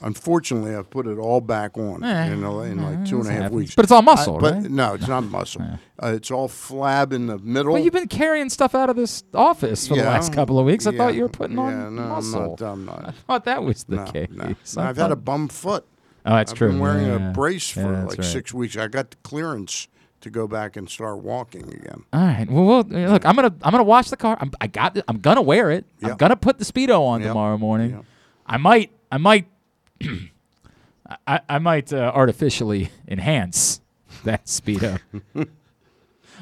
Unfortunately, I've put it all back on
Eh,
in, a- in like two and a half
happens.
weeks.
But it's all muscle,
I- but
right?
No, it's not muscle. Uh, it's all flab in the middle.
Well, you've been carrying stuff out of this office for the last couple of weeks. I
Yeah.
thought you were putting
Yeah,
on
no, I'm
muscle.
not- I'm not.
I thought that was the
No,
case.
no.
I
I've had a bum foot.
Oh, that's true.
I've been wearing
Yeah,
a brace for like
right.
six weeks. I got the clearance to go back and start walking again.
All right. Well, well look, I'm gonna I'm gonna wash the car. I'm, I got. I'm gonna wear it. I'm gonna put the speedo on
Yep.
tomorrow morning.
Yep.
I might. I might. I, I might uh, artificially enhance that speedo.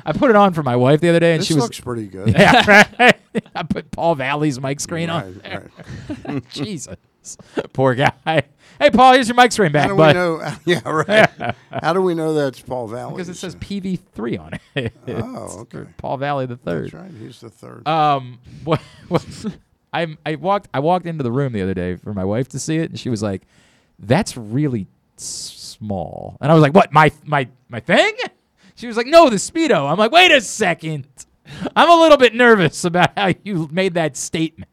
I put it on for my wife the other day, and
This
she was
looks pretty good.
Yeah, right. I put Paul Valley's mic screen on.
Right.
Jesus, poor guy. Hey, Paul, here's your mic screen back,
How do we know? Yeah, right. How do we know that's Paul Valley?
Because it says PV3 on it.
Oh, okay.
Paul Valley the third.
That's right. He's the third.
Um, what? what I I walked I walked into the room the other day for my wife to see it, and she was like, "That's really s- small." And I was like, "What? My my my thing?" She was like, "No, the speedo." I'm like, "Wait a second. I'm a little bit nervous about how you made that statement."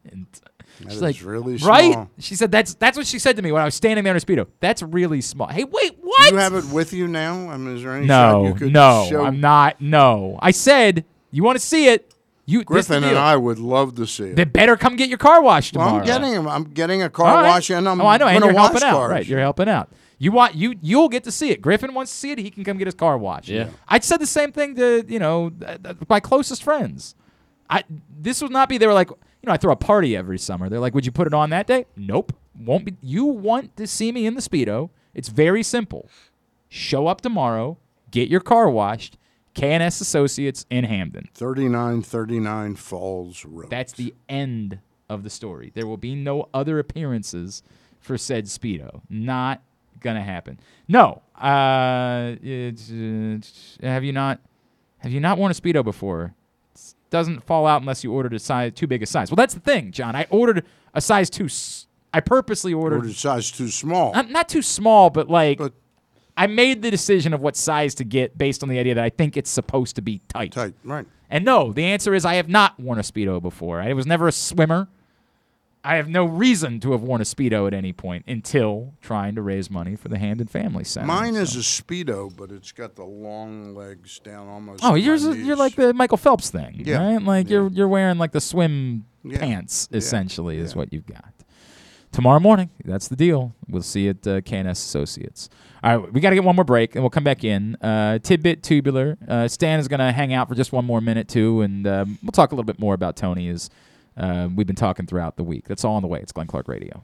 She's
is
like,
really
right?
small.
She said that's that's what she said to me when I was standing there in a speedo. That's really small. Hey, wait, what?
Do you have it with you now? I mean, is there any shot
no,
you could
no,
show?
I'm not. No, I said you want to see it. You
Griffin and. I would love to see it.
They better come get your car washed
Well,
tomorrow.
I'm getting. I'm getting a car
right.
wash, and I'm
oh, I know, and you're
wash
helping out.
cars.
Right, you're helping out. You want you you'll get to see it. Griffin wants to see it. He can come get his car washed.
Yeah.
I said the same thing to you know th- th- my closest friends. I this would not be. They were like, you know, I throw a party every summer. They're like, would you put it on that day? Nope, won't be. You want to see me in the speedo? It's very simple. Show up tomorrow. Get your car washed. KNS Associates in Hampden.
3939 Falls Road.
That's the end of the story. There will be no other appearances for said Speedo. Not gonna happen. No. Uh, it's, uh, have you not? Have you not worn a Speedo before? It doesn't fall out unless you ordered a size too big a size. Well, that's the thing, John. I ordered a size too. s- I purposely ordered,
Ordered size too small.
not, not too small, but like. I made the decision of what size to get based on the idea that I think it's supposed to be tight.
Tight, right.
And no, the answer is I have not worn a Speedo before. I was never a swimmer. I have no reason to have worn a Speedo at any point until trying to raise money for the Hampden Family Center.
Mine is a Speedo, but it's got the long legs down almost.
Oh, yours is, you're like the Michael Phelps thing,
Yeah,
right? Like you're you're wearing like the swim
Yeah,
pants
yeah,
essentially is what you've got. Tomorrow morning, that's the deal. We'll see you at uh, KNS Associates. All right, we got to get one more break, and we'll come back in. Uh, tidbit tubular. Uh, Stan is going to hang out for just one more minute too, and um, we'll talk a little bit more about Tony as uh, we've been talking throughout the week. That's all on the way. It's Glenn Clark Radio.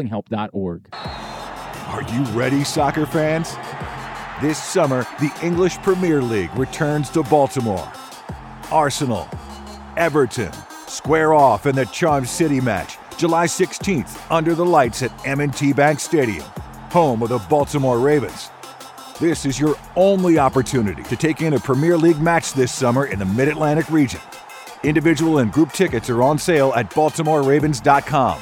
mdgamblinghelp.org.
Are you ready, soccer fans? This summer, the English Premier League returns to Baltimore. Arsenal, Everton, square off in the Charm City match, July 16th, under the lights at M&T Bank Stadium, home of the Baltimore Ravens. This is your only opportunity to take in a Premier League match this summer in the Mid-Atlantic region. Individual and group tickets are on sale at baltimoreravens.com.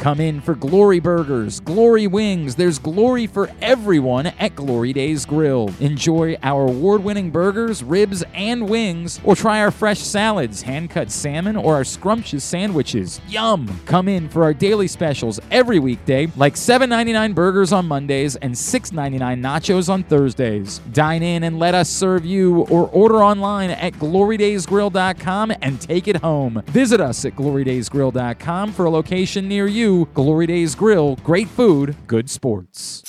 Come in for Glory Burgers, Glory Wings. There's glory for everyone at Glory Days Grill. Enjoy our award winning burgers, ribs, and wings, or try our fresh salads, hand cut salmon, or our scrumptious sandwiches. Yum! Come in for our daily specials every weekday, like $7.99 burgers on Mondays and $6.99 nachos on Thursdays. Dine in and let us serve you, or order online at glorydaysgrill.com and take it home. Visit us at glorydaysgrill.com for a location near you you. Glory Days Grill, great food, good sports.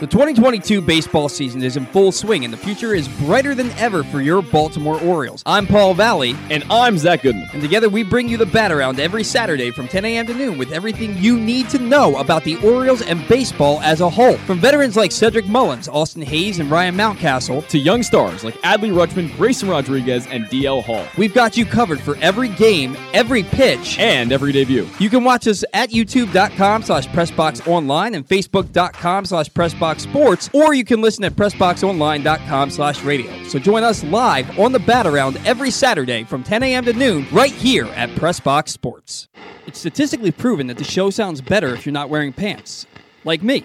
The 2022 baseball season is in full swing and the future is brighter than ever for your Baltimore Orioles. I'm Paul Valley.
And I'm Zach Goodman.
And together we bring you the bat around every Saturday from 10 a.m. to noon with everything you need to know about the Orioles and baseball as a whole. From veterans like Cedric Mullins, Austin Hays, and Ryan Mountcastle,
to young stars like Adley Rutschman, Grayson Rodriguez, and DL Hall.
We've got you covered for every game, every pitch,
and every debut.
You can watch us at youtube.com slash pressboxonline and facebook.com slash pressboxsports, or you can listen at pressboxonline.com slash radio. So join us live on the bat around every Saturday from 10 a.m. to noon right here at Pressbox Sports. It's statistically proven that the show sounds better if you're not wearing pants. Like me,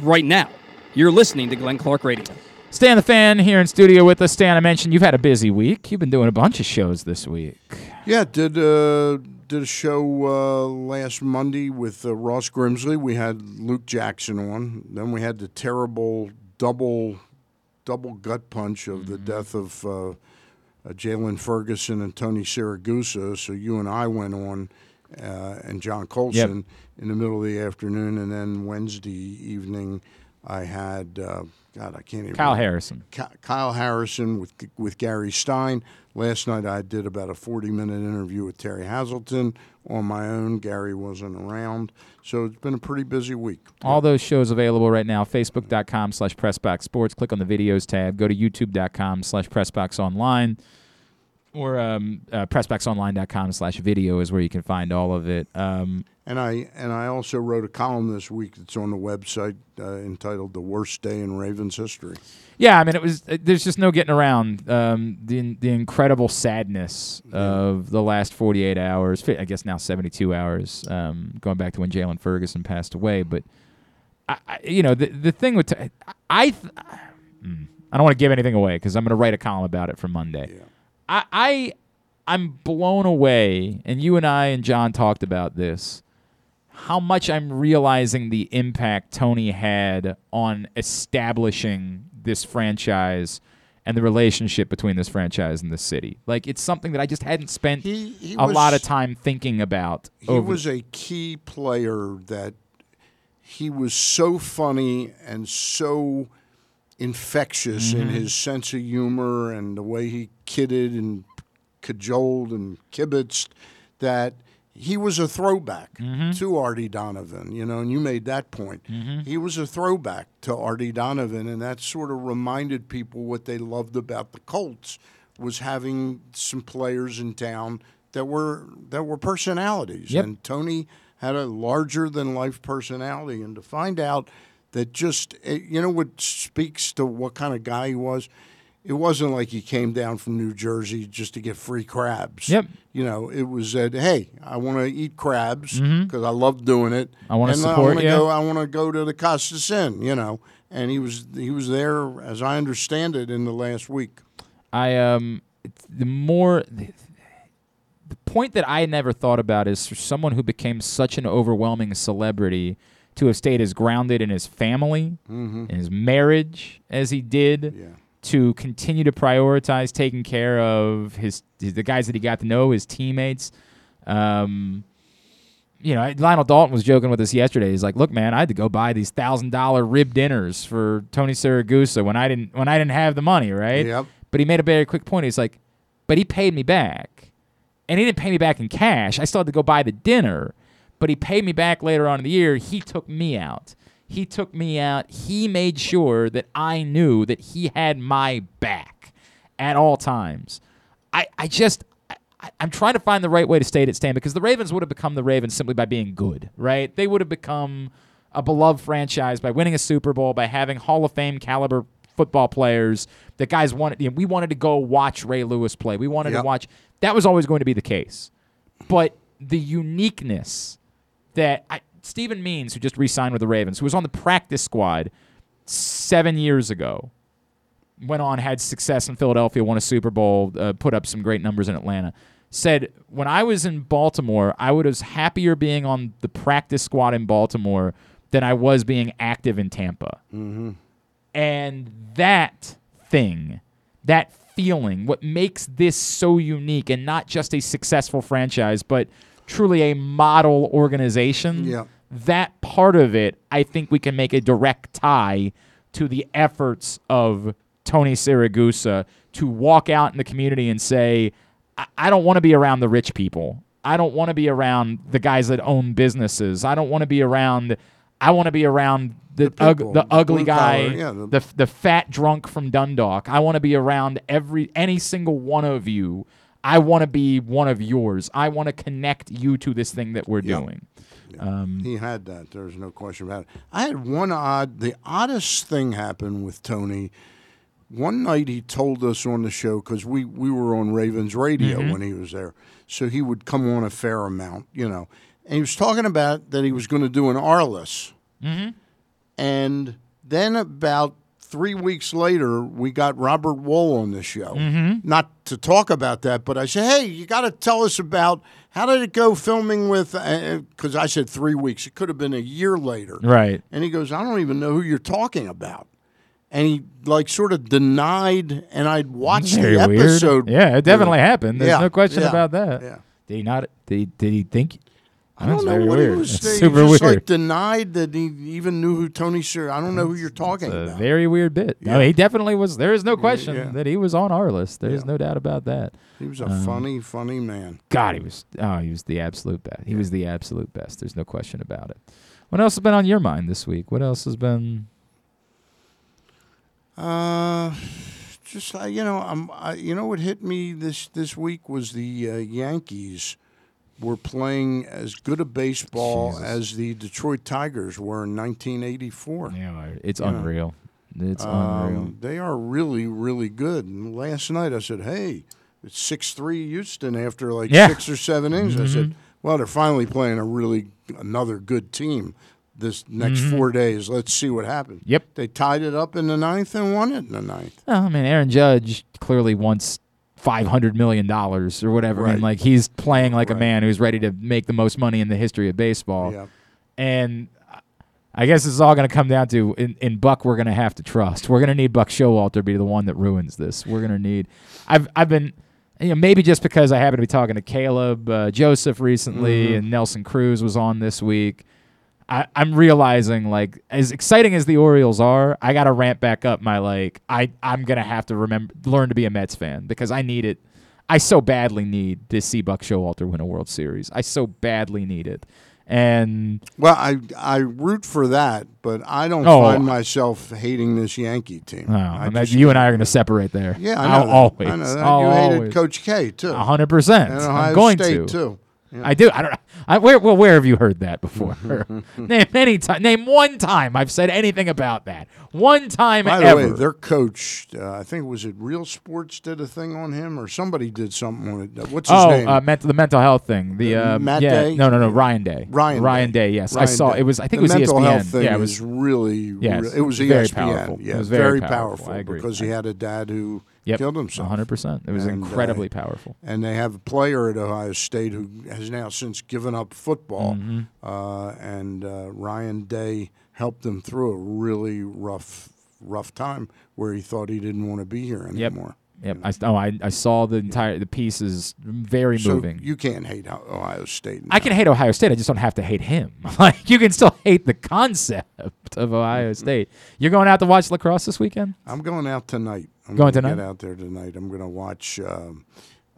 right now. You're listening to Glenn Clark Radio.
Stan the Fan here in studio with us. Stan, I mentioned you've had a busy week. You've been doing a bunch of shows this week.
Yeah, did uh, did a show uh, last Monday with uh, Ross Grimsley. We had Luke Jackson on. Then we had the terrible double double gut punch of the death of uh, uh, Jaylon Ferguson and Tony Siragusa. So you and I went on, uh, and John Colson in the middle of the afternoon, and then Wednesday evening I had uh, God I can't even
Kyle
remember.
Harrison.
Ky- Kyle Harrison with with Gary Stein. Last night I did about a 40 minute interview with Terry Hazelton on my own. Gary wasn't around, so it's been a pretty busy week.
All those shows available right now. Facebook.com slash Pressbox Sports. Click on the videos tab. Go to YouTube.com slash Pressbox Online. Or um, uh, PressboxOnline.com slash video is where you can find all of it. Um,
And I and I also wrote a column this week that's on the website uh, entitled "The Worst Day in Ravens History."
Yeah, I mean, it was. uh, There's just no getting around um, the the incredible sadness of the last 48 hours. I guess now 72 hours, um, going back to when Jaylon Ferguson passed away. But I, I, you know, the the thing with t- I, th- mm, I don't want to give anything away because I'm going to write a column about it for Monday. I, I I'm blown away, and you and I and John talked about this how much I'm realizing the impact Tony had on establishing this franchise and the relationship between this franchise and the city. Like it's something that I just hadn't spent
he
a lot of time thinking about.
He
over
was a key player that he was so funny and so infectious in
Mhm.
his sense of humor and the way he kidded and cajoled and kibitzed that he was a throwback to Artie Donovan, you know, and you made that point. He was a throwback to Artie Donovan, and that sort of reminded people what they loved about the Colts was having some players in town that were that were personalities.
Yep.
And Tony had a larger than life personality, and to find out that just eh, you know what speaks to what kind of guy he was. It wasn't like he came down from New Jersey just to get free crabs.
Yep.
You know, it was that hey, I want to eat crabs because I love doing it.
I wanna support
I
you.
Go, I want to go to the Costas Inn. You know, and he was he was there as I understand it in the last week.
I um the more the, the point that I never thought about is for someone who became such an overwhelming celebrity to have stayed as grounded in his family,
Mhm.
in his marriage as he did, to continue to prioritize taking care of his, his the guys that he got to know, his teammates. Um, you know, Lional Dalton was joking with us yesterday. He's like, "Look, man, I had to go buy these thousand dollar rib dinners for Tony Siragusa when I didn't when I didn't have the money, right?"
Yep.
But he made a very quick point. He's like, "But he paid me back, and he didn't pay me back in cash. I still had to go buy the dinner, but he paid me back later on in the year. He took me out. He took me out. He made sure that I knew that he had my back at all times. I, I just." I, I'm trying to find the right way to state it, Stan, because the Ravens would have become the Ravens simply by being good, right? They would have become a beloved franchise by winning a Super Bowl, by having Hall of Fame caliber football players that guys wanted. You know, we wanted to go watch Ray Lewis play. We wanted
Yep.
to watch. That was always going to be the case. But the uniqueness that I, Steven Means, who just re-signed with the Ravens, who was on the practice squad seven years ago, went on, had success in Philadelphia, won a Super Bowl, uh, put up some great numbers in Atlanta. Said, when I was in Baltimore, I was happier being on the practice squad in Baltimore than I was being active in Tampa.
Mm-hmm.
And that thing, that feeling, what makes this so unique and not just a successful franchise, but truly a model organization
Yeah.
That part of it, I think we can make a direct tie to the efforts of Tony Siragusa to walk out in the community and say, I, I don't want to be around the rich people. I don't want to be around the guys that own businesses. I don't want to be around. I want to be around the
The
ug- the
the
ugly guy,
yeah, the-
the the fat drunk from Dundalk. I want to be around every any single one of you. I want to be one of yours. I want to connect you to this thing that we're
Yeah.
doing. Um,
he had that. There's no question about it. I had one odd, the oddest thing happened with Tony. One night he told us on the show because we we were on Ravens radio
Mhm.
when he was there, so he would come on a fair amount, you know. And he was talking about that he was going to do an Arliss,
Mhm.
and then about three weeks later, we got Robert Wuhl on the show.
Mhm.
Not to talk about that, but I said, hey, you got to tell us about how did it go filming with, because I said three weeks. It could have been a year later.
Right.
And he goes, I don't even know who you're talking about. And he like sort of denied, and I'd watched
Very
the
weird.
episode.
Yeah, it definitely happened. There's
Yeah,
no question
yeah,
about that.
Yeah.
Did he not? Did he, did he think?
I don't know what
weird.
he was
That's super
he just
weird.
like denied that he even knew who Tony Sir. I don't know who you're talking
a
about.
very weird bit. No, he definitely was. There is no question
yeah.
that he was on our list. There's
Yeah.
no doubt about that.
He was a
Um,
funny, funny man.
God, he was. Oh, he was the absolute best. He was the absolute best. There's no question about it. What else has been on your mind this week? What else has been?
Uh, just uh, you know, I'm. I, you know what hit me this this week was the uh, Yankees were playing as good a baseball
Jesus.
as the Detroit Tigers were in 1984.
Yeah, it's unreal. It's
Um,
unreal.
They are really, really good. And last night I said, "Hey, it's six three Houston after like
Yeah.
six or seven innings." I said,
Mhm.
"Well, they're finally playing a really another good team this next
Mhm.
four days. Let's see what happens."
Yep.
They tied it up in the ninth and won it in the ninth.
Oh, I mean, Aaron Judge clearly wants five hundred million dollars or whatever. I mean, like he's playing like a man who's ready to make the most money in the history of baseball.
Yep.
And I guess this is all going to come down to in, in Buck. We're going to have to trust. We're going to need Buck Showalter to be the one that ruins this. We're going to need. I've I've been. You know, maybe just because I happen to be talking to Caleb uh, Joseph recently,
Mhm.
and Nelson Cruz was on this week. I, I'm realizing like as exciting as the Orioles are, I gotta ramp back up my like I I'm gonna have to remember learn to be a Mets fan because I need it. I so badly need to see Buck Showalter win a World Series. I so badly need it, and
Well, I I root for that, but I don't
Oh.
find myself hating this Yankee team.
oh,
I
and that- you and I are gonna separate there.
Yeah, I
I'll
know that.
always.
I know that.
I'll
you hated. Coach K too.
A hundred percent. I'm going
State
to.
too. Yeah.
I do. I don't. I where well where have you heard that before? name any time. Name one time I've said anything about that. One time
By the
ever.
way, their coach, uh, I think was it Real Sports did a thing on him, or somebody did something on it. What's his
oh,
name?
Uh, mental, the mental health thing. The
Uh,
uh,
Matt
yeah,
Day?
No, no, no. Ryan Day.
Ryan
Ryan
Day.
Day. Yes, I saw.
Day.
It was. I think
the
it was
mental
ESPN.
health thing
yeah, it was
really.
Yes,
re- it was
very
ESPN.
powerful.
Yeah,
It was very
very
powerful.
powerful,
I agree.
because he had a dad who
Yep,
killed himself.
100%. It was
And, uh,
incredibly powerful.
And they have a player at Ohio State who has now since given up football,
Mhm.
uh, and uh, Ryan Day helped him through a really rough, rough time where he thought he didn't want to be here anymore.
Yep. I, oh, I, I saw the entire the piece is very
So
moving.
you can't hate Ohio State.
I can hate Ohio State. I just don't have to hate him. like you can still hate the concept of Ohio State. You're going out to watch lacrosse this weekend?
I'm going out tonight. I'm
Going tonight?
Get out there tonight. I'm going to watch um,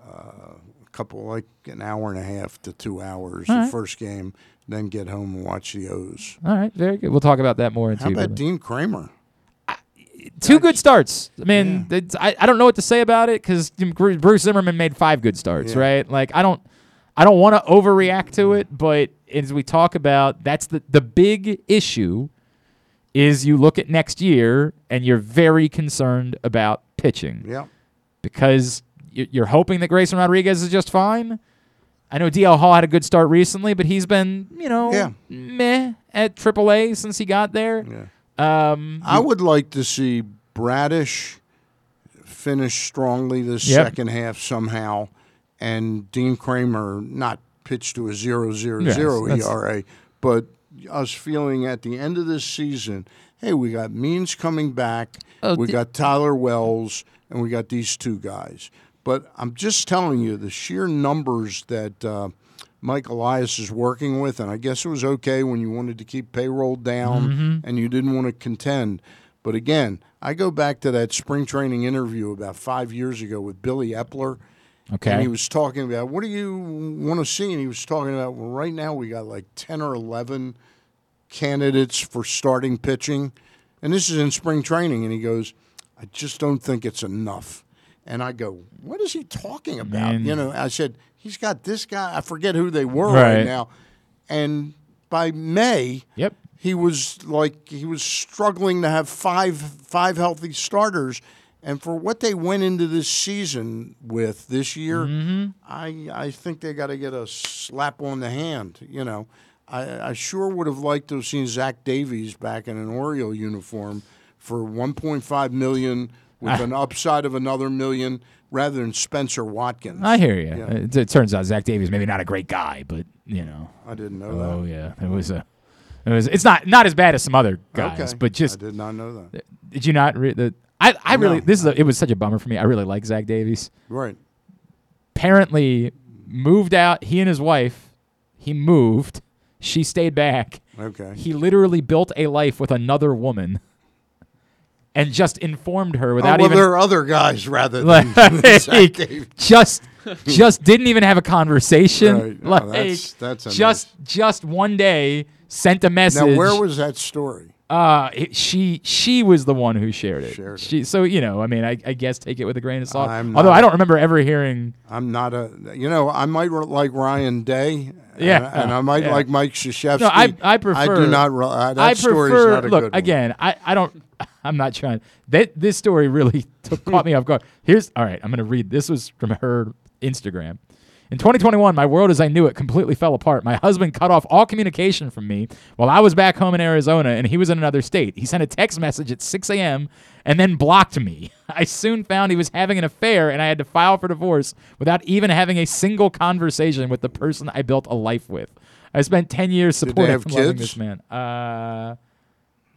uh, a couple, like an hour and a half to two hours,
All
the
right.
first game, then get home and watch the O's.
All right, very good. We'll talk about that more in
How about Dean Kremer?
Two good starts. I mean, it's, I, I don't know what to say about it because Bruce Zimmermann made five good starts,
Yeah.
right? Like I don't I don't want to overreact to it, but as we talk about, that's the the big issue is you look at next year and you're very concerned about pitching.
Yeah.
Because you- you're hoping that Grayson Rodriguez is just fine. I know DL Hall had a good start recently, but he's been, you know,
Yeah.
meh at AAA since he got there. Um,
I would like to see Bradish finish strongly this
Yep.
second half somehow, and Dean Kremer not pitch to a zero zero
Yes,
zero ERA, but us feeling at the end of this season, hey, we got Means coming back,
Oh,
we
di-
got Tyler Wells, and we got these two guys. But I'm just telling you, the sheer numbers that uh, Mike Elias is working with, and I guess it was okay when you wanted to keep payroll down
Mhm.
and you didn't want to contend. But again, I go back to that spring training interview about five years ago with Billy Eppler.
Okay.
And he was talking about what do you want to see? And he was talking about well, right now we got like ten or eleven candidates for starting pitching, and this is in spring training. And he goes, "I just don't think it's enough." And I go, "What is he talking about?"
Man.
You know, I said he's got this guy. I forget who they were right,
Right.
now, and by May,
yep,
he was like he was struggling to have five five healthy starters. And for what they went into this season with this year,
Mm-hmm.
I I think they got to get a slap on the hand. You know, I, I sure would have liked to have seen Zach Davies back in an Oriole uniform for 1.5 million with
I-
an upside of another million rather than Spencer Watkins.
I hear you.
Yeah.
It, it turns out Zach Davies maybe not a great guy, but you know.
I didn't know
Oh yeah, it was a. It was. It's not not as bad as some other guys,
Okay.
but just.
I did not know that.
Did you not read the? I I really
No.
this is a, it was such a bummer for me. I really like Zach Davies.
Right.
Apparently, moved out. He and his wife. He moved. She stayed back.
Okay.
He literally built a life with another woman. And just informed her without
oh, well,
even
there are other guys rather than Davies.
just just didn't even have a conversation.
Right. No,
Like
that's- that's
just just one day sent a message.
Now, where was that story?
Uh, it, she she was the one who shared it. She so you know I mean I, I guess take it with a grain of salt.
I'm
Although I don't remember ever hearing.
I'm not a. You know, I might r- like Ryan Day.
Yeah,
and, and I might
yeah.
like Mike Krzyzewski.
No, I I prefer.
I do not. re- Uh, that
I
story's not a
look
good one.
again. I I don't. I'm not trying. That this story really took, caught me off guard. Here's all right. I'm going to read. This was from her Instagram. In 2021, my world as I knew it completely fell apart. My husband cut off all communication from me while I was back home in Arizona and he was in another state. He sent a text message at 6 a.m. and then blocked me. I soon found he was having an affair and I had to file for divorce without even having a single conversation with the person I built a life with. I spent 10 years supporting and loving this man. Uh,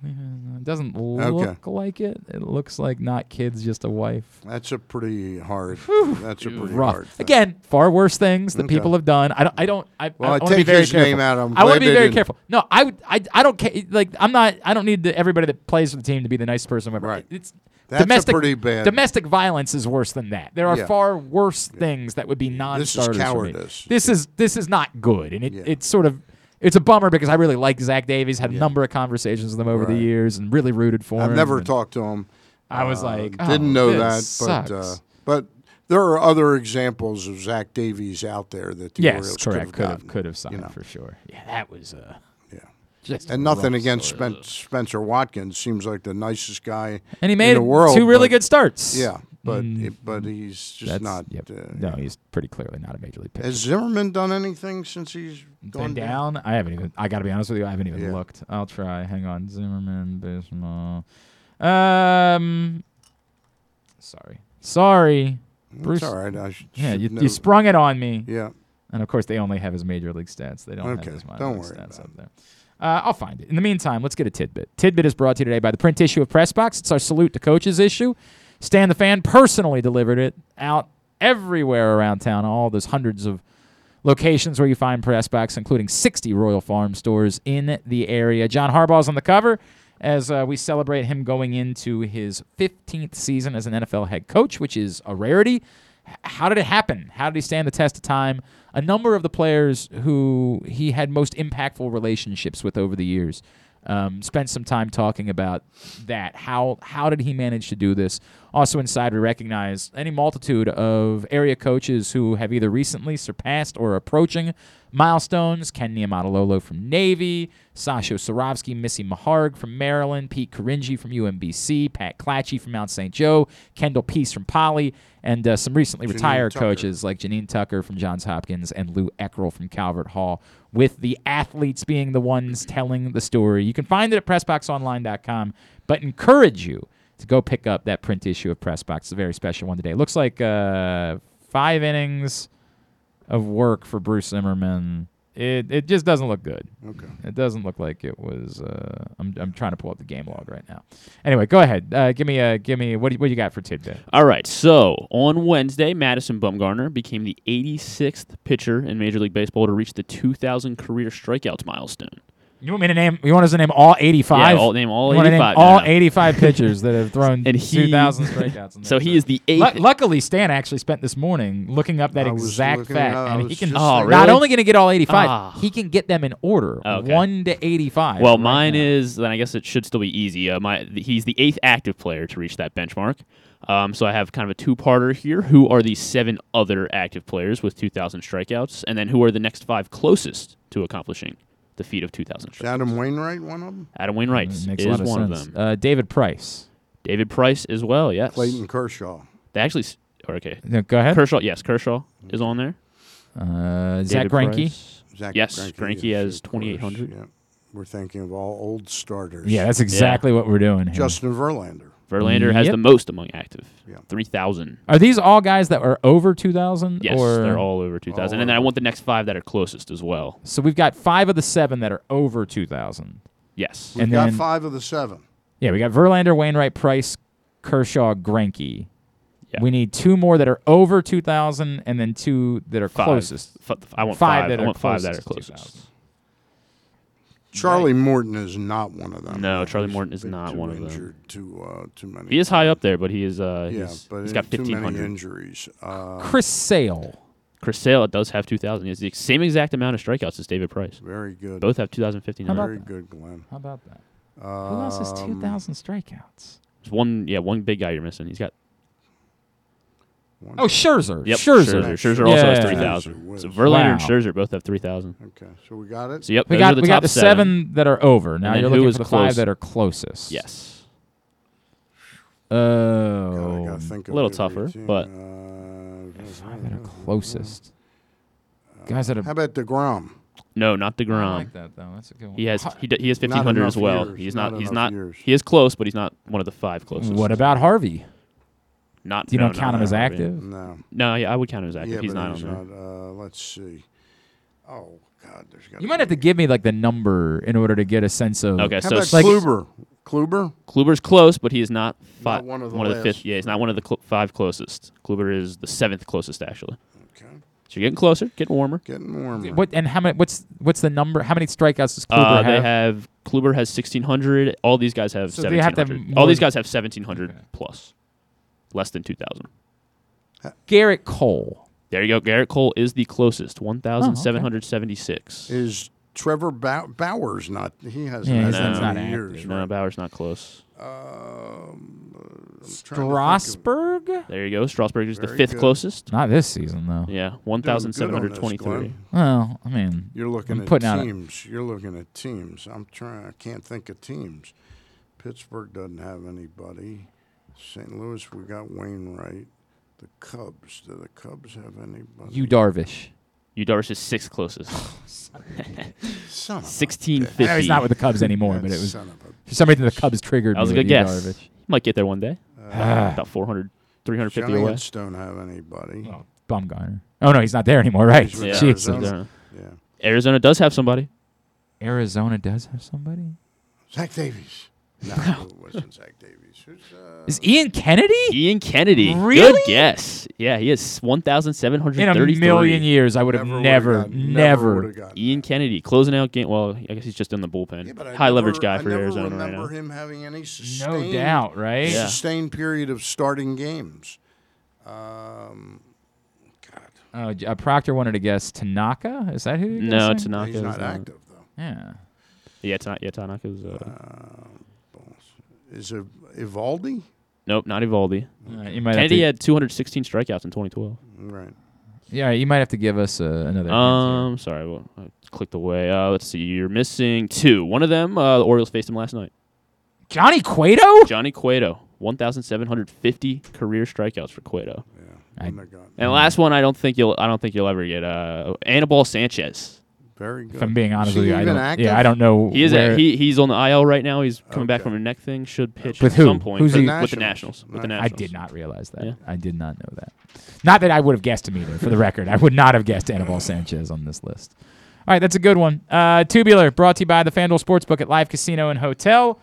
it doesn't look like it. It looks like not kids, just a wife.
That's a pretty hard. That's a pretty
Rough.
hard. Thing.
Again, far worse things that
Okay.
people have done. I don't. I don't. I,
Well,
I,
I
want to be
take
very
his
careful.
name out. I'm
I want to be very
didn't.
careful. No, I would. I, I don't care. Like I'm not. I don't need the, everybody that plays for the team to be the nice person. Whatever.
Right.
It's
That's a
domestic.
pretty bad-
Domestic violence is worse than that. There are
Yeah.
far worse things that would be non-starters. for me.
cowardice.
This is this is not good, and it, it's sort of. It's a bummer because I really like Zach Davies. Had a number of conversations with him over the years, and really rooted for him.
I've never talked to him.
I was
Uh,
like,
didn't
oh,
know that,
this
but uh, but there are other examples of Zach Davies out there that the
yes,
Orioles
correct.
could have gotten.
could have signed
you know.
for sure. Yeah, that was uh,
yeah.
Just
and nothing against. Spen- Spencer Watkins. Seems like the nicest guy
And he
in
made
the world.
two really
but-
good starts.
Yeah, but
Mm.
it- but he's just
That's-
not.
yep.
Uh,
no, he's pretty clearly not a major league pitcher.
Has Zimmermann done anything since he's gone
Been down? I haven't even. I got to be honest with you. I haven't even
Yeah.
looked. I'll try. Hang on. Zimmermann, Bismarck. Um. Sorry. Sorry.
It's
Bruce.
all right. I sh-
yeah,
should
you,
know.
you sprung it on me.
Yeah.
And of course, they only have his major league stats. They don't
Okay,
have his minor
don't
league
worry
stats up there. Uh, I'll find it. In the meantime, let's get a tidbit. Tidbit is brought to you today by the print issue of Pressbox. It's our salute to coaches issue. Stan the Fan personally delivered it out everywhere around town. All those hundreds of locations where you find Pressbox, including 60 Royal Farm stores in the area. John Harbaugh's on the cover as uh, we celebrate him going into his 15th season as an NFL head coach, which is a rarity. How did it happen? How did he stand the test of time? A number of the players who he had most impactful relationships with over the years um, spent some time talking about that. How how did he manage to do this? Also inside, we recognize any multitude of area coaches who have either recently surpassed or approaching milestones. Ken Niumatalolo from Navy, Sasho Cirovski, Missy Meharg from Maryland, Pete Caringi from UMBC, Pat Clatchey from Mount St. Joe, Kendall Peace from Poly, and uh, some recently
Janine
retired
Tucker.
coaches like Janine Tucker from Johns Hopkins and Lou Eckerl from Calvert Hall, with the athletes being the ones telling the story. You can find it at PressBoxOnline.com, but encourage you to go pick up that print issue of PressBox. It's a very special one today. It looks like uh, five innings of work for Bruce Zimmermann It it just doesn't look good.
Okay.
It doesn't look like it was. Uh, I'm I'm trying to pull up the game log right now. Anyway, go ahead. Uh, give me a give me what do you, what do you got for tidbit?
All right. So on Wednesday, Madison Bumgarner became the 86th pitcher in Major League Baseball to reach the 2,000 career strikeouts milestone.
You want me to name? You want us to name all 85?
Yeah, all- name all
You wanna
85
all
now.
85 pitchers that have thrown
And he-
2,000 strikeouts. in
So he is the
Lu-
eighth-
luckily, Stan actually spent this morning looking up that
I
exact fact,
at- I
and he can
just
Oh,
not only going to get all 85,
Ah.
he can get them in order,
Okay.
one to 85.
Well,
right
mine
now.
is then I guess it should still be easy. Uh, my he's the eighth active player to reach that benchmark. Um, so I have kind of a two-parter here. Who are the seven other active players with 2,000 strikeouts, and then who are the next five closest to accomplishing the feat of 2,000
Is? Adam Wainwright one of them?
Adam Wainwright
It makes
is
lot of
one
sense.
of them.
Uh, David Price.
David Price as well. Yes.
Clayton Kershaw.
They actually. s- or okay.
No, go ahead.
Kershaw. Yes, Kershaw is on there.
Uh, Zack
David
Greinke.
Price.
Zack
yes,
Greinke,
Greinke has
of course,
2,800.
Yeah. We're thinking of all old starters.
Yeah, that's exactly what we're doing here.
Justin Verlander.
Verlander has the most among active.
Yeah.
3,000.
Are these all guys that are over 2,000?
Yes,
or?
they're all over 2,000.
All
and then I want the next five that are closest as well.
So we've got five of the seven that are over 2,000.
Yes.
We've
And
got
then-
five of the seven.
Yeah, we got Verlander, Wainwright, Price, Kershaw, Greinke.
Yeah.
We need two more that are over 2,000 and then two that are
Five.
closest.
F- I want five.
that
I
are
want five that are
closest to
closest.
Charlie Morton is not one of them.
No, Charlie
He's
Morton is
been
not
too
one of them.
injured, Too, uh, too many.
He is high up there, but he is. Uh,
yeah,
he's,
but
he's got
fifteen
hundred
injuries. Uh,
Chris Sale.
Chris Sale does have 2,000. He has the same exact amount of strikeouts as David Price.
Very good.
Both have 2,000, 1,500.
Very good, Glenn.
How about that? Who
Um,
else has 2,000 strikeouts?
There's one, yeah, one big guy you're missing. He's got.
Oh, Scherzer.
Yep,
Scherzer.
Scherzer. Scherzer also has 3,000. So
whiz.
Verlander and
Wow.
Scherzer both have 3,000.
Okay, so we got it.
So yep,
We
those
got
the
we
top
got the seven. that are over. Now
then
you're
who
looking
is
for the five that are closest.
Yes.
Oh.
gotta think
A
of
little
every
tougher,
team.
but
Uh,
five that are closest. Guys that
How
have.
about Degrom?
no, not Degrom.
I like that though. That's a good one.
He has
Har-
he, d- he has
Not
1,500 as
enough
well.
years,
He's
not
not. He's
enough
not.
years.
He is close, but he's not one of the five closest.
What about Harvey?
Not.
You
no,
don't count
not
him as active?
No.
No, yeah, I would count him as active.
Yeah,
he's
but
not
he's
on there.
not. Uh, let's see. Oh God, there's got.
You might have to give me like the number in order to get a sense of.
Okay,
How
so
about
s- like-
Kluber? Kluber?
Kluber's close, but he is not, fi-
Not one of the
one of the fifth. Yeah, he's not one of the cl- five closest. Kluber is the seventh closest, actually.
Okay.
So you're getting closer, getting warmer.
Getting warmer.
What and how many? What's what's the number? How many strikeouts does Kluber
Uh,
have?
they have Kluber has 1600. All these guys have
So they have to have
1700. All these guys have 1700 plus, less than 2000.
Gerrit Cole.
There you go. Gerrit Cole is the closest, 1776.
Is Trevor Bow- Bowers not? He hasn't
Yeah,
had
he's
that
not
many
active.
years.
No,
right?
Bauer's not close.
Um, I'm trying to think of-
Strasburg.
There you go. Strasburg is the fifth
good.
closest.
Not this season though.
Yeah,
Doing good on this,
1723.
Glenn.
Well, I mean,
You're looking
I'm
at
putting out a-
teams. You're looking at teams. I'm trying. I can't think of teams. Pittsburgh doesn't have anybody. St. Louis, we got Wainwright. The Cubs. Do the Cubs have anybody?
Yu Darvish.
Yu Darvish is sixth closest.
Son of a
1650.
Yeah, he's not with the Cubs anymore, but it was
son of a
for some reason the Cubs triggered.
That was a
me
good
with Yu
guess.
Darvish.
Might get there one day.
Ah.
About 400, 350
Giants
away.
don't have anybody.
Oh, Bumgarner. Oh no, he's not there anymore. Right?
He's with
Yeah,
Jesus.
Arizona.
Arizona.
Yeah.
Arizona does have somebody.
Arizona does have somebody.
Zach Davies. No, it wasn't Zach Davies. Who's, uh,
Is Ian Kennedy?
Ian Kennedy.
Really?
Good guess. Yeah, he is
In a million years, I would have
would've
never, never.
Ian Kennedy closing out game. Well, I guess he's just in the bullpen.
Yeah, but I
High leverage guy
I
for
never
Arizona right
remember
now.
him having any
No doubt, right?
Yeah.
sustained period of starting games. Um, God,
Oh, uh, Proctor wanted to guess Tanaka. Is that who? You're
No,
guessing?
Tanaka
he's
is
not
not.
active though.
Yeah.
Yeah, Tanaka. Yeah, Tanaka's. Uh,
Is it Eovaldi?
nope, not Eovaldi.
All right, you might have
Kennedy
to,
had 216 strikeouts in 2012.
Right.
yeah, you might have to give us uh, another. hint here.
Um, sorry, well, I clicked away. Uh, let's see. You're missing two. One of them, uh, the Orioles faced him last night.
Johnny Cueto.
Johnny Cueto, 1,750 career strikeouts for Cueto.
Yeah.
I-
wouldn't have gotten-
And last one, I don't think you'll. I don't think you'll ever get. Uh, Anibal Sanchez.
Very good.
If I'm being honest
Is
with
he
you, I
even
don't.
active?
Yeah, I don't know.
He is.
where,
A, he he's on the IL right now. He's coming back
Okay.
from a neck thing. Should pitch
With
at
who?
some point
Who's
for-
he?
with the
Nationals.
Nationals. With the
I
I
Nationals.
did not realize that.
Yeah.
I did not know that. Not that I would have guessed him either. For the record, I would not have guessed Anibal Sanchez on this list. All right, that's a good one. Uh, Tubular, brought to you by the FanDuel Sportsbook at Live Casino and Hotel,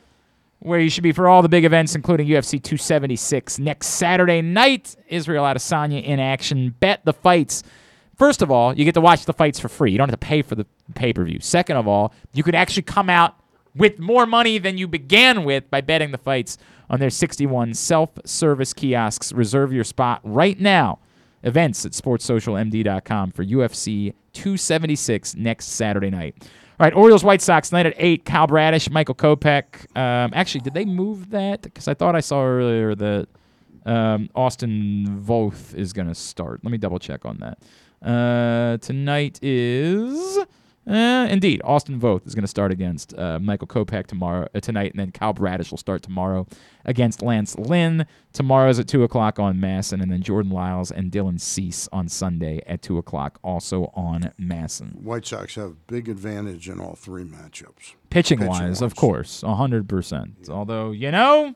where you should be for all the big events, including UFC 276 next Saturday night. Israel Adesanya in action. Bet the fights. First of all, you get to watch the fights for free. You don't have to pay for the pay per view. Second of all, you could actually come out with more money than you began with by betting the fights on their 61 self service kiosks. Reserve your spot right now. Events at sportssocialmd.com for UFC 276 next Saturday night. All right, Orioles White Sox night at 8. Kyle Bradish, Michael Kopech. Um, actually, did they move that? Because I thought I saw earlier that um, Austin Voth is going to start. Let me double check on that. Uh, tonight is. Uh, indeed, Austin Voth is going to start against uh, Michael Kopech tomorrow uh, tonight, and then Kyle Bradish will start tomorrow against Lance Lynn. Tomorrow's at two o'clock on MASN, and then Jordan Lyles and Dylan Cease on Sunday at two o'clock, also on MASN.
White Sox have big advantage in all three matchups.
Pitching, wise, of course, hundred percent. Although you know,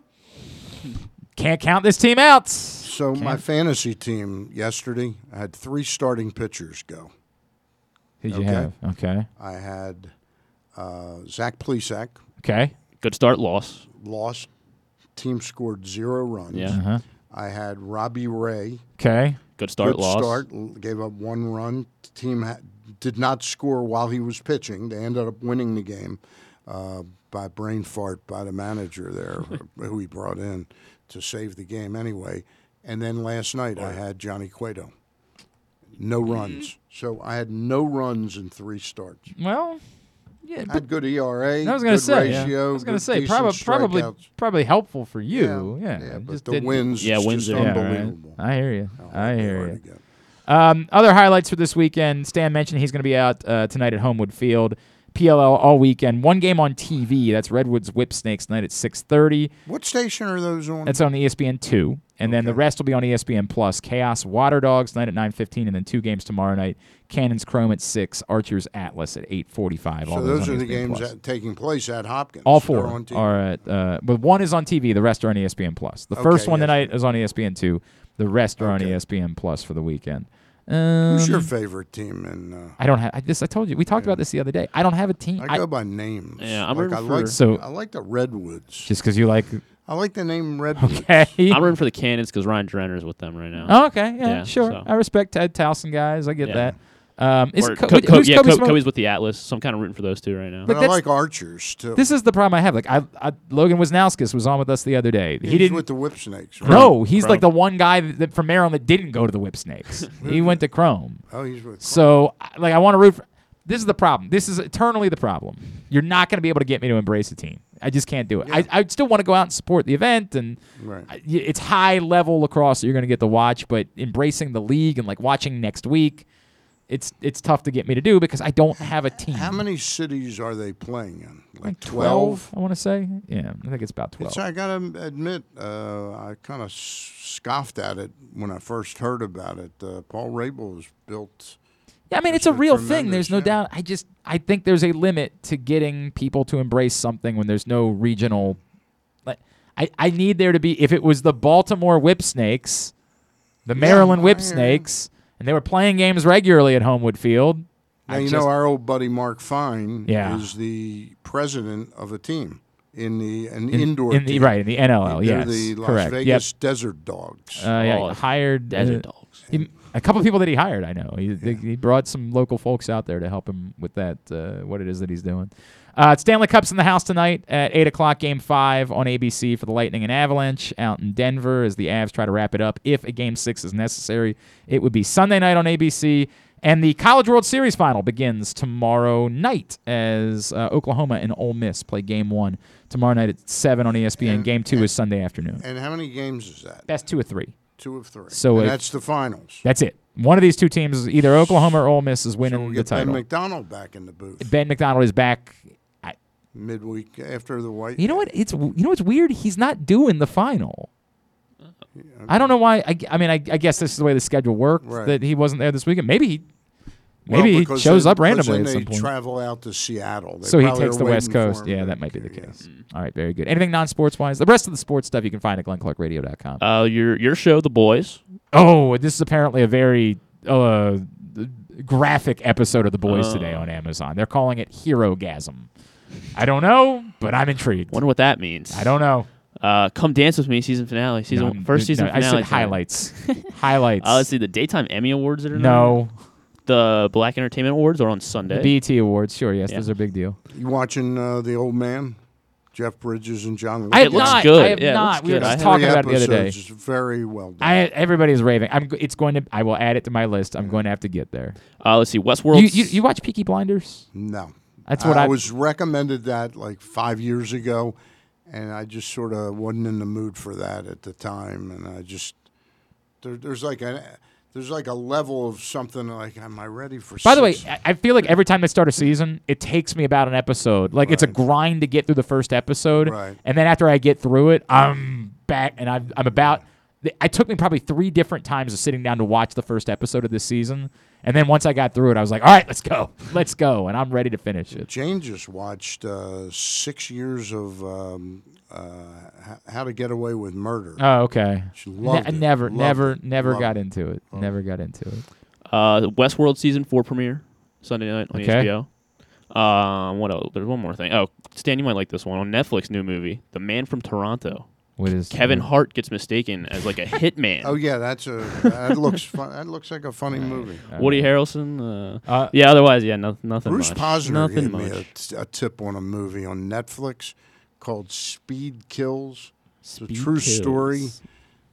can't count this team out.
So my fantasy team yesterday, I had three starting pitchers go.
Who'd you have? Okay.
I had uh, Zach Plesac.
Okay.
Good start, loss.
Lost. Team scored zero runs.
Yeah.
Uh-huh.
I had Robbie Ray.
Okay.
Good start,
Good
loss.
start. Gave up one run. Team ha- did not score while he was pitching. They ended up winning the game uh, by brain fart by the manager there, who he brought in to save the game anyway. And then last night I had Johnny Cueto. No runs. So I had no runs in three starts.
Well, yeah,
I had good ERA.
I was going to say. yeah. I was going to say
decent
probably probably helpful for you.
Yeah,
Yeah.
yeah, but
just
the
didn't-
wins
Yeah,
is
wins
just
are-
Yeah, right.
unbelievable.
I hear you. I
they
hear you. Um, other highlights for this weekend. Stan mentioned he's going to be out uh, tonight at Homewood Field. PLL all weekend. One game on TV. That's Redwoods Whip Snakes night at 6:30.
What station are those on?
That's on ESPN two, and then the rest will be on ESPN Plus. Chaos Water Dogs night at 9:15, and then two games tomorrow night. Cannon's Chrome at six. Archers Atlas at 8:45.
So
all
those
on
are the games that taking place at Hopkins.
All four
on TV.
are at, uh, but one is on TV. The rest are on ESPN Plus. The first one
yes.
tonight is on ESPN two. The rest are on E ESPN Plus for the weekend. Um,
Who's your favorite team? And uh,
I don't have. I just I told you we talked about this the other day. I don't have a team.
I go by names.
Yeah, I'm
like,
rooting
I
for-
like
So-
I like the Redwoods.
just because you like.
I like the name Redwoods.
Okay.
I'm rooting for the Cannons because Ryan Drenner's with them right now.
Oh, okay. Yeah.
Yeah,
sure.
so-
I respect Ted Towson guys. I get
Yeah.
that. Um, is
Or
Co-
Co- Co-
who's
yeah,
Kobe
Co-
Smoke?
Kobe's with the Atlas, so I'm kind of rooting for those two right now.
But I
that's-
like Archers too.
This is the problem I have. Like I, I Logan Wisnauskas was on with us the other day.
He's
he didn't.
with the Whip Snakes. Right?
no, he's like the one guy that, that from Maryland that didn't go to the Whip Snakes. he went to Chrome.
Oh, he's with.
So, like, I want to root for. This is the problem. This is eternally the problem. You're not going to be able to get me to embrace a team. I just can't do it. I, I still want to go out and support the event, and
Right.
I- y- it's high level lacrosse that you're going to get to watch. But embracing the league and like watching next week, it's it's tough to get me to do because I don't have a team.
How many cities are they playing in? Like
Like
twelve.
I want to say. Yeah, I think it's about twelve.
It's, I gotta admit, uh, I kind of scoffed at it when I first heard about it. Uh, Paul Rabil was built.
Yeah, I mean it's a
a
real thing. There's no
yeah.
doubt. I just I think there's a limit to getting people to embrace something when there's no regional. Like I I need there to be if it was the Baltimore Whip Snakes, the Maryland
I
Whip. Snakes, and they were playing games regularly at Homewood Field.
Now
I
you
just-
know our old buddy Mark Fine
Yeah.
is the president of a team in the an
In-
indoor
in the-
team.
right, in the NLL,
They're
yes,
the Las
correct, yep.
Vegas Desert Dogs.
Uh, yeah,
Oh,
hired
Desert
uh,
Dogs.
he- a couple of people that he hired. I know he they- he brought some local folks out there to help him with that. Uh, what it is that he's doing. Uh, Stanley Cup's in the house tonight at eight o'clock. Game five on ABC for the Lightning and Avalanche out in Denver as the Avs try to wrap it up. If a game six is necessary, it would be Sunday night on ABC. And the College World Series final begins tomorrow night as uh, Oklahoma and Ole Miss play game one tomorrow night at 7 on ESPN.
And-
game two
and-
is Sunday afternoon.
And how many games is that?
That's two or three.
Two of three.
So
And
if-
that's the finals.
That's it. One of these two teams, either Oklahoma or Ole Miss, is
So
winning
we'll
the
title. Ben. McDonald back in the booth
Ben McDonald is back. I,
midweek after the White.
you know what? It's you know what's weird. He's not doing the final. I don't know why. I, I mean, I, I guess this is the way the schedule worked.
Right.
That he wasn't there this weekend. Maybe he,
Well,
maybe he shows
then-
up randomly
because
at some
they
point.
travel out to Seattle. They
so he takes the West Coast. Yeah, that might be the case. All right, very good. Anything non-sports wise? The rest of the sports stuff you can find at GlennClarkRadio.com.
Uh, your your show, The Boys.
oh, this is apparently a very uh, graphic episode of The Boys today
Oh.
on Amazon. They're calling it Herogasm. I don't know, but I'm intrigued.
Wonder what that means.
I don't know.
Uh, Come Dance with Me season finale. Season
No,
first
no,
season
I
finale.
said
tonight.
highlights. highlights.
Uh, let's see the daytime Emmy Awards that are
No.
now- The Black Entertainment Awards are on Sunday.
The BET Awards, sure, yes,
Yeah.
those are a big deal.
You watching uh, the old man, Jeff Bridges and John?
I have
Lithgow?
not. I have not. We were just talking about it the other day.
It's very well done.
I everybody's raving. I'm. g- It's going to. I will add it to my list. I'm going to have to get there.
Uh, let's see Westworld.
You, you, you watch Peaky Blinders?
No.
That's what
I
I-
was recommended that like five years ago, and I just sort of wasn't in the mood for that at the time, and I just there, there's like a there's like a level of something like am I ready for?
By the way, I I feel like every time they start a season, it takes me about an episode. Like it's a grind to get through the first episode,
Right.
and then after I get through it, I'm back, and I'm, I'm about. It took me probably three different times of sitting down to watch the first episode of this season, and then once I got through it, I was like, "All right, let's go, let's go," and I'm ready to finish it.
Jane just watched uh, six years of um, uh, How to Get Away with Murder.
Oh, okay.
She loved
Ne-
it.
never,
Loved
never,
it.
never
Loved
got
it.
into it. Never got into it.
Uh, Westworld season four premiere Sunday night on
Okay.
HBO. Um, what else? There's one more thing. Oh, Stan, you might like this one on Netflix. New movie, The Man from Toronto.
What is
Kevin Hart gets mistaken as like a hitman.
Oh yeah, that's a that looks fun. That looks like a funny movie.
Woody Harrelson. Uh,
Uh,
yeah. Otherwise, yeah, no, nothing.
Bruce
much.
Posner
Nothing
gave
much.
me a, t- a tip on a movie on Netflix called Speed Kills. It's a true
Kills.
story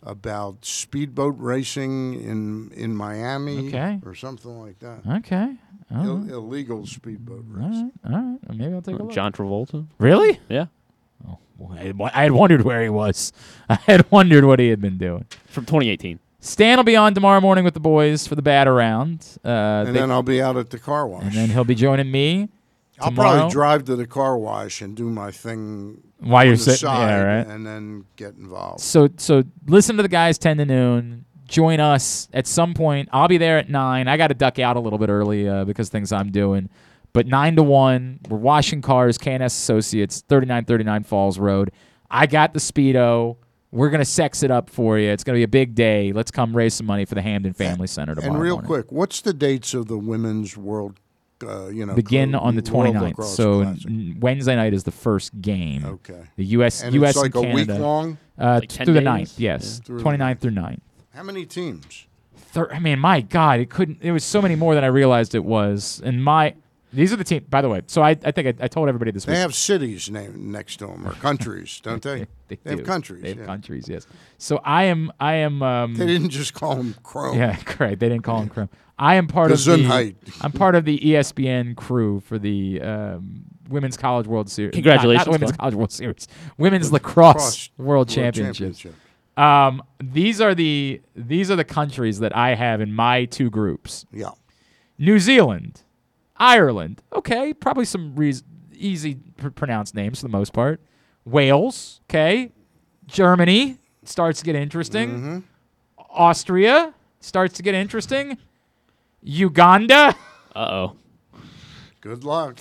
about speedboat racing in in Miami
Okay.
or something like that.
Okay.
Ill-
right.
illegal speedboat
All
racing.
right. All right. Maybe I'll take a look.
John Travolta.
Really?
Yeah.
Boy, I had wo- I had wondered where he was. I had wondered what he had been doing.
From 2018.
Stan will be on tomorrow morning with the boys for the bat around. Uh,
And
they-
then I'll be out at the car wash.
and then he'll be joining me
I'll
tomorrow.
probably drive to the car wash and do my thing
While
on
you're
the
sitting- yeah, right.
and then get involved.
So so listen to the guys ten to noon. Join us at some point. I'll be there at nine. I got to duck out a little bit early uh, because things I'm doing. But nine to one, we're washing cars. KNS Associates, thirty nine thirty nine Falls Road. I got the speedo. We're gonna sex it up for you. It's gonna be a big day. Let's come raise some money for the Hampden Family Center tomorrow.
And real
morning.
quick, what's the dates of the women's world? Uh, you know,
begin
co-
on the
World
29th. So
Classic?
n- Wednesday night is the first game.
Okay.
The U.S.
And
U.S.
it's like
and
a week
Canada.
long?
Uh,
Like 10
through the
days?
9th, yes.
Yeah. Through the
29th through 9th.
How many teams?
Thir- I mean, my God, it couldn't. It was so many more than I realized it was. And my, these are the team. By the way, so I, I think I, I told everybody this
They
week.
have cities named next to them or countries, don't they?
They,
have
do.
countries.
They have
yeah.
countries. Yes. So I am. I am. Um,
They didn't just call them Chrome.
Yeah, correct. They didn't call him Chrome. I am part of the.
Gesundheit.
I'm part of the ESPN crew for the um, Women's College World Series.
Congratulations,
Not, Women's College World Series. Women's Lacrosse
Cross
World,
World
Championships.
Championship.
Um, these are the these are the countries that I have in my two groups.
Yeah.
New Zealand, Ireland. Okay, probably some reas easy pr- pronounced names for the most part. Wales. Okay, Germany starts to get interesting.
Mm-hmm.
Austria starts to get interesting. Uganda,
Uh oh.
Good luck.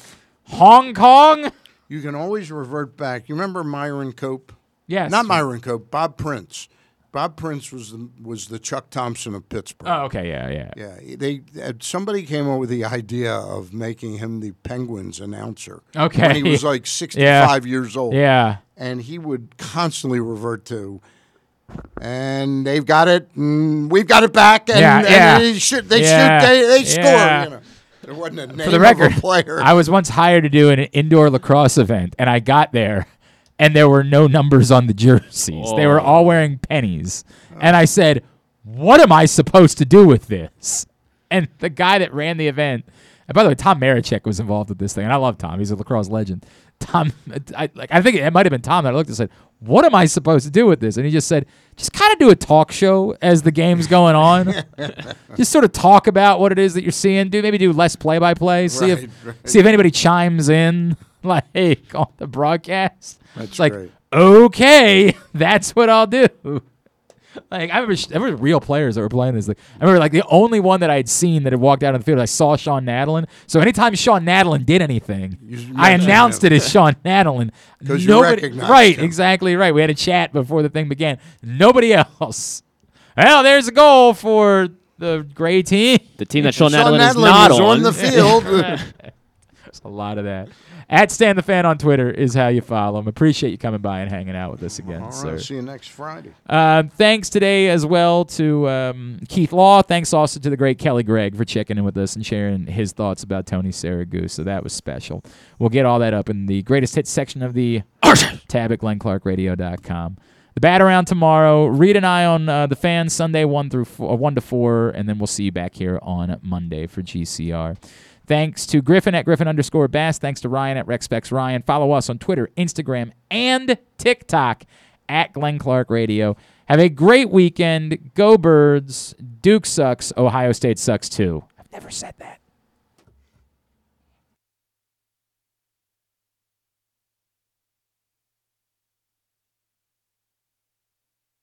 Hong Kong.
You can always revert back. You remember Myron Cope?
Yes.
Not Myron Cope. Bob Prince. Bob Prince was the, was the Chuck Thompson of Pittsburgh.
Oh, okay, yeah, yeah.
Yeah, they uh, somebody came up with the idea of making him the Penguins announcer.
Okay.
when he was like sixty-five years old.
Yeah.
and he would constantly revert to, and they've got it, and we've got it back, and,
Yeah,
and
yeah.
they shoot, they
Yeah,
shoot, they, they score. You know, there wasn't a name
For the record,
of a player.
I was once hired to do an indoor lacrosse event, and I got there, and there were no numbers on the jerseys. They were
Oh.
all wearing pennies, and I said, "What am I supposed to do with this?" And the guy that ran the event, and by the way, Tom Marechek was involved with this thing, and I love Tom. He's a lacrosse legend. Tom, I, like, I think it might have been Tom that I looked and said, "What am I supposed to do with this?" And he just said, "Just kind of do a talk show as the game's going on. just sort of talk about what it is that you're seeing. Do maybe do less play by play. See
Right,
if
right.
see if anybody chimes in like on the broadcast.
That's
it's like
great.
okay, that's what I'll do. Like I remember, I remember real players that were playing this. Like I remember, like the only one that I had seen that had walked out on the field, I saw Shawn Nadelen. So anytime Shawn Nadelen did anything, I announced
him.
it as Shawn Nadelen.
'Cause you
Nobody-
recognized
right?
him.
Exactly right. We had a chat before the thing began. Nobody else. Well, there's a goal for the gray team.
The team that Sean
Shawn
Nadelen is not
was
on.
on the field.
There's a lot of that. At Stan the Fan on Twitter is how you follow him. Appreciate you coming by and hanging out with us again,
All
sir.
see you next Friday.
Um, thanks today as well to um, Keith Law. Thanks also to the great Kelly Gregg for checking in with us and sharing his thoughts about Tony Siragusa. So that was special. We'll get all that up in the greatest hits section of the tab at glennclarkradio.com. The bat around tomorrow. Reed and I on uh, the fans Sunday one through four, uh, one to four, and then we'll see you back here on Monday for GCR. Thanks to Griffin at Griffin underscore Bass. Thanks to Ryan at RexSpecs Ryan. Follow us on Twitter, Instagram, and TikTok at Glenn Clark Radio. Have a great weekend. Go Birds. Duke sucks. Ohio State sucks too. I've never said that.